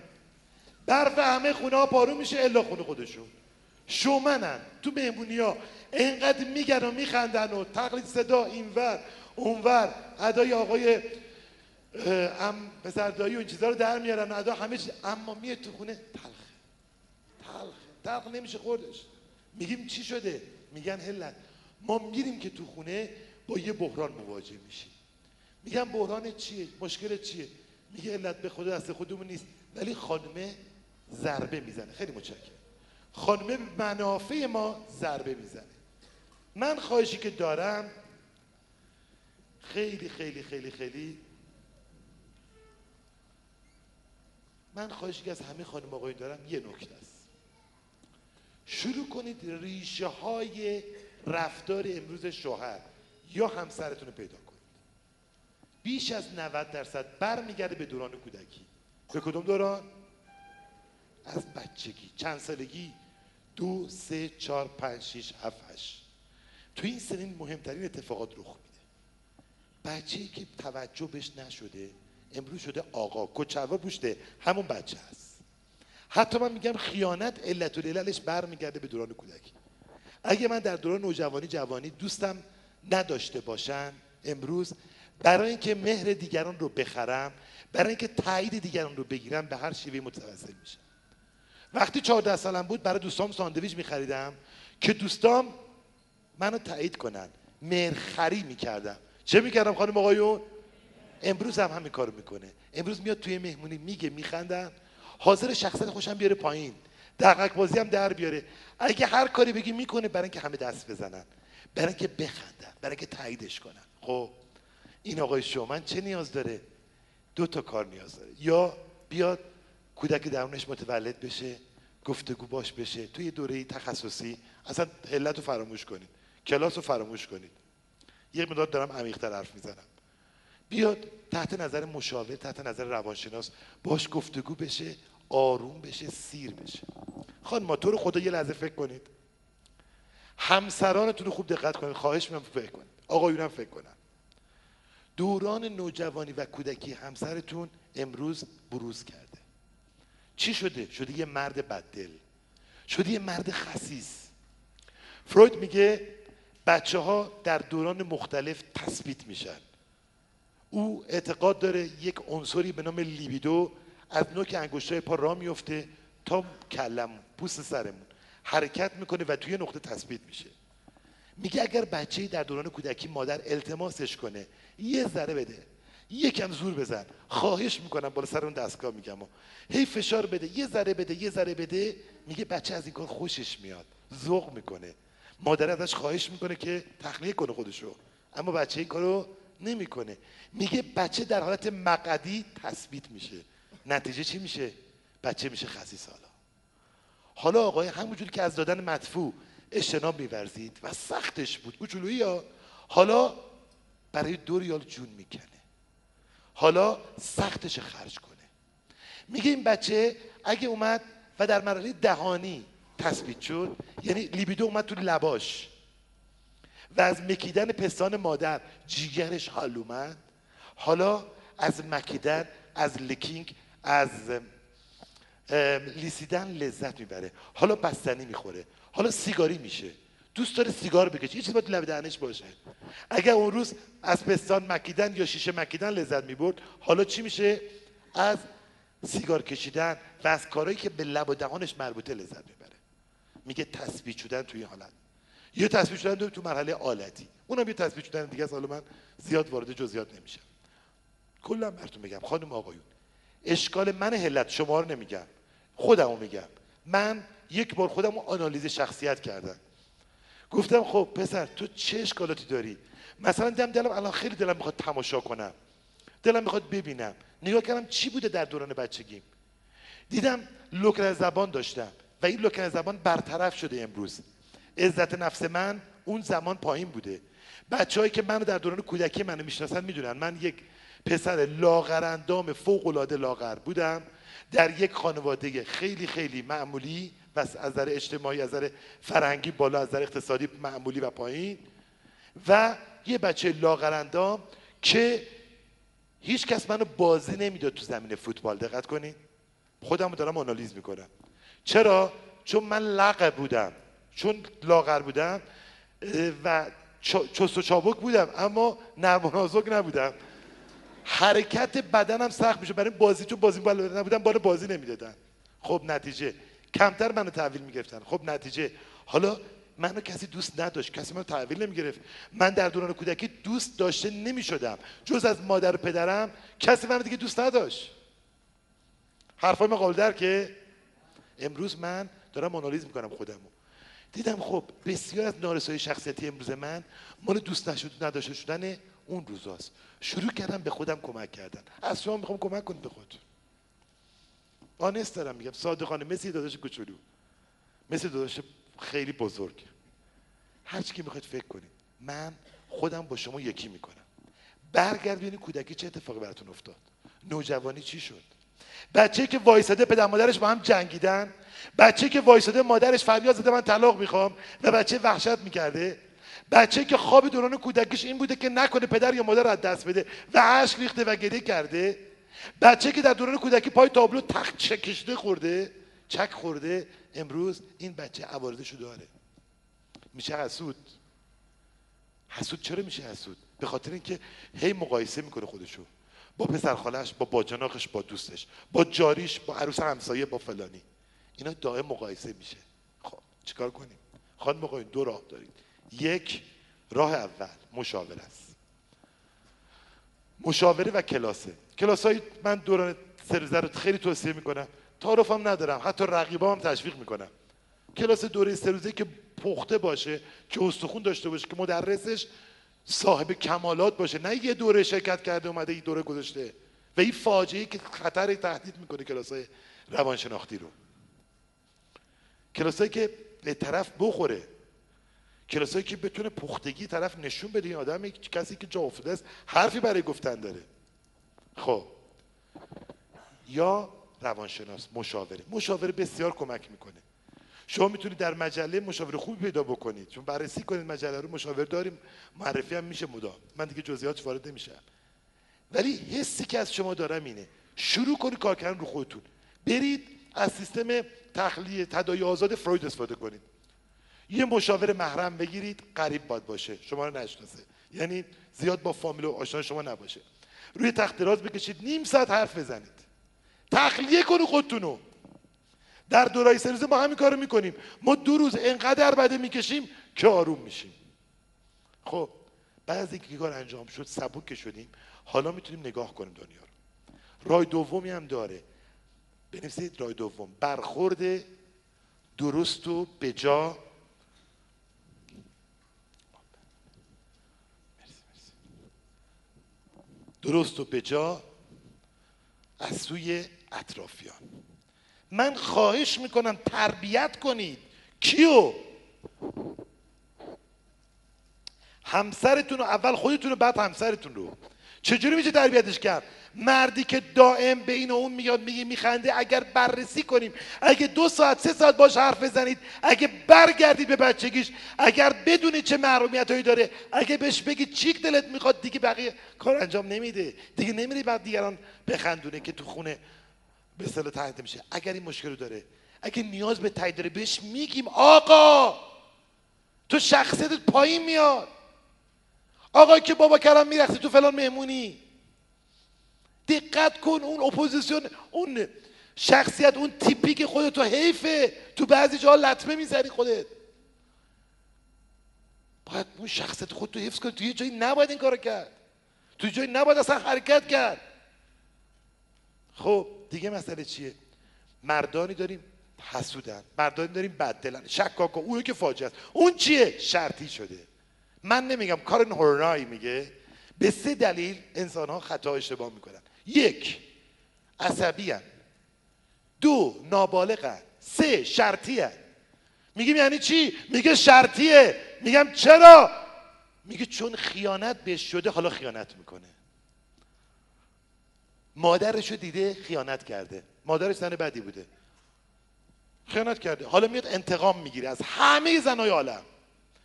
برف همه خونه ها پارو میشه الا خونه خودشون. شومنن. تو مهمونی ها انقدر میگن و میخندن و تقلید صدا اینور اونور. ادای آقای ام پسر دایی و این چیزا رو در میارن ادا همه چیز اما میاد تو خونه تلخ. تلخ. تلخ نمیشه خوردش. میگیم چی شده؟ میگن هلت. ما میریم که تو خونه با یه بحران مواجه میشیم. میگن بحران چیه؟ مشکل چیه؟ میگه علت به خدا دست خودمون نیست. ولی خانمه ضربه می‌زنه. خیلی متشکرم. خانمه به منافع ما ضربه می‌زنه. من خواهشی که دارم خیلی خیلی خیلی خیلی من خواهشی که از همه خانم آقایون دارم یه نکته است. شروع کنید ریشه های رفتار امروز شوهر یا همسرتون رو پیدا کنید. بیش از 90 درصد برمیگرده به دوران کودکی. به کدوم دوران؟ از بچگی. چند سالگی؟ دو سه چهار پنج شیش هفت هشت. تو این سنین مهمترین اتفاقات رخ میده. بچه ای که توجه بهش نشده امروز شده آقا. کچوا پوشته همون بچه هست. حتی من میگم خیانت علت العللش برمیگرده به دوران کودکی. اگه من در دوران نوجوانی جوانی دوستم نداشته باشن امروز برای اینکه مهر دیگران رو بخرم برای اینکه تایید دیگران رو بگیرم به هر شیوه متوسل میشم. وقتی 14 سالم بود برای دوستام ساندویچ میخریدم که دوستام منو تایید کنن. مهرخری می‌کردم. چه می‌کردم خانم آقایون؟ امروز هم همین کارو می‌کنه. امروز میاد توی مهمونی میگه میخندم. حاضر شخصیت خوشم بیاره پایین. دقیق بازی هم در بیاره. اگه هر کاری بگی می‌کنه برای اینکه همه دست بزنن. برای اینکه بخندن. برای اینکه تاییدش کنن. خب این آقای شومن چه نیاز داره؟ دو تا کار نیاز داره. یا بیاد کودک درونش متولد بشه گفتگو باش بشه. توی دوره تخصصی اصلا علت رو فراموش کنید. کلاس رو فراموش کنید. یه مداد دارم عمیق‌تر حرف می‌زنم. بیاد تحت نظر مشاور تحت نظر روانشناس باش گفتگو بشه آروم بشه سیر بشه. خانم تو رو خدا یه لحظه فکر کنید. همسرانتون رو خوب دقت کنید. خواهش می‌کنم فکر کنید. آقایونم فکر کنن. دوران نوجوانی و کودکی همسرتون امروز بروز کرده چی شده؟ شده یه مرد بددل. شده یه مرد خسیس. فروید میگه بچه ها در دوران مختلف تثبیت میشن. او اعتقاد داره یک عنصری به نام لیبیدو از نوک انگشتای پا را میفته تا کلم پوست سرمون. حرکت می‌کنه و توی نقطه تثبیت میشه. میگه اگر بچه در دوران کودکی مادر التماسش کنه یه ذره بده. یکم زور بزن. خواهش می‌کنم بالا سر اون دستگاه میگم. هی فشار بده. یه ذره بده یه ذره بده. میگه بچه از این کار خوشش میاد. ذوق می‌کنه. مادر ازش خواهش می‌کنه که تخلیه کنه خودشو. اما بچه این کارو نمی‌کنه. میگه بچه در حالت مقدی تثبیت میشه. نتیجه چی میشه؟ بچه میشه خصیص حالا حالا آقای همونجوری که از دادن مدفوع اجتناب میورزید و سختش بود. کوچولویی حالا برای دو ریال جون می‌کنه حالا سختش خرج کنه. میگه این بچه اگه اومد و در مرحله دهانی تثبیت شد یعنی لیبیدو اومد تو لباش و از مکیدن پستان مادر جیگرش حال اومد. حالا از مکیدن از لکینگ از لیسیدن لذت می‌بره. حالا بستنی می‌خوره. حالا سیگاری میشه. دوست داره سیگار بکشه. یه چیز باید لب دهنش باشه. اگر اون روز از پستان مکیدن یا شیشه مکیدن لذت می‌برد حالا چی میشه؟ از سیگار کشیدن و از کارهایی که به لب و دهانش مربوطه لذت می‌بره. میگه تثبیت شدن توی حالت. یه تثبیت شدن تو مرحله آلتی. اونم یه تثبیت شدن دیگه از حالا من زیاد وارد جزئیات نمیشم. کلا براتون میگم خانم آقایون اشکال من هلت شما رو نمیگم. خودمو میگم. من یک بار خودم آنالیز شخصیت کردم. گفتم خب پسر تو چه اشکالاتی داری؟ مثلا دم دلم الان خیلی دلم می‌خواد تماشا کنم. دلم می‌خواد ببینم. نگاه کردم چی بوده در دوران بچگیم؟ دیدم لکن زبان داشتم و این لکن زبان برطرف شده امروز. عزت نفس من اون زمان پایین بوده. بچههایی که منو در دوران کودکی منو می‌شناسن می‌دونن. من یک پسر لاغرندام فوق العاده لاغر بودم. در یک خانواده خیلی خیلی معمولی و از نظر اجتماعی از نظر فرهنگی بالا از نظر اقتصادی معمولی و پایین. و یه بچه لاغرندام که هیچ کس منو بازی نمی‌داد تو زمین فوتبال. دقت کنین. خودم رو دارم آنالیز می‌کنم. چرا؟ چون من لقب بودم. چون لاغر بودم و چست و چابک بودم اما نرم نبودم. حرکت بدنم سخت میشه. برای بازی تو بازی بالا نبودم بال بازی نمی‌دادن. خب نتیجه. کمتر منو تحویل می‌گرفتن. خب نتیجه. حالا منو کسی دوست نداشت. کسی منو تحویل نمی‌گرفت. من در دوران کودکی دوست داشته نمی‌شدم. جز از مادر و پدرم کسی منو دیگه دوست نداشت. حرفای من قابل که امروز من دارم آنالیز می‌کنم خودمو. دیدم خب بسیار از نارسایی شخصیتی امروز من مال دوست نشد نداشته شدن اون روزاست. شروع کردم به خودم کمک کردن. از شما می‌خوام کمک کنید به خودتون. آنست دارم میگم صادقانه مثل داداش کوچولو. مثل داداش خیلی بزرگ. هر چی که می‌خواید فکر کنید. من خودم با شما یکی می‌کنم. برگرد ببینید کودکی چه اتفاقی براتون افتاد. نوجوانی چی شد؟ بچه که وایساده پدر مادرش با هم جنگیدن. بچه که وایساده مادرش فریاد زده من طلاق می‌خوام. و بچه وحشت می‌کرده. بچه که خواب دوران کودکیش این بوده که نکنه پدر یا مادر از دست بده و عشق ریخته و گریه کرده. بچه که در دوران کودکی پای تابلو تخت چکشته خورده چک خورده امروز این بچه عوارضشو داره. میشه حسود. حسود چرا میشه حسود؟ به خاطر اینکه هی مقایسه می‌کنه خودشو. با پسر خالش با باجناقش با دوستش با جاریش با عروس همسایه با فلانی. اینا دائم مقایسه میشه. خب چیکار کنیم؟ خانم آقایون دو راه دارید. یک راه اول مشاوره است. مشاوره و کلاسه. کلاس های من دوران سرزه رو خیلی توصیه می‌کنم. تعارف هم ندارم حتی رقیبا هم تشویق می‌کنم. کلاس دوره سه روزه که پخته باشه که استخون داشته باشه که مدرسش صاحب کمالات باشه. نه یه دوره شرکت کرده اومده یه دوره گذاشته. و این فاجعه که خطر تهدید می‌کنه کلاس های روانشناختی رو. کلاسایی که به طرف بخوره کلاسایی که بتونه پختگی طرف نشون بده این آدم کسی که جا افتاده است حرفی برای گفتن داره. خب. یا روانشناس مشاوره. مشاوره بسیار کمک می‌کنه. شما می‌تونید در مجله مشاوره خوبی پیدا بکنید. چون بررسی کنید مجله رو مشاوره داریم. معرفی هم میشه مدام. من دیگه جزئیات وارد نمیشم. ولی حسی که از شما دارم اینه. شروع کنید کار کردن رو خودتون. برید از سیستم تخلیه تدایی آزاد فروید استفاده کنید. یه مشاور محرم بگیرید قریب باد باشه. شما رو نشناسه. یعنی زیاد با فامیل و آشنا شما نباشه. روی تخت دراز بکشید نیم ساعت حرف بزنید. تخلیه کنید خودتونو. در دورای سه روزه ما همین کارو می‌کنیم. ما دو روز انقدر بده می‌کشیم که آروم میشیم. خب بعد از اینکه کار انجام شد سبک شدیم حالا می‌تونیم نگاه کنیم دنیا رو. رای دومی هم داره. بنویسید رای دوم. برخورد درست و بجا درست و بجا از سوی اطرافیان. من خواهش می‌کنم تربیت کنید. کیو؟ همسرتون رو اول خودتون رو بعد همسرتون رو. چجوری میشه تربیتش کرد؟ مردی که دائم به این و اون میاد میگه میخنده اگر بررسی کنیم اگه دو ساعت سه ساعت باش حرف بزنید اگه برگردید به بچگیش اگر بدونید چه محرومیت هایی داره اگه بهش بگید چیک دلت می‌خواد دیگه بقیه کار انجام نمیده. دیگه نمیری بعد دیگران بخندونه که تو خونه به اصطلاح تحت میشه. اگر این مشکل داره اگه نیاز به تایید داره بهش میگیم آقا تو شخصیتت پایین میاد. آقا که بابا کلام میرخصی تو فلان مهمونی. دقت کن اون اپوزیسیون اون شخصیت اون تیپی که خودت تو حیفه. تو بعضی جاها لطمه می‌زنی خودت. باید اون شخصیت خود تو حفظ کنی. تو یه جایی نباید این کارو کرد. تو جایی نباید اصلا حرکت کرد. خب دیگه مسئله چیه؟ مردانی داریم حسودن. مردانی داریم بددلن. شکاکا اون که فاجعه است. اون چیه؟ شرطی شده. من نمیگم کارن هورنای میگه. به سه دلیل انسان ها خطا اشتباه می‌کنن. یک عصبی هن. دو نابالغ سه شرطی هن. میگیم یعنی چی؟ میگه شرطیه. میگم چرا؟ میگه چون خیانت بهش شده حالا خیانت می‌کنه. مادرش رو دیده خیانت کرده. مادرش زن بدی بوده. خیانت کرده. حالا میاد انتقام می‌گیره. از همه زنای عالم.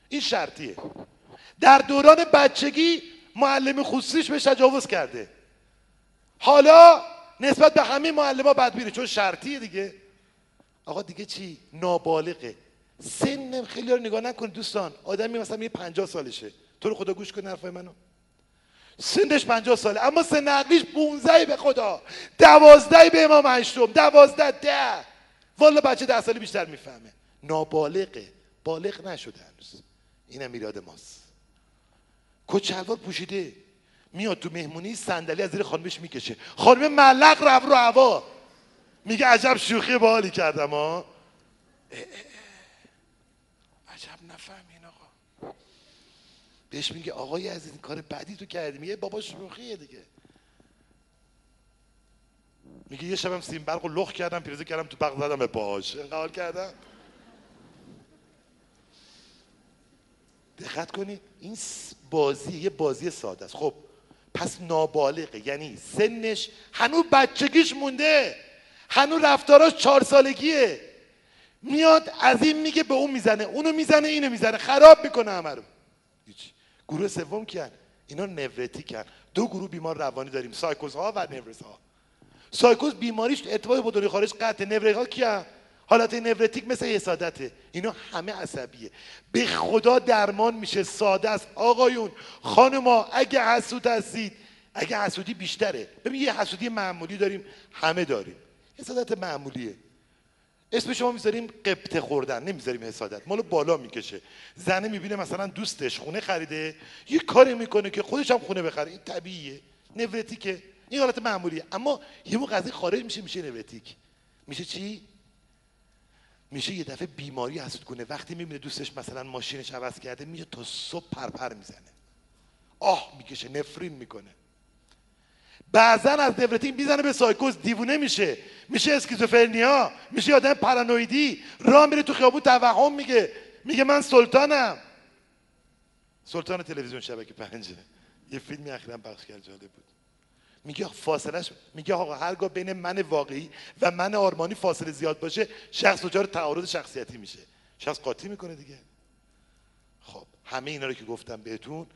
این شرطیه. در دوران بچگی معلم خصوصیش به تجاوز کرده. حالا نسبت به همه ها میره چون شرطیه دیگه. آقا دیگه چی؟ نابالغه. سن خیلی رو نگاه نکن دوستان. آدمی مثلا یه پنجاه سالشه. تو رو خدا گوش کن حرفای منو. سنش پنجاه ساله. اما سن عقلیش 15 به خدا. دوازده به امام هشتم. دوازده ده. والا بچه ده ساله بیشتر می‌فهمه. نابالغه. بالغ نشده هنوز. اینم ایراد ماست. کچلوار پوشیده. میاد تو مهمونی صندلی از زیر خانمش می‌کشه. خانم ملق رو رو هوا. میگه عجب شوخی باحالی کردم ها عجب نفهمین آقا. بهش میگه آقای از این کار بعدی تو کردی. میگه بابا شوخیه دیگه. میگه یه شبم سیم برق و لخ کردم پیروزه کردم تو بغل زدم به باش انقال کردم؟ دقت کنید این بازی یه بازی ساده است. خب پس نابالغه. یعنی سنش هنو بچگیش مونده. هنو رفتاراش چهار سالگیه. میاد از این میگه به اون می‌زنه اونو می‌زنه اینو می‌زنه. خراب می‌کنه همه رو. گروه سوم کیان؟ اینا نورتیکن دو گروه بیمار روانی داریم. سایکوز ها و نورس سایکوز بیماریش ارتباط با دنیای خارج قطع نوره ها کیان؟ حالت نورتیک مثل حسادته. اینا همه عصبیه. به خدا درمان میشه ساده است. آقایون خانما اگه حسود هستید اگه حسودی بیشتره. ببین یه حسودی معمولی داریم همه داریم. حسادت معمولیه. اسم شما می‌ذاریم قبطه خوردن نمی‌ذاریم حسادت. مالو بالا می‌کشه. زنه می‌بینه مثلا دوستش خونه خریده یه کاری می‌کنه که خودش هم خونه بخره. این طبیعیه. نورتیکه این حالت معمولیه. اما یه موقع خارج میشه میشه نورتیک میشه چی؟ میشه یه دفعه بیماری حسود کنه. وقتی می‌بینه دوستش مثلا ماشینش عوض کرده میشه تا صبح پرپر می‌زنه. آه می‌کشه نفرین می‌کنه. بعضا از نفرتین می‌زنه به سایکوز دیوونه میشه. میشه اسکیزوفرنیا میشه آدم پارانویدی. راه میره تو خیابون توهم میگه. میگه من سلطانم. سلطان تلویزیون شبکه پنجه. یه فیلمی اخیرا پخش کرد جالب بود. میگه فاصلش میگه آقا هرگاه بین من واقعی و من آرمانی فاصله زیاد باشه شخص دچار تعارض شخصیتی میشه. شخص قاطی می‌کنه دیگه. خب همه اینا رو که گفتم بهتون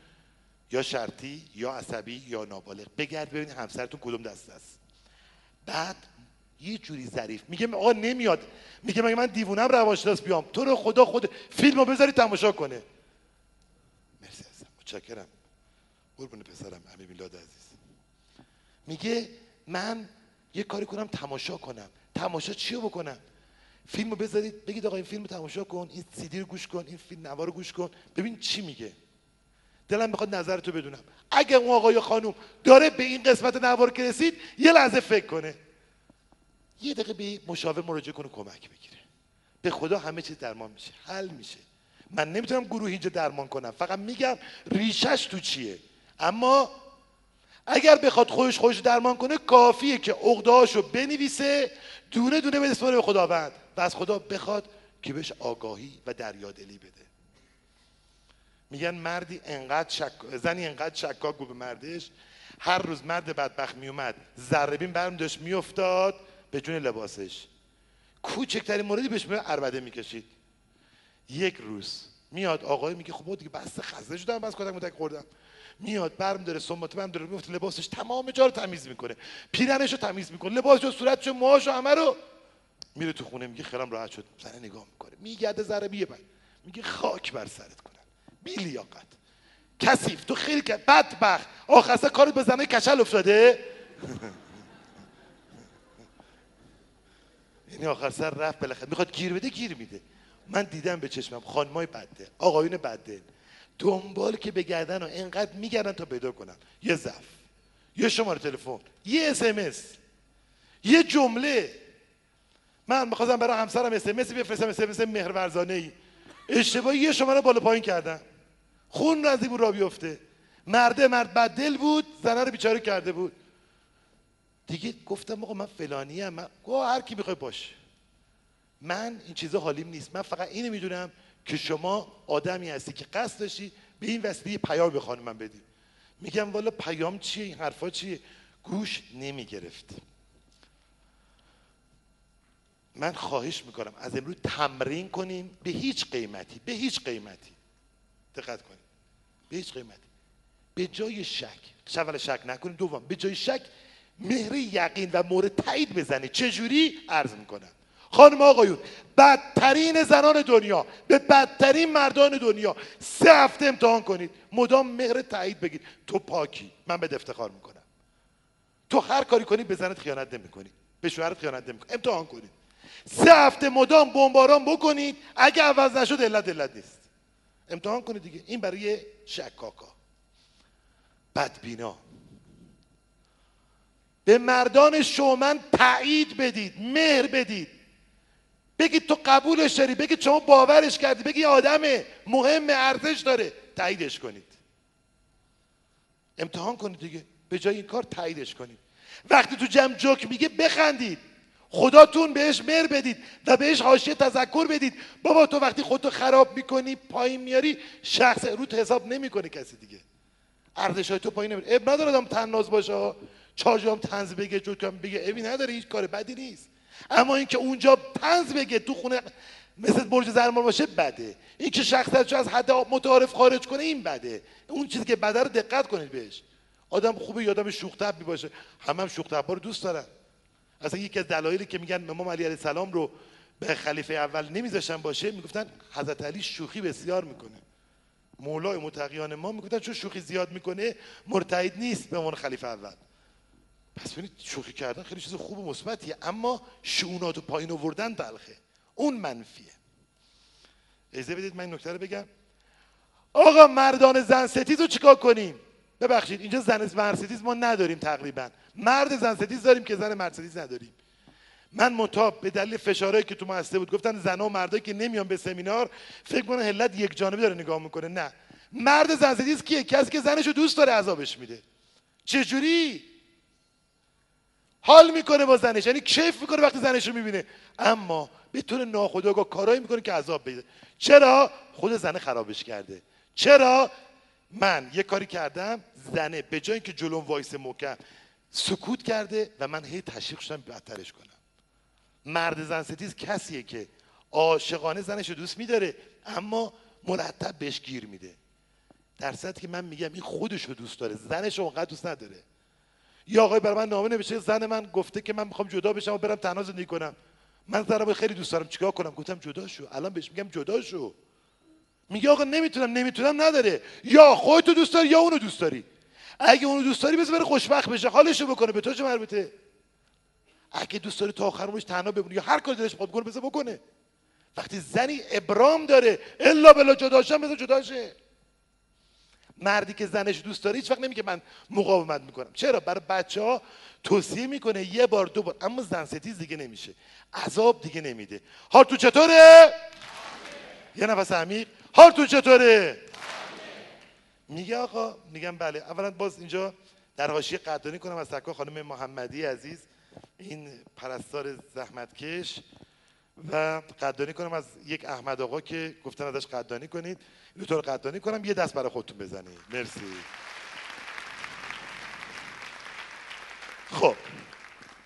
یا شرطی یا عصبی یا نابالغ. بگرد ببینید همسرتون کدوم دست است. بعد یه جوری ظریف. میگه آقا نمیاد. میگه مگه من دیوونم روانشناس بیام. تو رو خدا خود فیلمو بذاری تماشا کنه. مرسی عزیزم. متشکرم. قربون پسرم امیر میلاد عزیز. میگه من یه کاری کنم تماشا کنم. تماشا چیو بکنم؟ فیلم رو بذارید بگید آقا این فیلم رو تماشا کن این سیدی رو گوش کن این فیلم نوار رو گوش کن. ببین چی میگه. دلم می‌خواد نظرتو بدونم. اگه اون آقا یا خانوم داره به این قسمت نوار که رسید یه لحظه فکر کنه. یه دقیقه به مشاور مراجعه کنه کمک بگیره. به خدا همه چیز درمان میشه حل میشه. من نمی‌تونم گروه اینجا درمان کنم. فقط میگم ریشش تو چیه؟ اما اگر بخواد خودش خودش درمان کنه کافیه که عقدهاشو بنویسه دونه دونه بده به خداوند. و از خدا بخواد که بهش آگاهی و دریادلی بده. میگن مردی انقدر شک... زنی انقدر شکاک بود به مردش هر روز مرد بدبخت میومد ذربین برم داشت میافتاد به جون لباسش. کوچکترین موردی بهش میره اربده می‌کشید. یک روز میاد آقای میگه خب دیگه بس خسته شدم بس کتک متک خوردم. میاد برم داره سمت برم داره میفته لباسش تمام جا رو تمیز می‌کنه. پیرنش رو تمیز می‌کنه. لباسش صورتش موهاش همه رو میره تو خونه میگه خیرم راحت شد. زنه نگاه می‌کنه. میگرده ذره بیه بعد میگه خاک بر سرت کنن بی لیاقت. کثیف. تو خیلی که بدبخت. آخر کارت به زنه کچل افتاده. یعنی آخر سر رفت بالاخره. می‌خواد گیر بده گیر میده. من دیدم به چشمم. خانمای بده. آقایون بده. دنبال که بگردن و اینقدر میگردن تا پیدا کنن. یه ضعف. یه شماره تلفن. یه اسمس یه جمله. من می‌خواستم برای همسرم اسمس بفرستم. اسمس مهرورزانه ای اشتباهی یه شماره بالا پایین کردم خون از این را بیفته. مرده مرد بد دل بود زنه رو بیچاره کرده بود. دیگه گفتم آقا من فلانی هم من هر کی می‌خوای باش. من این چیزا حالیم نیست. من فقط اینو می‌دونم که شما آدمی هستی که قصد داشتی به این وسیله پیام به خانم من بدی. میگم والا پیام چیه؟ این حرفا چیه؟ گوش نمی‌گرفت. من خواهش می‌کنم از امروز تمرین کنیم به هیچ قیمتی به هیچ قیمتی. دقت کنیم به هیچ قیمتی. به جای شک. اول شک نکنیم دوم. به جای شک مهر یقین و مورد تایید بزنید. چجوری؟ عرض می‌کنم. خانم آقایون بدترین زنان دنیا به بدترین مردان دنیا سه هفته امتحان کنید. مدام مهر تایید بگید. تو پاکی. من به افتخار می‌کنم. تو هر کاری کنی به زنت خیانت نمی‌کنی. به شوهرت خیانت نمی‌کنی. امتحان کنید. سه هفته مدام بمباران بکنید. اگه عوض نشد علت علت نیست. امتحان کنید دیگه. این برای شکاکا. بدبینا. به مردان شومن تایید بدید. مهر بدید. بگید تو قبولش داری بگید شما باورش کردی بگید آدم مهم ارزش داره. تاییدش کنید. امتحان کنید دیگه. به جای این کار تاییدش کنید. وقتی تو جمع جوک میگه بخندید. خداتون بهش مر بدید و بهش حاشیه تذکر بدید. بابا تو وقتی خودتو خراب می‌کنی پایین میاری شخص روت حساب نمی‌کنه کسی دیگه. ارزش های تو پایین نمیاره اب نداره آدم تناز باشه. چاجام تنز بگه جوکم بگه. ابی نداره هیچ کار بدی نیست. اما اینکه اونجا تنز بگه تو خونه مثل برج زرمار باشه بده. این که از حد متعارف خارج کنه این بده. اون چیزی که بده رو دقت کنید بهش. آدم خوبه یا آدم شوخ طبعی باشه. همه هم شوخ رو دوست دارن. اصلا یکی از دلایلی که میگن امام علی علیه السلام رو به خلیفه اول نمیذاشتن باشه می‌گفتن حضرت علی شوخی بسیار می‌کنه. مولای متقیان ما می‌گفتن چون شوخی زیاد می‌کنه مرتعید نیست به عنوان خلیفه اول. پس ببینید شوخی کردن خیلی چیز خوب و مثبتیه اما شونات و پایین آوردن تلخه اون منفیه. اجازه بدید من این نکته رو بگم. آقا مردان زن ستیز رو چیکار کنیم؟ ببخشید اینجا زن مرسدیز ما نداریم تقریبا. مرد زن ستیز داریم که زن مرسدیز نداریم. منتها به دلیل فشارهایی که تو مؤسسه بود گفتن زنها و مردایی که نمیان به سمینار فکر کنن حلت یک جانبی داره نگاه می‌کنه. نه. مرد زن ستیز کیه؟ کسی که زنشو دوست داره عذابش میده. چجوری؟ حال می‌کنه با زنش. یعنی کیف می‌کنه وقتی زنش رو می‌بینه. اما به طور ناخودآگاه کارایی می‌کنه که عذاب بده. چرا خود زنه خرابش کرده؟ چرا من یه کاری کردم زنه به جای اینکه جلوم وایسه محکم سکوت کرده و من هی تشویق شدم بدترش کنم. مرد زن ستیز کسیه که عاشقانه زنش رو دوست میداره اما مرتب بهش گیر میده. در که من میگم این خودش رو دوست داره زنش رو اونقدر دوست نداره. یا آقای برای من نامه نوشته زن من گفته که من می‌خوام جدا بشم و برم تنها زندگی کنم. من زنم خیلی دوست دارم. چیکار کنم؟ گفتم جدا شو. الان بهش میگم جدا شو. میگه آقا نمی‌تونم نمی‌تونم نداره. یا خودتو دوست داری یا اونو دوست داری. اگه اونو دوست داری بذار خوشبخت بشه. حالشو بکنه. به تو چه مربوطه؟ اگه دوست داری تا آخر عمرش تنها بمونه یا هر کاری دلش بخواد بکنه بذار بکنه. وقتی زنی ابرام داره الا بلا جداشم بذار جداشه مردی که زنش دوست داره هیچ وقت نمیگه من مقاومت می‌کنم. چرا؟ برای بچه ها توصیه می‌کنه یه بار دو بار. اما زن ستیز دیگه نمیشه. عذاب دیگه نمیده. حال تو چطوره؟ یه نفس عمیق. حال تو چطوره؟ میگه آقا میگم بله. اولا باز اینجا در حاشیه قدردانی کنم از سکا خانم محمدی عزیز. این پرستار زحمتکش. و قدردانی کنم از یک احمد آقا که گفتن ازش قدردانی کنید. این رو قدردانی کنم یه دست برای خودتون بزنید مرسی. خب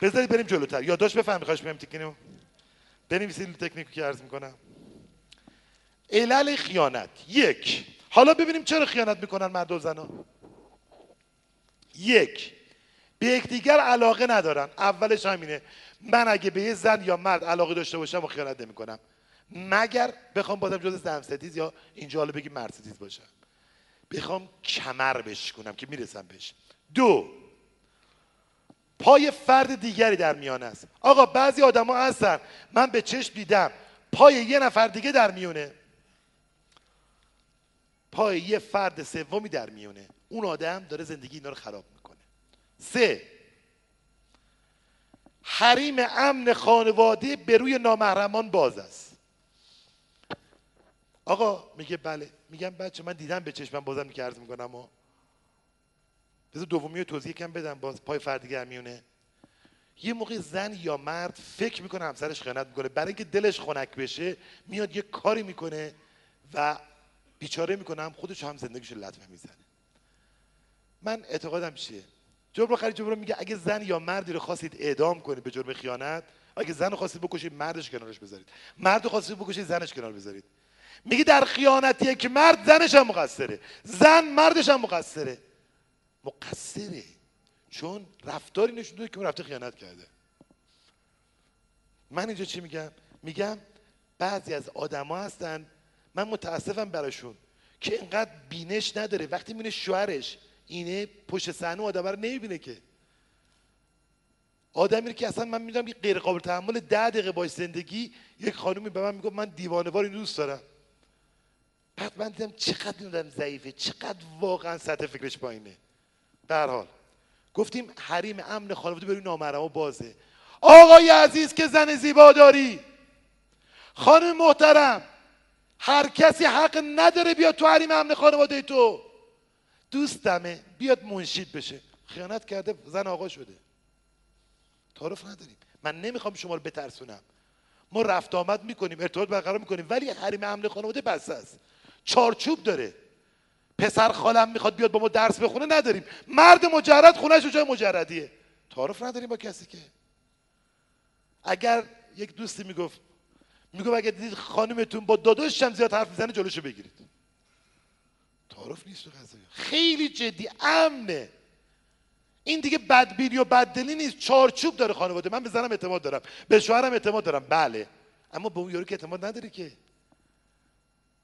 بذارید بریم جلوتر. یادداشت بفهمی خواهش میگم تکنیو بنویسید تکنیکو که عرض می‌کنم. علل خیانت. یک. حالا ببینیم چرا خیانت می‌کنن مرد و زنا. یک. به یکدیگر علاقه ندارن. اولش همینه. من اگه به یه زن یا مرد علاقه داشته باشم و خیانت نمی‌کنم. مگر بخوام بازم جز زن ستیز یا اینجا حالا بگیم مرد ستیز باشم بخوام کمر بش کنم که می‌رسم بهش. دو پای فرد دیگری در میان است. آقا بعضی آدما هستن. من به چشم دیدم. پای یه نفر دیگه در میونه. پای یه فرد سومی در میونه. اون آدم داره زندگی اینا رو خراب می‌کنه. سه حریم امن خانواده به روی نامحرمان باز است. آقا میگه بله. میگم بچه من دیدم به چشمم بازم عرض می‌کنم و بذار دومی توضیح کم بدم باز پای فردیگر میونه یه موقع زن یا مرد فکر می‌کنه همسرش خیانت می‌کنه. برای اینکه دلش خنک بشه میاد یه کاری می‌کنه و بیچاره می‌کنه هم خودش هم زندگیش لطمه می‌زنه. من اعتقادم چیه؟ جبر خرید جبر میگه اگه زن یا مردی رو خواستید اعدام کنید به جرم خیانت اگه زن رو خواستید بکشید مردش کنارش بذارید. مرد رو خواستید بکشید زنش کنار بذارید. میگه در خیانتی که مرد زنش هم مقصره. زن مردش هم مقصره. مقصره. چون رفتاری نشون داده که اون رفته خیانت کرده. من اینجا چی میگم؟ میگم بعضی از آدما هستن من متاسفم براشون که اینقدر بینش نداره. وقتی می‌بینه شوهرش اینه پشت صحنه آدم رو نمی‌بینه که. آدمی که اصلا من می‌دونم که غیر قابل تحمل ده دقیقه باش زندگی یک خانومی به من میگه من دیوانه اینو دوست دارم. بعد من دیدم چقدر این ضعیفه چقدر واقعا سطح فکرش پایینه. به حال گفتیم حریم امن خانواده بروی نامحرما بازه. آقای عزیز که زن زیبا داری. خانم محترم هر کسی حق نداره بیاد تو حریم امن خانواده تو. دوستمه بیاد منشید بشه. خیانت کرده زن آقا شده. تعارف نداریم. من نمی‌خوام شما رو بترسونم. ما رفت آمد می‌کنیم ارتباط برقرار می‌کنیم ولی حریم امن خانواده بسته است. چارچوب داره. پسر خالم می‌خواد بیاد با ما درس بخونه نداریم. مرد مجرد خونهش جای مجردیه. تعارف نداریم با کسی که. اگر یک دوستی می‌گفت می‌گفت اگر دیدید خانمتون با داداشش هم زیاد حرف می‌زنه جلوشو بگیرید. تعارف نیست تو خیلی جدی امنه. این دیگه بدبینی و بددلی نیست. چارچوب داره خانواده. من به زنم اعتماد دارم. به شوهرم اعتماد دارم. بله. اما به اون یارو که اعتماد نداری که.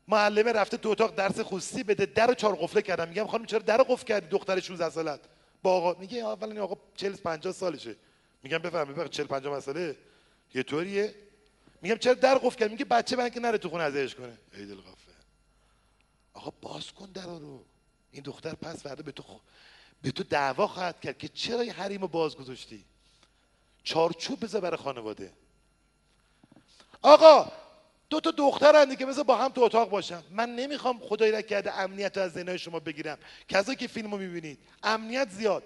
معلمه رفته تو اتاق درس خصوصی بده در چهار قفله کردم. میگم خانم چرا در قفل کردی دختر 16 سالت؟ با آقا میگه اولا آقا 40 50 سالشه. میگم بفهم بفهم 40 50 ساله یه طوریه؟ میگم چرا در قفل کردی؟ میگه بچه من که نره تو خونه ازش کنه. ای دل غفه آقا باز کن در رو. این دختر پس فردا به تو خو... به تو دعوا خواهد کرد که چرا این حریم باز گذاشتی؟ چارچوب بذار برای خانواده. آقا دو تا دخترن که مثل با هم تو اتاق باشن من نمی‌خوام خدای را کرده امنیت از ذهنهای شما بگیرم. کسایی که فیلمو می‌بینید امنیت زیاد.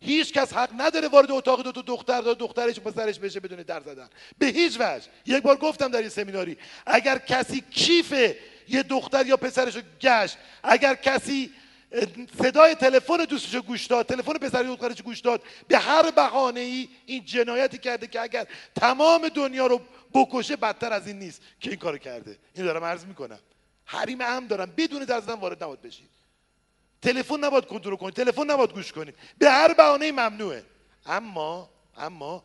هیچ کس حق نداره وارد اتاق دو تا دختر دو دخترش پسرش بشه بدون در زدن. به هیچ وجه. یک بار گفتم در این سمیناری اگر کسی کیف یه دختر یا پسرش رو گشت اگر کسی صدای تلفن دوستش گوش داد تلفن پسر دخترش گوش داد. به هر بهانه ای این جنایتی کرده که اگر تمام دنیا رو بکشه بدتر از این نیست. که این کارو کرده؟ این دارم عرض می‌کنم. حریم هم دارم. بدون در زدن وارد نباید بشید تلفن نباید کنترل کنید تلفن نباید گوش کنید به هر بهانه ممنوعه. اما اما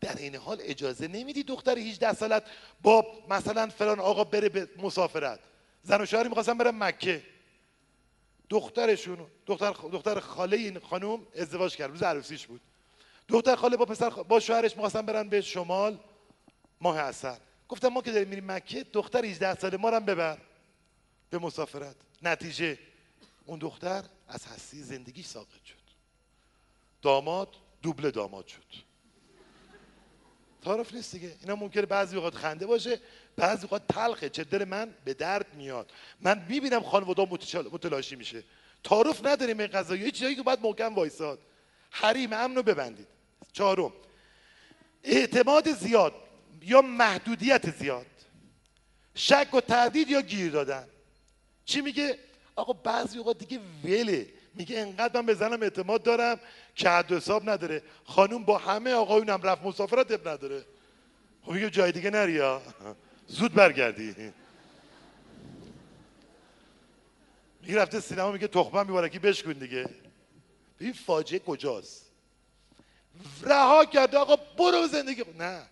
در این حال اجازه نمیدی دختر 18 سالت با مثلا فلان آقا بره به مسافرت. زن و شوهری می‌خواستن برن مکه. دخترشون دختر دختر خاله این خانم ازدواج کرد. روز عروسیش بود. دختر خاله با پسر با شوهرش می‌خواستن برن به شمال ماه اصل. گفتم ما که داریم میریم مکه دختر 18 ساله ما رو ببر. به مسافرت. نتیجه اون دختر از هستی زندگیش ساقط شد. داماد دوبله داماد شد. تعارف نیست دیگه. اینا ممکنه بعضی وقت خنده باشه بعضی وقت تلخه. چه دل من به درد میاد. من می‌بینم خانواده متلاشی میشه. تعارف نداریم این قضایی. یه چیزایی که باید محکم وایساد. حریم امن رو ببندید. چهارم. اعتماد زیاد یا محدودیت زیاد. شک و تردید یا گیر دادن. چی میگه؟ آقا بعضی اوقات دیگه وله. میگه انقدر من به زنم اعتماد دارم که حد حساب نداره. خانوم با همه آقایونم رفت مسافرت اب نداره. خب میگه جای دیگه نریا زود برگردی. میگه رفته سینما میگه تخمه میبارکی بشکن دیگه. این فاجعه کجاست؟ رها کرده آقا برو زندگی نه.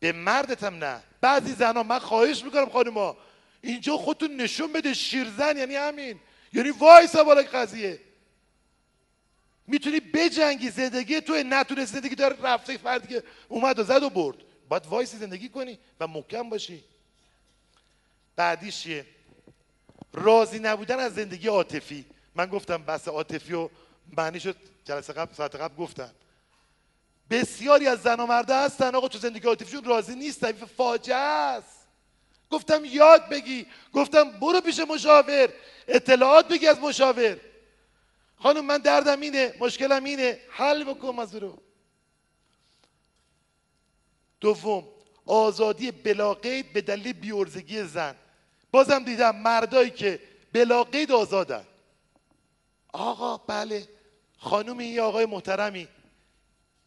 به مردت هم نه. بعضی زنها من خواهش می‌کنم خانوما اینجا خودتون نشون بده شیرزن یعنی همین. یعنی وایسا بالای قضیه. می‌تونی بجنگی زندگی تو نتونه زندگی داره رفته فردی که اومد و زد و برد. باید وایسی زندگی کنی و محکم باشی. بعدیش چیه؟ راضی نبودن از زندگی عاطفی. من گفتم بس عاطفی و معنی شد جلسه قبل ساعت قبل گفتم. بسیاری از زن و مرده هستن آقا تو زندگی عاطفیشون راضی نیستن. فاجعه است. گفتم یاد بگی. گفتم برو پیش مشاور. اطلاعات بگی از مشاور. خانم من دردم اینه مشکلم اینه. حل بکن از رو دوم آزادی بلاقید به دلیل بیورزگی زن. بازم دیدم مردایی که بلاقید آزادن. آقا بله. خانم یه آقای محترمی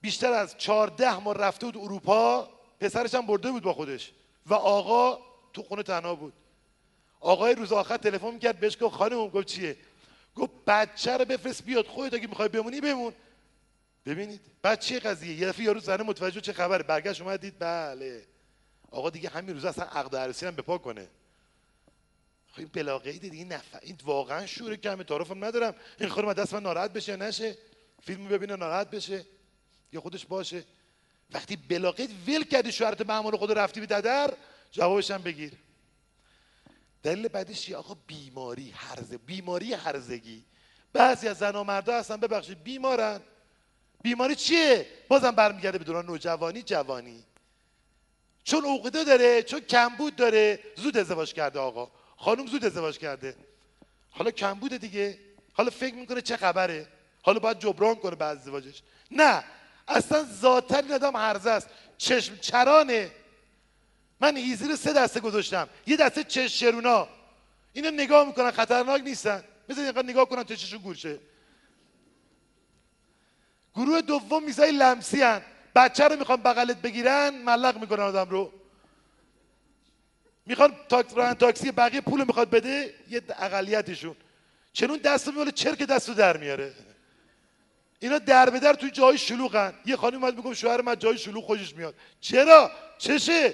بیشتر از چهارده ماه رفته بود اروپا پسرش هم برده بود با خودش. و آقا تو خونه تنها بود. آقای روز آخر تلفن کرد بهش گفت خانم گفت چیه؟ گفت بچه رو بفرست بیاد خودت اگه می‌خوای بمونی بمون. ببینید بعد چه قضیه؟ یه دفعه یارو زنه متوجه چه خبره؟ برگشت اومد دید بله. آقا دیگه همین روز اصلا عقد عروسی هم بپا کنه. خب این بلاغه دیگه نفع این واقعا شوره که همه تعارفم ندارم. این خانم دست من ناراحت بشه نشه؟ فیلمو ببینه ناراحت بشه یا خودش باشه؟ وقتی بلاغه ول کردی شوهرت معمول خود رفتی به ددر جوابش هم بگیر. دلیل بعدش چیه؟ آقا بیماری هرزه بیماری هرزگی. بعضی از زن و مردا هستن ببخشید بیمارن. بیماری چیه؟ بازم برمیگرده به دوران نوجوانی جوانی. چون عقده داره چون کمبود داره زود ازدواج کرده آقا. خانم زود ازدواج کرده. حالا کمبوده دیگه. حالا فکر می‌کنه چه خبره؟ حالا باید جبران کنه بعد ازدواجش. نه اصلا ذاتا این آدم هرزه است. چشم چرانه. من هیزی رو سه دسته گذاشتم. یه دسته چش شرونا اینو نگاه می‌کنن خطرناک نیستن. بذارید اینقدر نگاه کنن تا چششون گورشه گروه دوم میزای لمسی هن. بچه رو می‌خوان بغلت بگیرن ملق می‌کنن آدم رو. می‌خوان تاکس ران تاکسی بقیه پول می‌خواد بده یه اقلیتشون. چنون دستو میوله چرک دستو در میاره. اینا در به در توی جای شلوغن یه خانم اومد میگم شوهر من جای شلوغ خوشش میاد. چرا؟ چشه.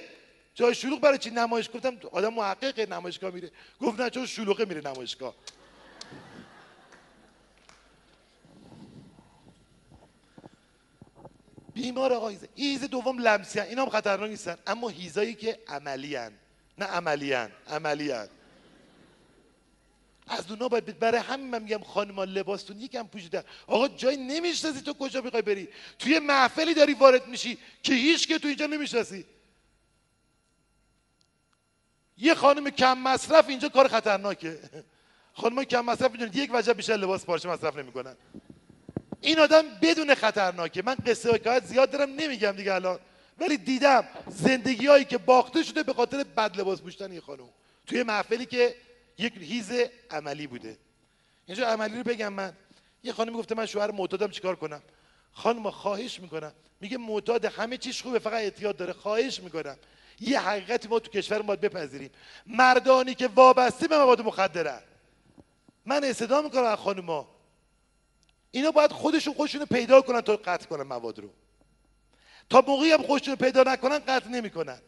جای شلوغ برای چی نمایش گفتم آدم محقق نمایشگاه میره گفت نه چون شلوغه میره نمایشگاه بیمار آقا هیزه هیزه دوم لمسی هن. اینا هم خطرناک نیستن اما هیزایی که عملی هن. نه عملی هن. عملی هن. از اونا باید برای همین من میگم خانما لباستون یکم پوشیده آقا جای نمی‌شناسی تو کجا می‌خوای بری توی محفلی داری وارد میشی که هیچ که تو اینجا نمی‌شناسی یه خانم کم مصرف اینجا کار خطرناکه. خانم کم مصرف می‌دونید یک وجه بیشتر لباس پارچه مصرف نمی‌کنن. این آدم بدون خطرناکه. من قصه حکایت زیاد دارم نمیگم دیگه الان. ولی دیدم زندگی هایی که باخته شده به خاطر بد لباس پوشیدن این خانم. توی محفلی که یک هیز عملی بوده. اینجا عملی رو بگم من. یه خانم گفته من شوهر معتادم چیکار کنم؟ خانم خواهش می‌کنم. میگه معتاد همه چیش خوبه فقط اعتیاد داره. خواهش می‌کنم. یه حقیقتی ما تو کشور باید بپذیریم. مردانی که وابسته به مواد مخدرن. من استدام می‌کنم از خانوما. اینا باید خودشون خودشون پیدا کنن تا قطع کنن مواد رو. تا موقعی هم خودشون پیدا نکنن قطع نمی‌کنن.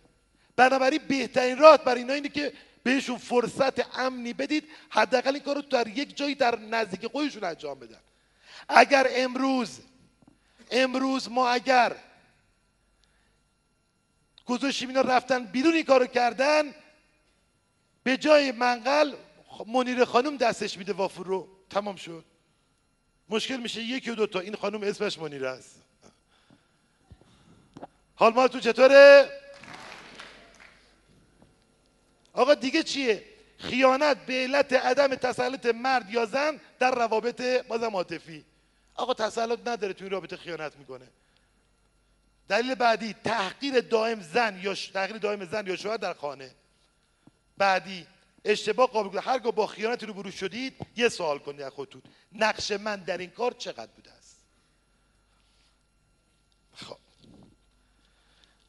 بنابراین بهترین راه برای اینا اینه که بهشون فرصت امنی بدید حداقل این کار رو در یک جایی در نزدیک خودشون انجام بدن. اگر امروز امروز ما اگر گذاشتیم اینا رفتن بیرون این کارو کردن به جای منقل منیر خانم دستش میده وافور رو. تمام شد. مشکل میشه یکی و دوتا این خانم اسمش منیر است. حال ما تو چطوره؟ آقا دیگه چیه؟ خیانت به علت عدم تسلط مرد یا زن در روابط بازم عاطفی. آقا تسلط نداره تو رابطه خیانت می‌کنه. دلیل بعدی تحقیر دائم زن یا تحقیر دائم زن یا شوهر در خانه. بعدی اشتباه قابل کنید هرگاه با خیانتی رو برو شدید یه سوال کنید از خودتون. نقش من در این کار چقدر بوده است؟ خب.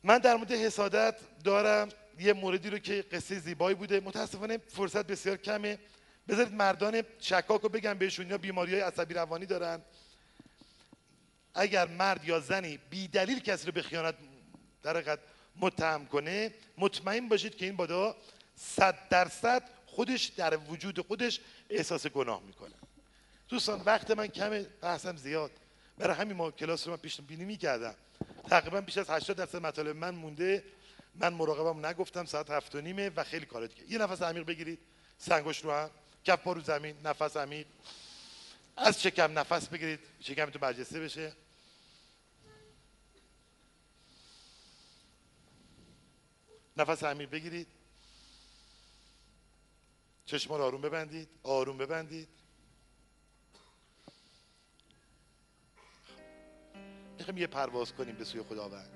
من در مورد حسادت دارم یه موردی رو که قصه زیبایی بوده. متاسفانه فرصت بسیار کمه. بذارید مردان شکاک رو بگم بهشون یا بیماری های عصبی روانی دارن. اگر مرد یا زنی بی دلیل کسی رو به خیانت در متهم کنه مطمئن باشید که این بادا صد درصد خودش در وجود خودش احساس گناه می‌کنه. دوستان وقت من کمه بحثم زیاد. برای همین ما کلاس رو من پیش بینی می‌کردم. تقریبا بیش از 80 درصد مطالب من مونده. من مراقبم نگفتم ساعت هفت و نیمه و خیلی کار دیگه. یه نفس عمیق بگیرید. سنگوش رو هم. کف رو زمین نفس عمیق. از شکم نفس بگیرید شکمتون برجسته بشه. نفس عمیق بگیرید. چشم رو آروم ببندید آروم ببندید. می‌خوایم یه پرواز کنیم به سوی خداوند.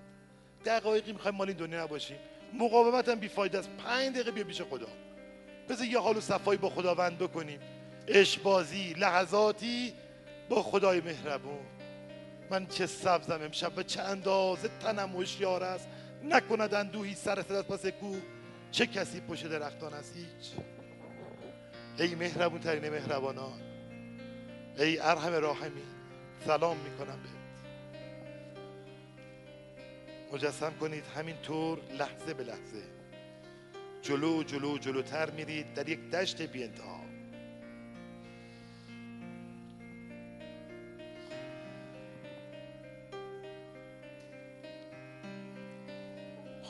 دقایقی می‌خوایم مال این دنیا نباشیم. مقاومت هم بیفاید است. پنج دقیقه بیا پیش خدا. بذار یه حال و صفایی با خداوند بکنیم. اشبازی لحظاتی با خدای مهربون. من چه سبزم امشب و چه اندازه تنم هوشیار است. نکند اندوهی سر از پس کو. چه کسی پشت درختان است؟ هیچ. ای مهربون ترین مهربانان ای ارحم راحمی سلام می‌کنم به مجسم کنید همینطور لحظه به لحظه. جلو جلو جلوتر میرید در یک دشت بی انتها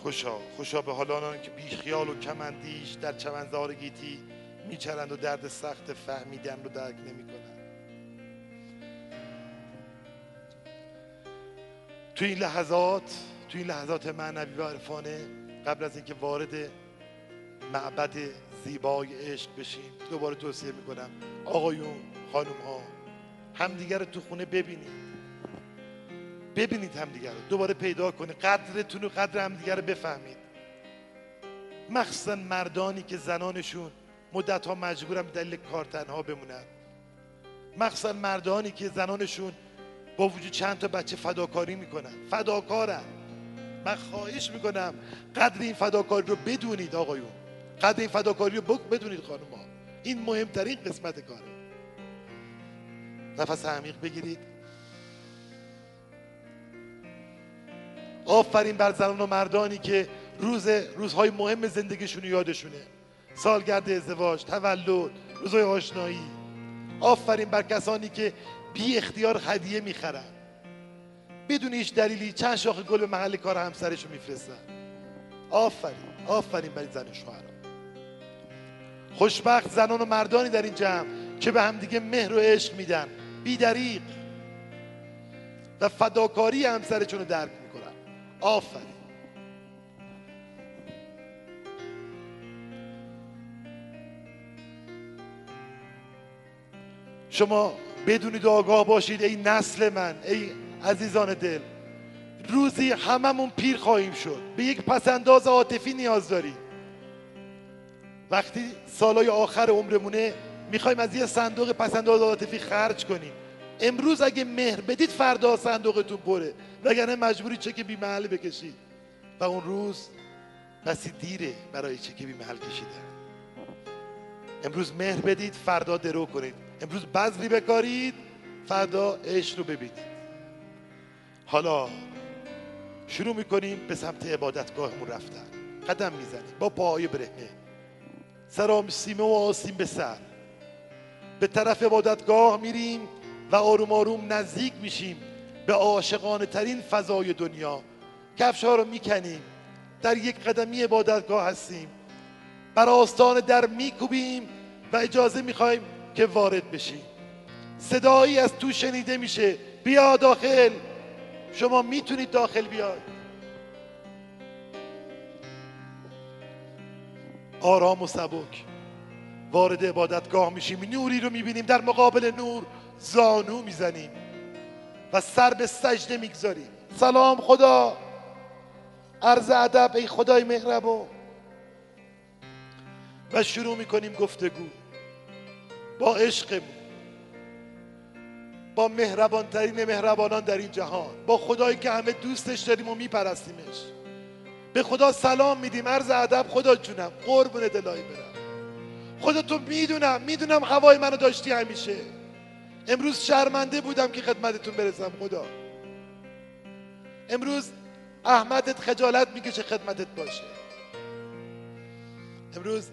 خوشا خوشا به حال آنان که بیخیال و کمندیش در چمنزار گیتی میچرند و درد سخت فهمیدن رو درک نمی‌کنند تو این لحظات تو این لحظات معنوی و عرفانه قبل از اینکه وارد معبد زیبای عشق بشیم دوباره توصیه می‌کنم. آقایون خانم ها همدیگر رو تو خونه ببینید. ببینید همدیگر رو. دوباره پیدا کنید قدرتون و قدر همدیگر رو بفهمید. مخصوصا مردانی که زنانشون مدت ها مجبورن به دلیل کار تنها بمونن. مخصوصا مردانی که زنانشون با وجود چند تا بچه فداکاری می‌کنن. فداکارن. من خواهش می‌کنم قدر این فداکاری رو بدونید آقایون. قدر این فداکاری رو بدونید خانم این مهمترین قسمت کاره. نفس عمیق بگیرید. آفرین بر زنان و مردانی که روز روزهای مهم زندگیشون یادشونه. سالگرد ازدواج تولد روزهای آشنایی. آفرین بر کسانی که بی اختیار هدیه می‌خرن. بدون هیچ دلیلی چند شاخه گل به محل کار همسرشو میفرستن. آفرین آفرین بر این زن شوهران خوشبخت زنان و مردانی در این جمع که به همدیگه مهر و عشق میدن. بی دریق و فداکاری همسرشون رو درک آفرین. شما بدونید آگاه باشید ای نسل من ای عزیزان دل. روزی هممون پیر خواهیم شد. به یک پسنداز عاطفی نیاز داریم وقتی سالای آخر عمرمونه می‌خوایم از یه صندوق پسنداز عاطفی خرج کنیم. امروز اگه مهر بدید فردا صندوقتون پره وگرنه مجبوری چک بی محل بکشید. و اون روز بسی دیره برای چک بی محل کشیدن. امروز مهر بدید فردا درو کنید. امروز بذری بکارید فردا عشق رو ببینید. حالا شروع می‌کنیم به سمت عبادتگاهمون رفتن. قدم می‌زنیم. با پاهای برهنه. سرام سیمه و آسیم به سر. به طرف عبادتگاه میریم. و آروم آروم نزدیک میشیم به عاشقانه ترین فضای دنیا. کفش ها رو می‌کنیم. در یک قدمی عبادتگاه هستیم. بر آستان در میکوبیم و اجازه می‌خوایم که وارد بشیم. صدایی از تو شنیده میشه. بیا داخل. شما می‌تونید داخل بیاید. آرام و سبک. وارد عبادتگاه میشیم. نوری رو می‌بینیم. در مقابل نور زانو می‌زنیم و سر به سجده می‌گذاریم. سلام خدا. عرض ادب ای خدای مهربان و شروع می‌کنیم گفتگو. با عشقمون. با مهربانترین مهربانان در این جهان. با خدایی که همه دوستش داریم و میپرستیمش. به خدا سلام میدیم. عرض ادب خدا جونم. قربون دلایی برم. خدا تو می‌دونم. می‌دونم هوای منو داشتی همیشه. امروز شرمنده بودم که خدمتتون برسم خدا. امروز احمدت خجالت می‌کشه خدمتت باشه. امروز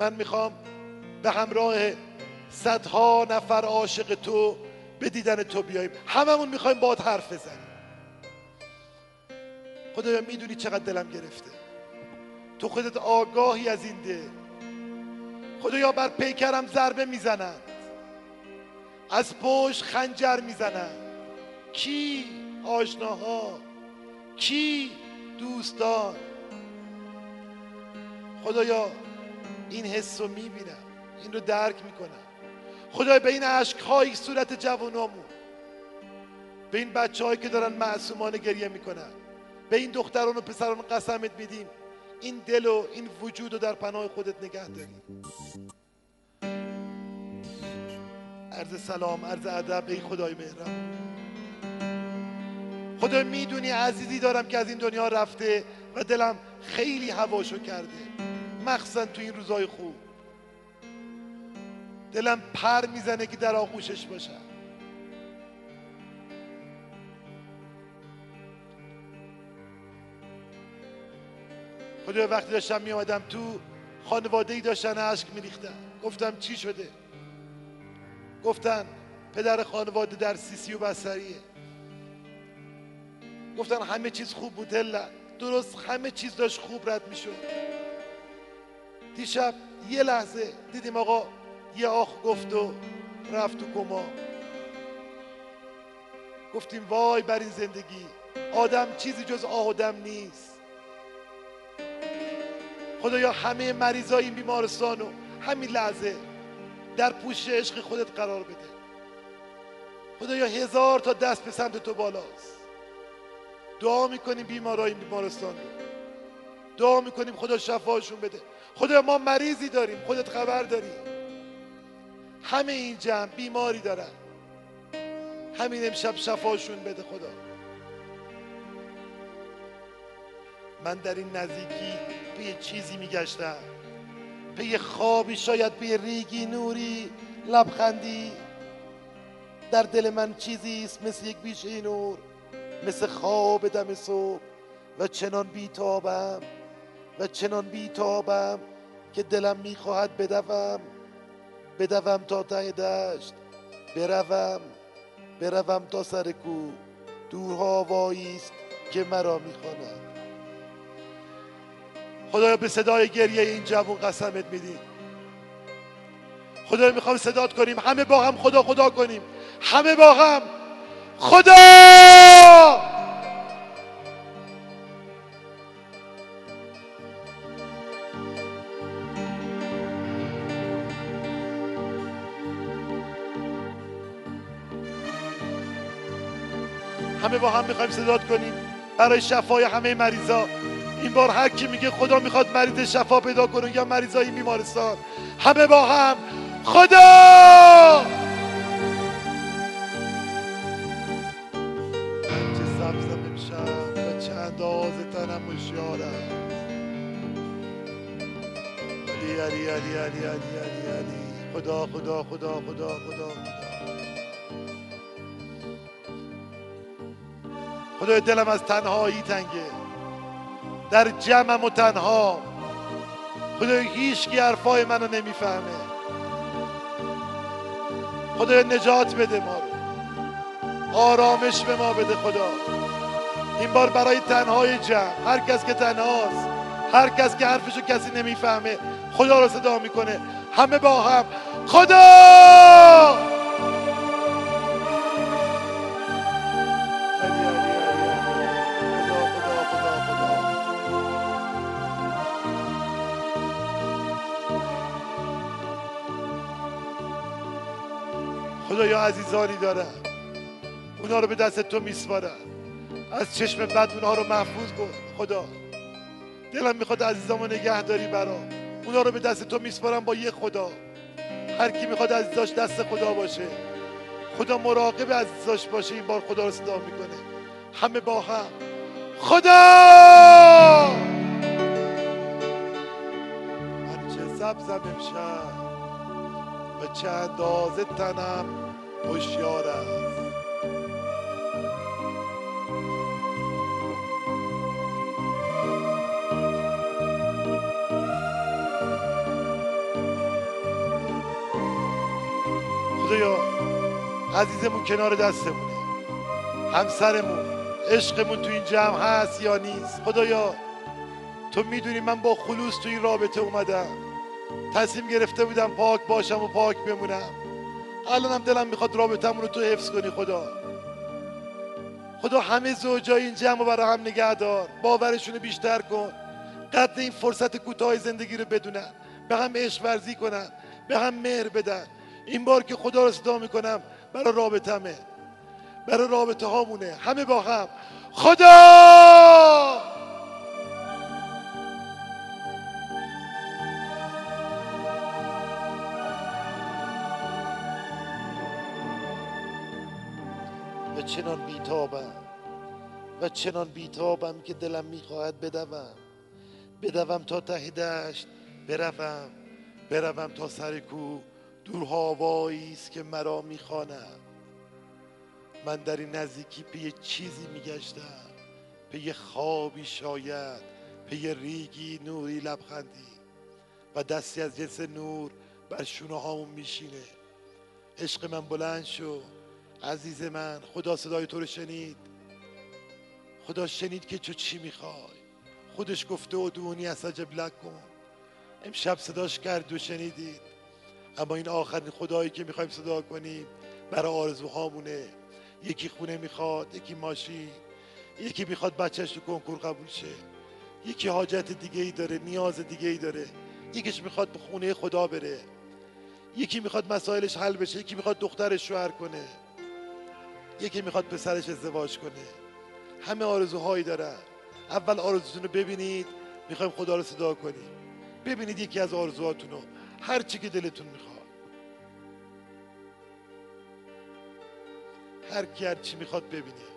من می‌خوام به همراه صدها نفر عاشق تو به دیدن تو بیاییم هممون می‌خوایم باید حرف بزنیم. خدایا می‌دونی چقدر دلم گرفته؟ تو خودت آگاهی از این ده خدایا بر پیکرم ضربه می‌زنند از پشت خنجر می‌زنند کی آشناها؟ کی دوستان؟ خدایا این حس رو می‌بینم. این رو درک می‌کنم. خدای به این عشقهای صورت جوانامون به این بچه هایی که دارن معصومانه گریه می‌کنن به این دختران و پسران قسمت میدیم. این دل و این وجود رو در پناه خودت نگه داری. عرض سلام عرض ادب ای خدای مهرم خدای می‌دونی عزیزی دارم که از این دنیا رفته و دلم خیلی هواشو کرده مخصوصا تو این روزای خوب. دلم پر می‌زنه که در آغوشش باشم. خدا وقتی داشتم می آمدم تو خانواده ای داشتن عشق میریختن. گفتم چی شده؟ گفتن پدر خانواده در سیسی و بسریه گفتن همه چیز خوب بود درست همه چیز داشت خوب رد می‌شد. دیشب یه لحظه دیدیم آقا یه آخ گفت و رفت تو کما. گفتیم وای بر این زندگی آدم چیزی جز آدم نیست. خدایا همه مریضای این بیمارستان رو همین لحظه در پوش عشق خودت قرار بده. خدایا هزار تا دست به سمت تو بالاست. دعا می‌کنیم بیمارای بیمارستان رو دعا می‌کنیم خدا شفاشون بده. خدا ما مریضی داریم. خودت خبر داری. همه این جمع بیماری دارن. همین امشب شفاشون بده خدا. من در این نزدیکی به یه چیزی میگشتم. یه خوابی شاید به ریگی نوری. لبخندی. در دل من چیزی است مثل یک بیشه نور مثل خواب دم صبح. و چنان بیتابم و چنان بیتابم که دلم می‌خواهد بدوم. بدوم تا ته دشت بروم بروم تا سر کو دورها که مرا می‌خواند خدایا به صدای گریه این جوون قسمت میدیم خدایا می‌خوام صدات کنیم. همه با هم خدا خدا کنیم. همه با هم. خدا! همه با هم می‌خوایم صدات کنیم. برای شفای همه مریضا. این بار هر کی میگه خدا می‌خواد مریض شفا پیدا کنه یا مریضای بیمارستان. همه با هم. خدا! چه سبزم امشب و چه اندازه تنم هوشیارم علی علی علی علی علی علی علی. خدا خدا خدا خدا خدا خدا. خدای دلم از تنهایی تنگه. در جمعم و تنها. خدای هیچ کی حرفای منو نمی‌فهمه. خدای نجات بده ما رو. آرامش به ما بده خدا. این بار برای تنهای جمع. هر کس که تنهاست هر کس که حرفشو کسی نمی‌فهمه خدا رو صدا می‌کنه. همه با هم. خدا! عزیزانی دارم اونا رو به دست تو میسپارم. از چشم بد اونها رو محفوظ کن خدا. دلم می‌خواد عزیزامو نگهداری برام. اونا رو به دست تو میسپارم با یه خدا. هر کی می‌خواد عزیزاش دست خدا باشه. خدا مراقب عزیزاش باشه این بار خدا رو صدا می‌کنه. همه با هم. خدا! من چه سبزم امشب و چه اندازه تنم هوشیار است خدایا عزیزمون کنار دستمونه. همسرمون عشقمون تو این جمع هست یا نیست؟ خدایا تو می‌دونی من با خلوص تو این رابطه اومدم. تصمیم گرفته بودم پاک باشم و پاک بمونم. الانم دلم می‌خواد رابطمون رو تو حفظ کنی خدا. خدا همه زوجای این جمع برای هم نگه دار. باورشون بیشتر کن. قدر این فرصت کوتاه زندگی رو بدونن. به هم عشق ورزی کنن. به هم مهر بدن. این بار که خدا رو صدا می‌کنم برای رابطمه برای رابطه هامونه همه با هم. خدا! چنان بیتابم و چنان بیتابم که دلم می‌خواهد بدوم. بدوم تا ته دشت بروم بروم تا سر کوه دورها آوایی است که مرا می‌خواند. من در این نزدیکی پی چیزی میگشتم پی خوابی شاید پی ریگی نوری لبخندی و دستی از جنس نور بر شونه هامون میشینه. عشق من بلند شو. عزیز من خدا صدای تو رو شنید. خدا شنید که تو چی می‌خوای. خودش گفته و دونی اسجب لکن امشب صداش کرد و شنیدید. اما این آخرین خدایی که می‌خوایم صدا کنیم برای آرزوهامونه. یکی خونه می‌خواد یکی ماشین. یکی می‌خواد بچهش تو کنکور قبول شه. یکی حاجت دیگه ای داره نیاز دیگه ای داره. یکیش می‌خواد به خونه خدا بره. یکی می‌خواد مسائلش حل بشه یکی می‌خواد دخترش شوهر کنه. یکی می‌خواد پسرش ازدواج کنه. همه آرزوهایی دارن. اول آرزوتون رو ببینید می‌خوایم خدا رو صدا کنیم. ببینید یکی از آرزوهاتون رو هر چی که دلتون می‌خواد. هر کی هر چی می‌خواد ببینه.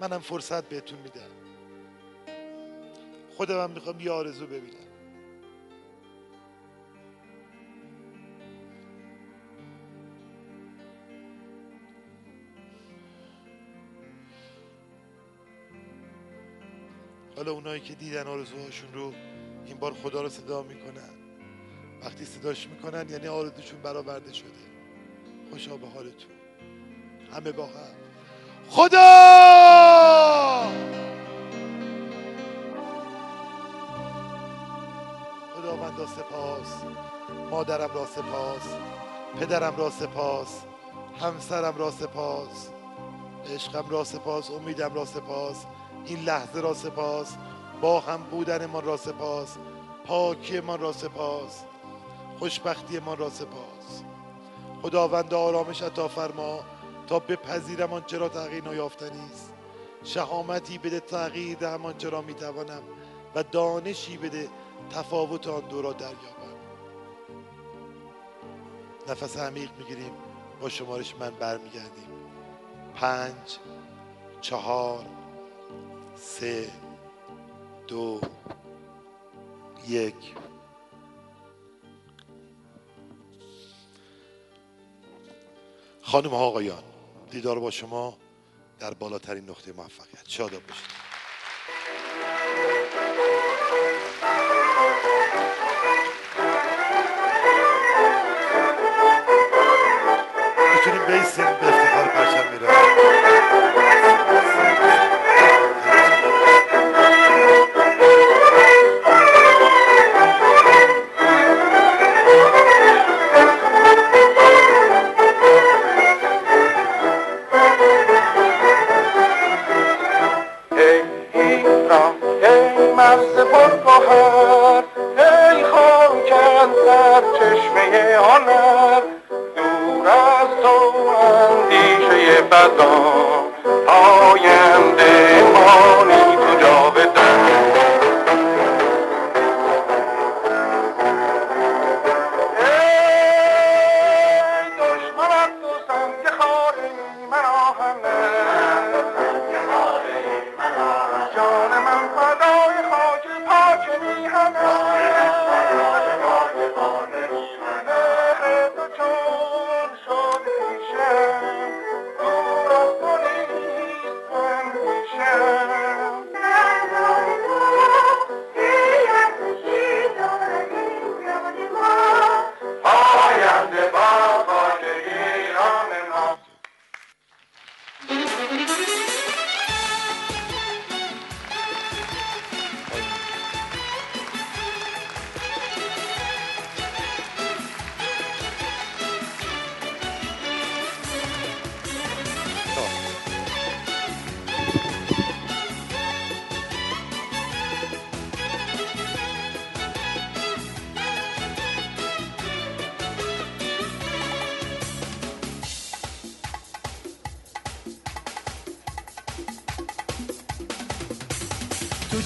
منم فرصت بهتون میدم. خودم هم می‌خوام یه آرزو ببینم. حالا اونایی که دیدن آرزوهاشون رو این بار خدا رو صدا می‌کنن. وقتی صداش می‌کنن یعنی آرزوشون برآورده شده. خوشا به حالتون. همه با هم. خدا! خداوندا سپاس. مادرم را سپاس. پدرم را سپاس. همسرم را سپاس. عشقم را سپاس. امیدم را سپاس. این لحظه را سپاس. با هم بودن ما را سپاس. پاکی ما را سپاس. خوشبختی ما را سپاس. خداوند آرامش عطا فرما تا بپذیرم آنچه را تغییر نیافتنی است. شهامتی بده تغییر دهم آنچه را می‌توانم و دانشی بده تفاوت آن دو را دریابم. نفس عمیق می‌گیریم. با شمارش من برمیگردیم. پنج چهار سه دو یک. خانم ها آقایان دیدار با شما در بالاترین نقطه موفقیت. شاد باشید می‌تونیم بیسیم بهار ای خاک در چشمه آنر دور از تو اندیشه بدان. آینده مانی تو جاودان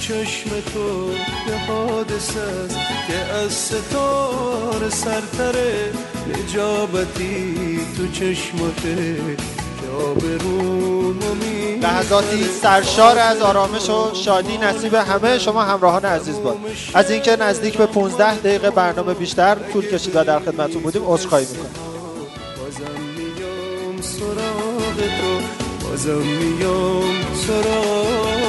چشم تو یه حادث است که از ستار سرتره. نجابتی تو چشمته لحظاتی سرشار از آرامش و شادی نصیب همه شما همراهان عزیز باد. از اینکه نزدیک به 15 دقیقه برنامه بیشتر طول کشید و در خدمتتون بودیم عذرخواهی می‌کنم. بازم میام سراغ تو بازم میام سراغ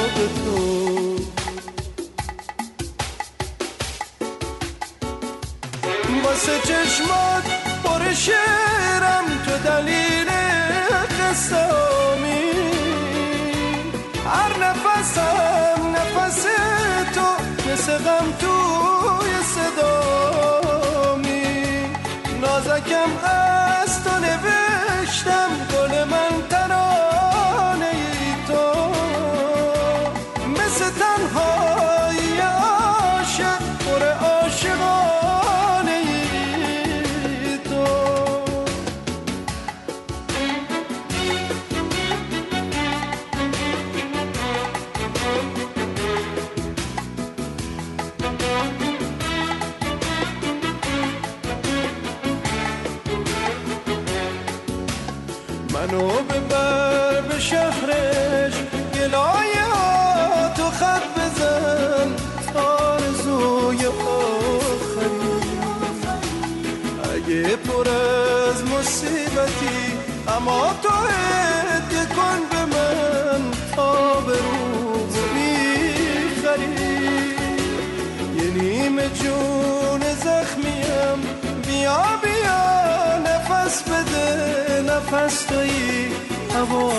نفس تویی هوا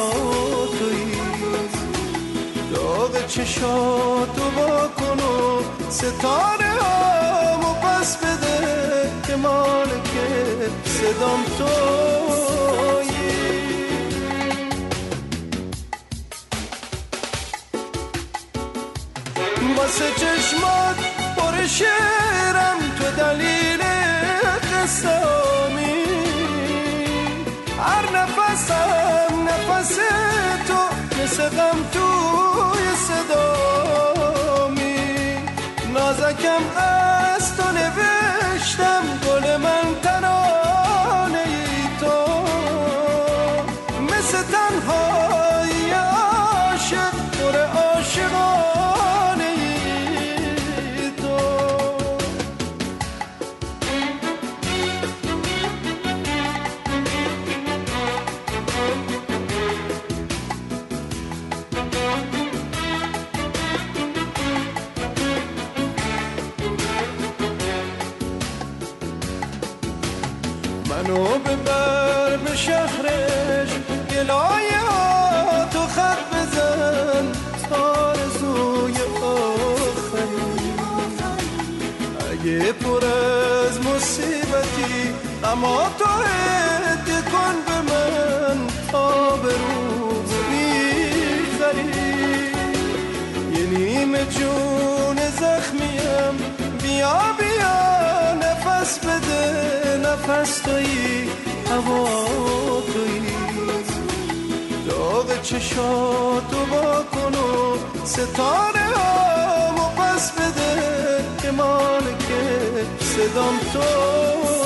تویی داغ چشاتو با کن و ستاره هامو پس بده که مالکه صدام تو. هوا توی داغ چشاتو با کن و ستاره ها و پس بده که مالک صدام تو.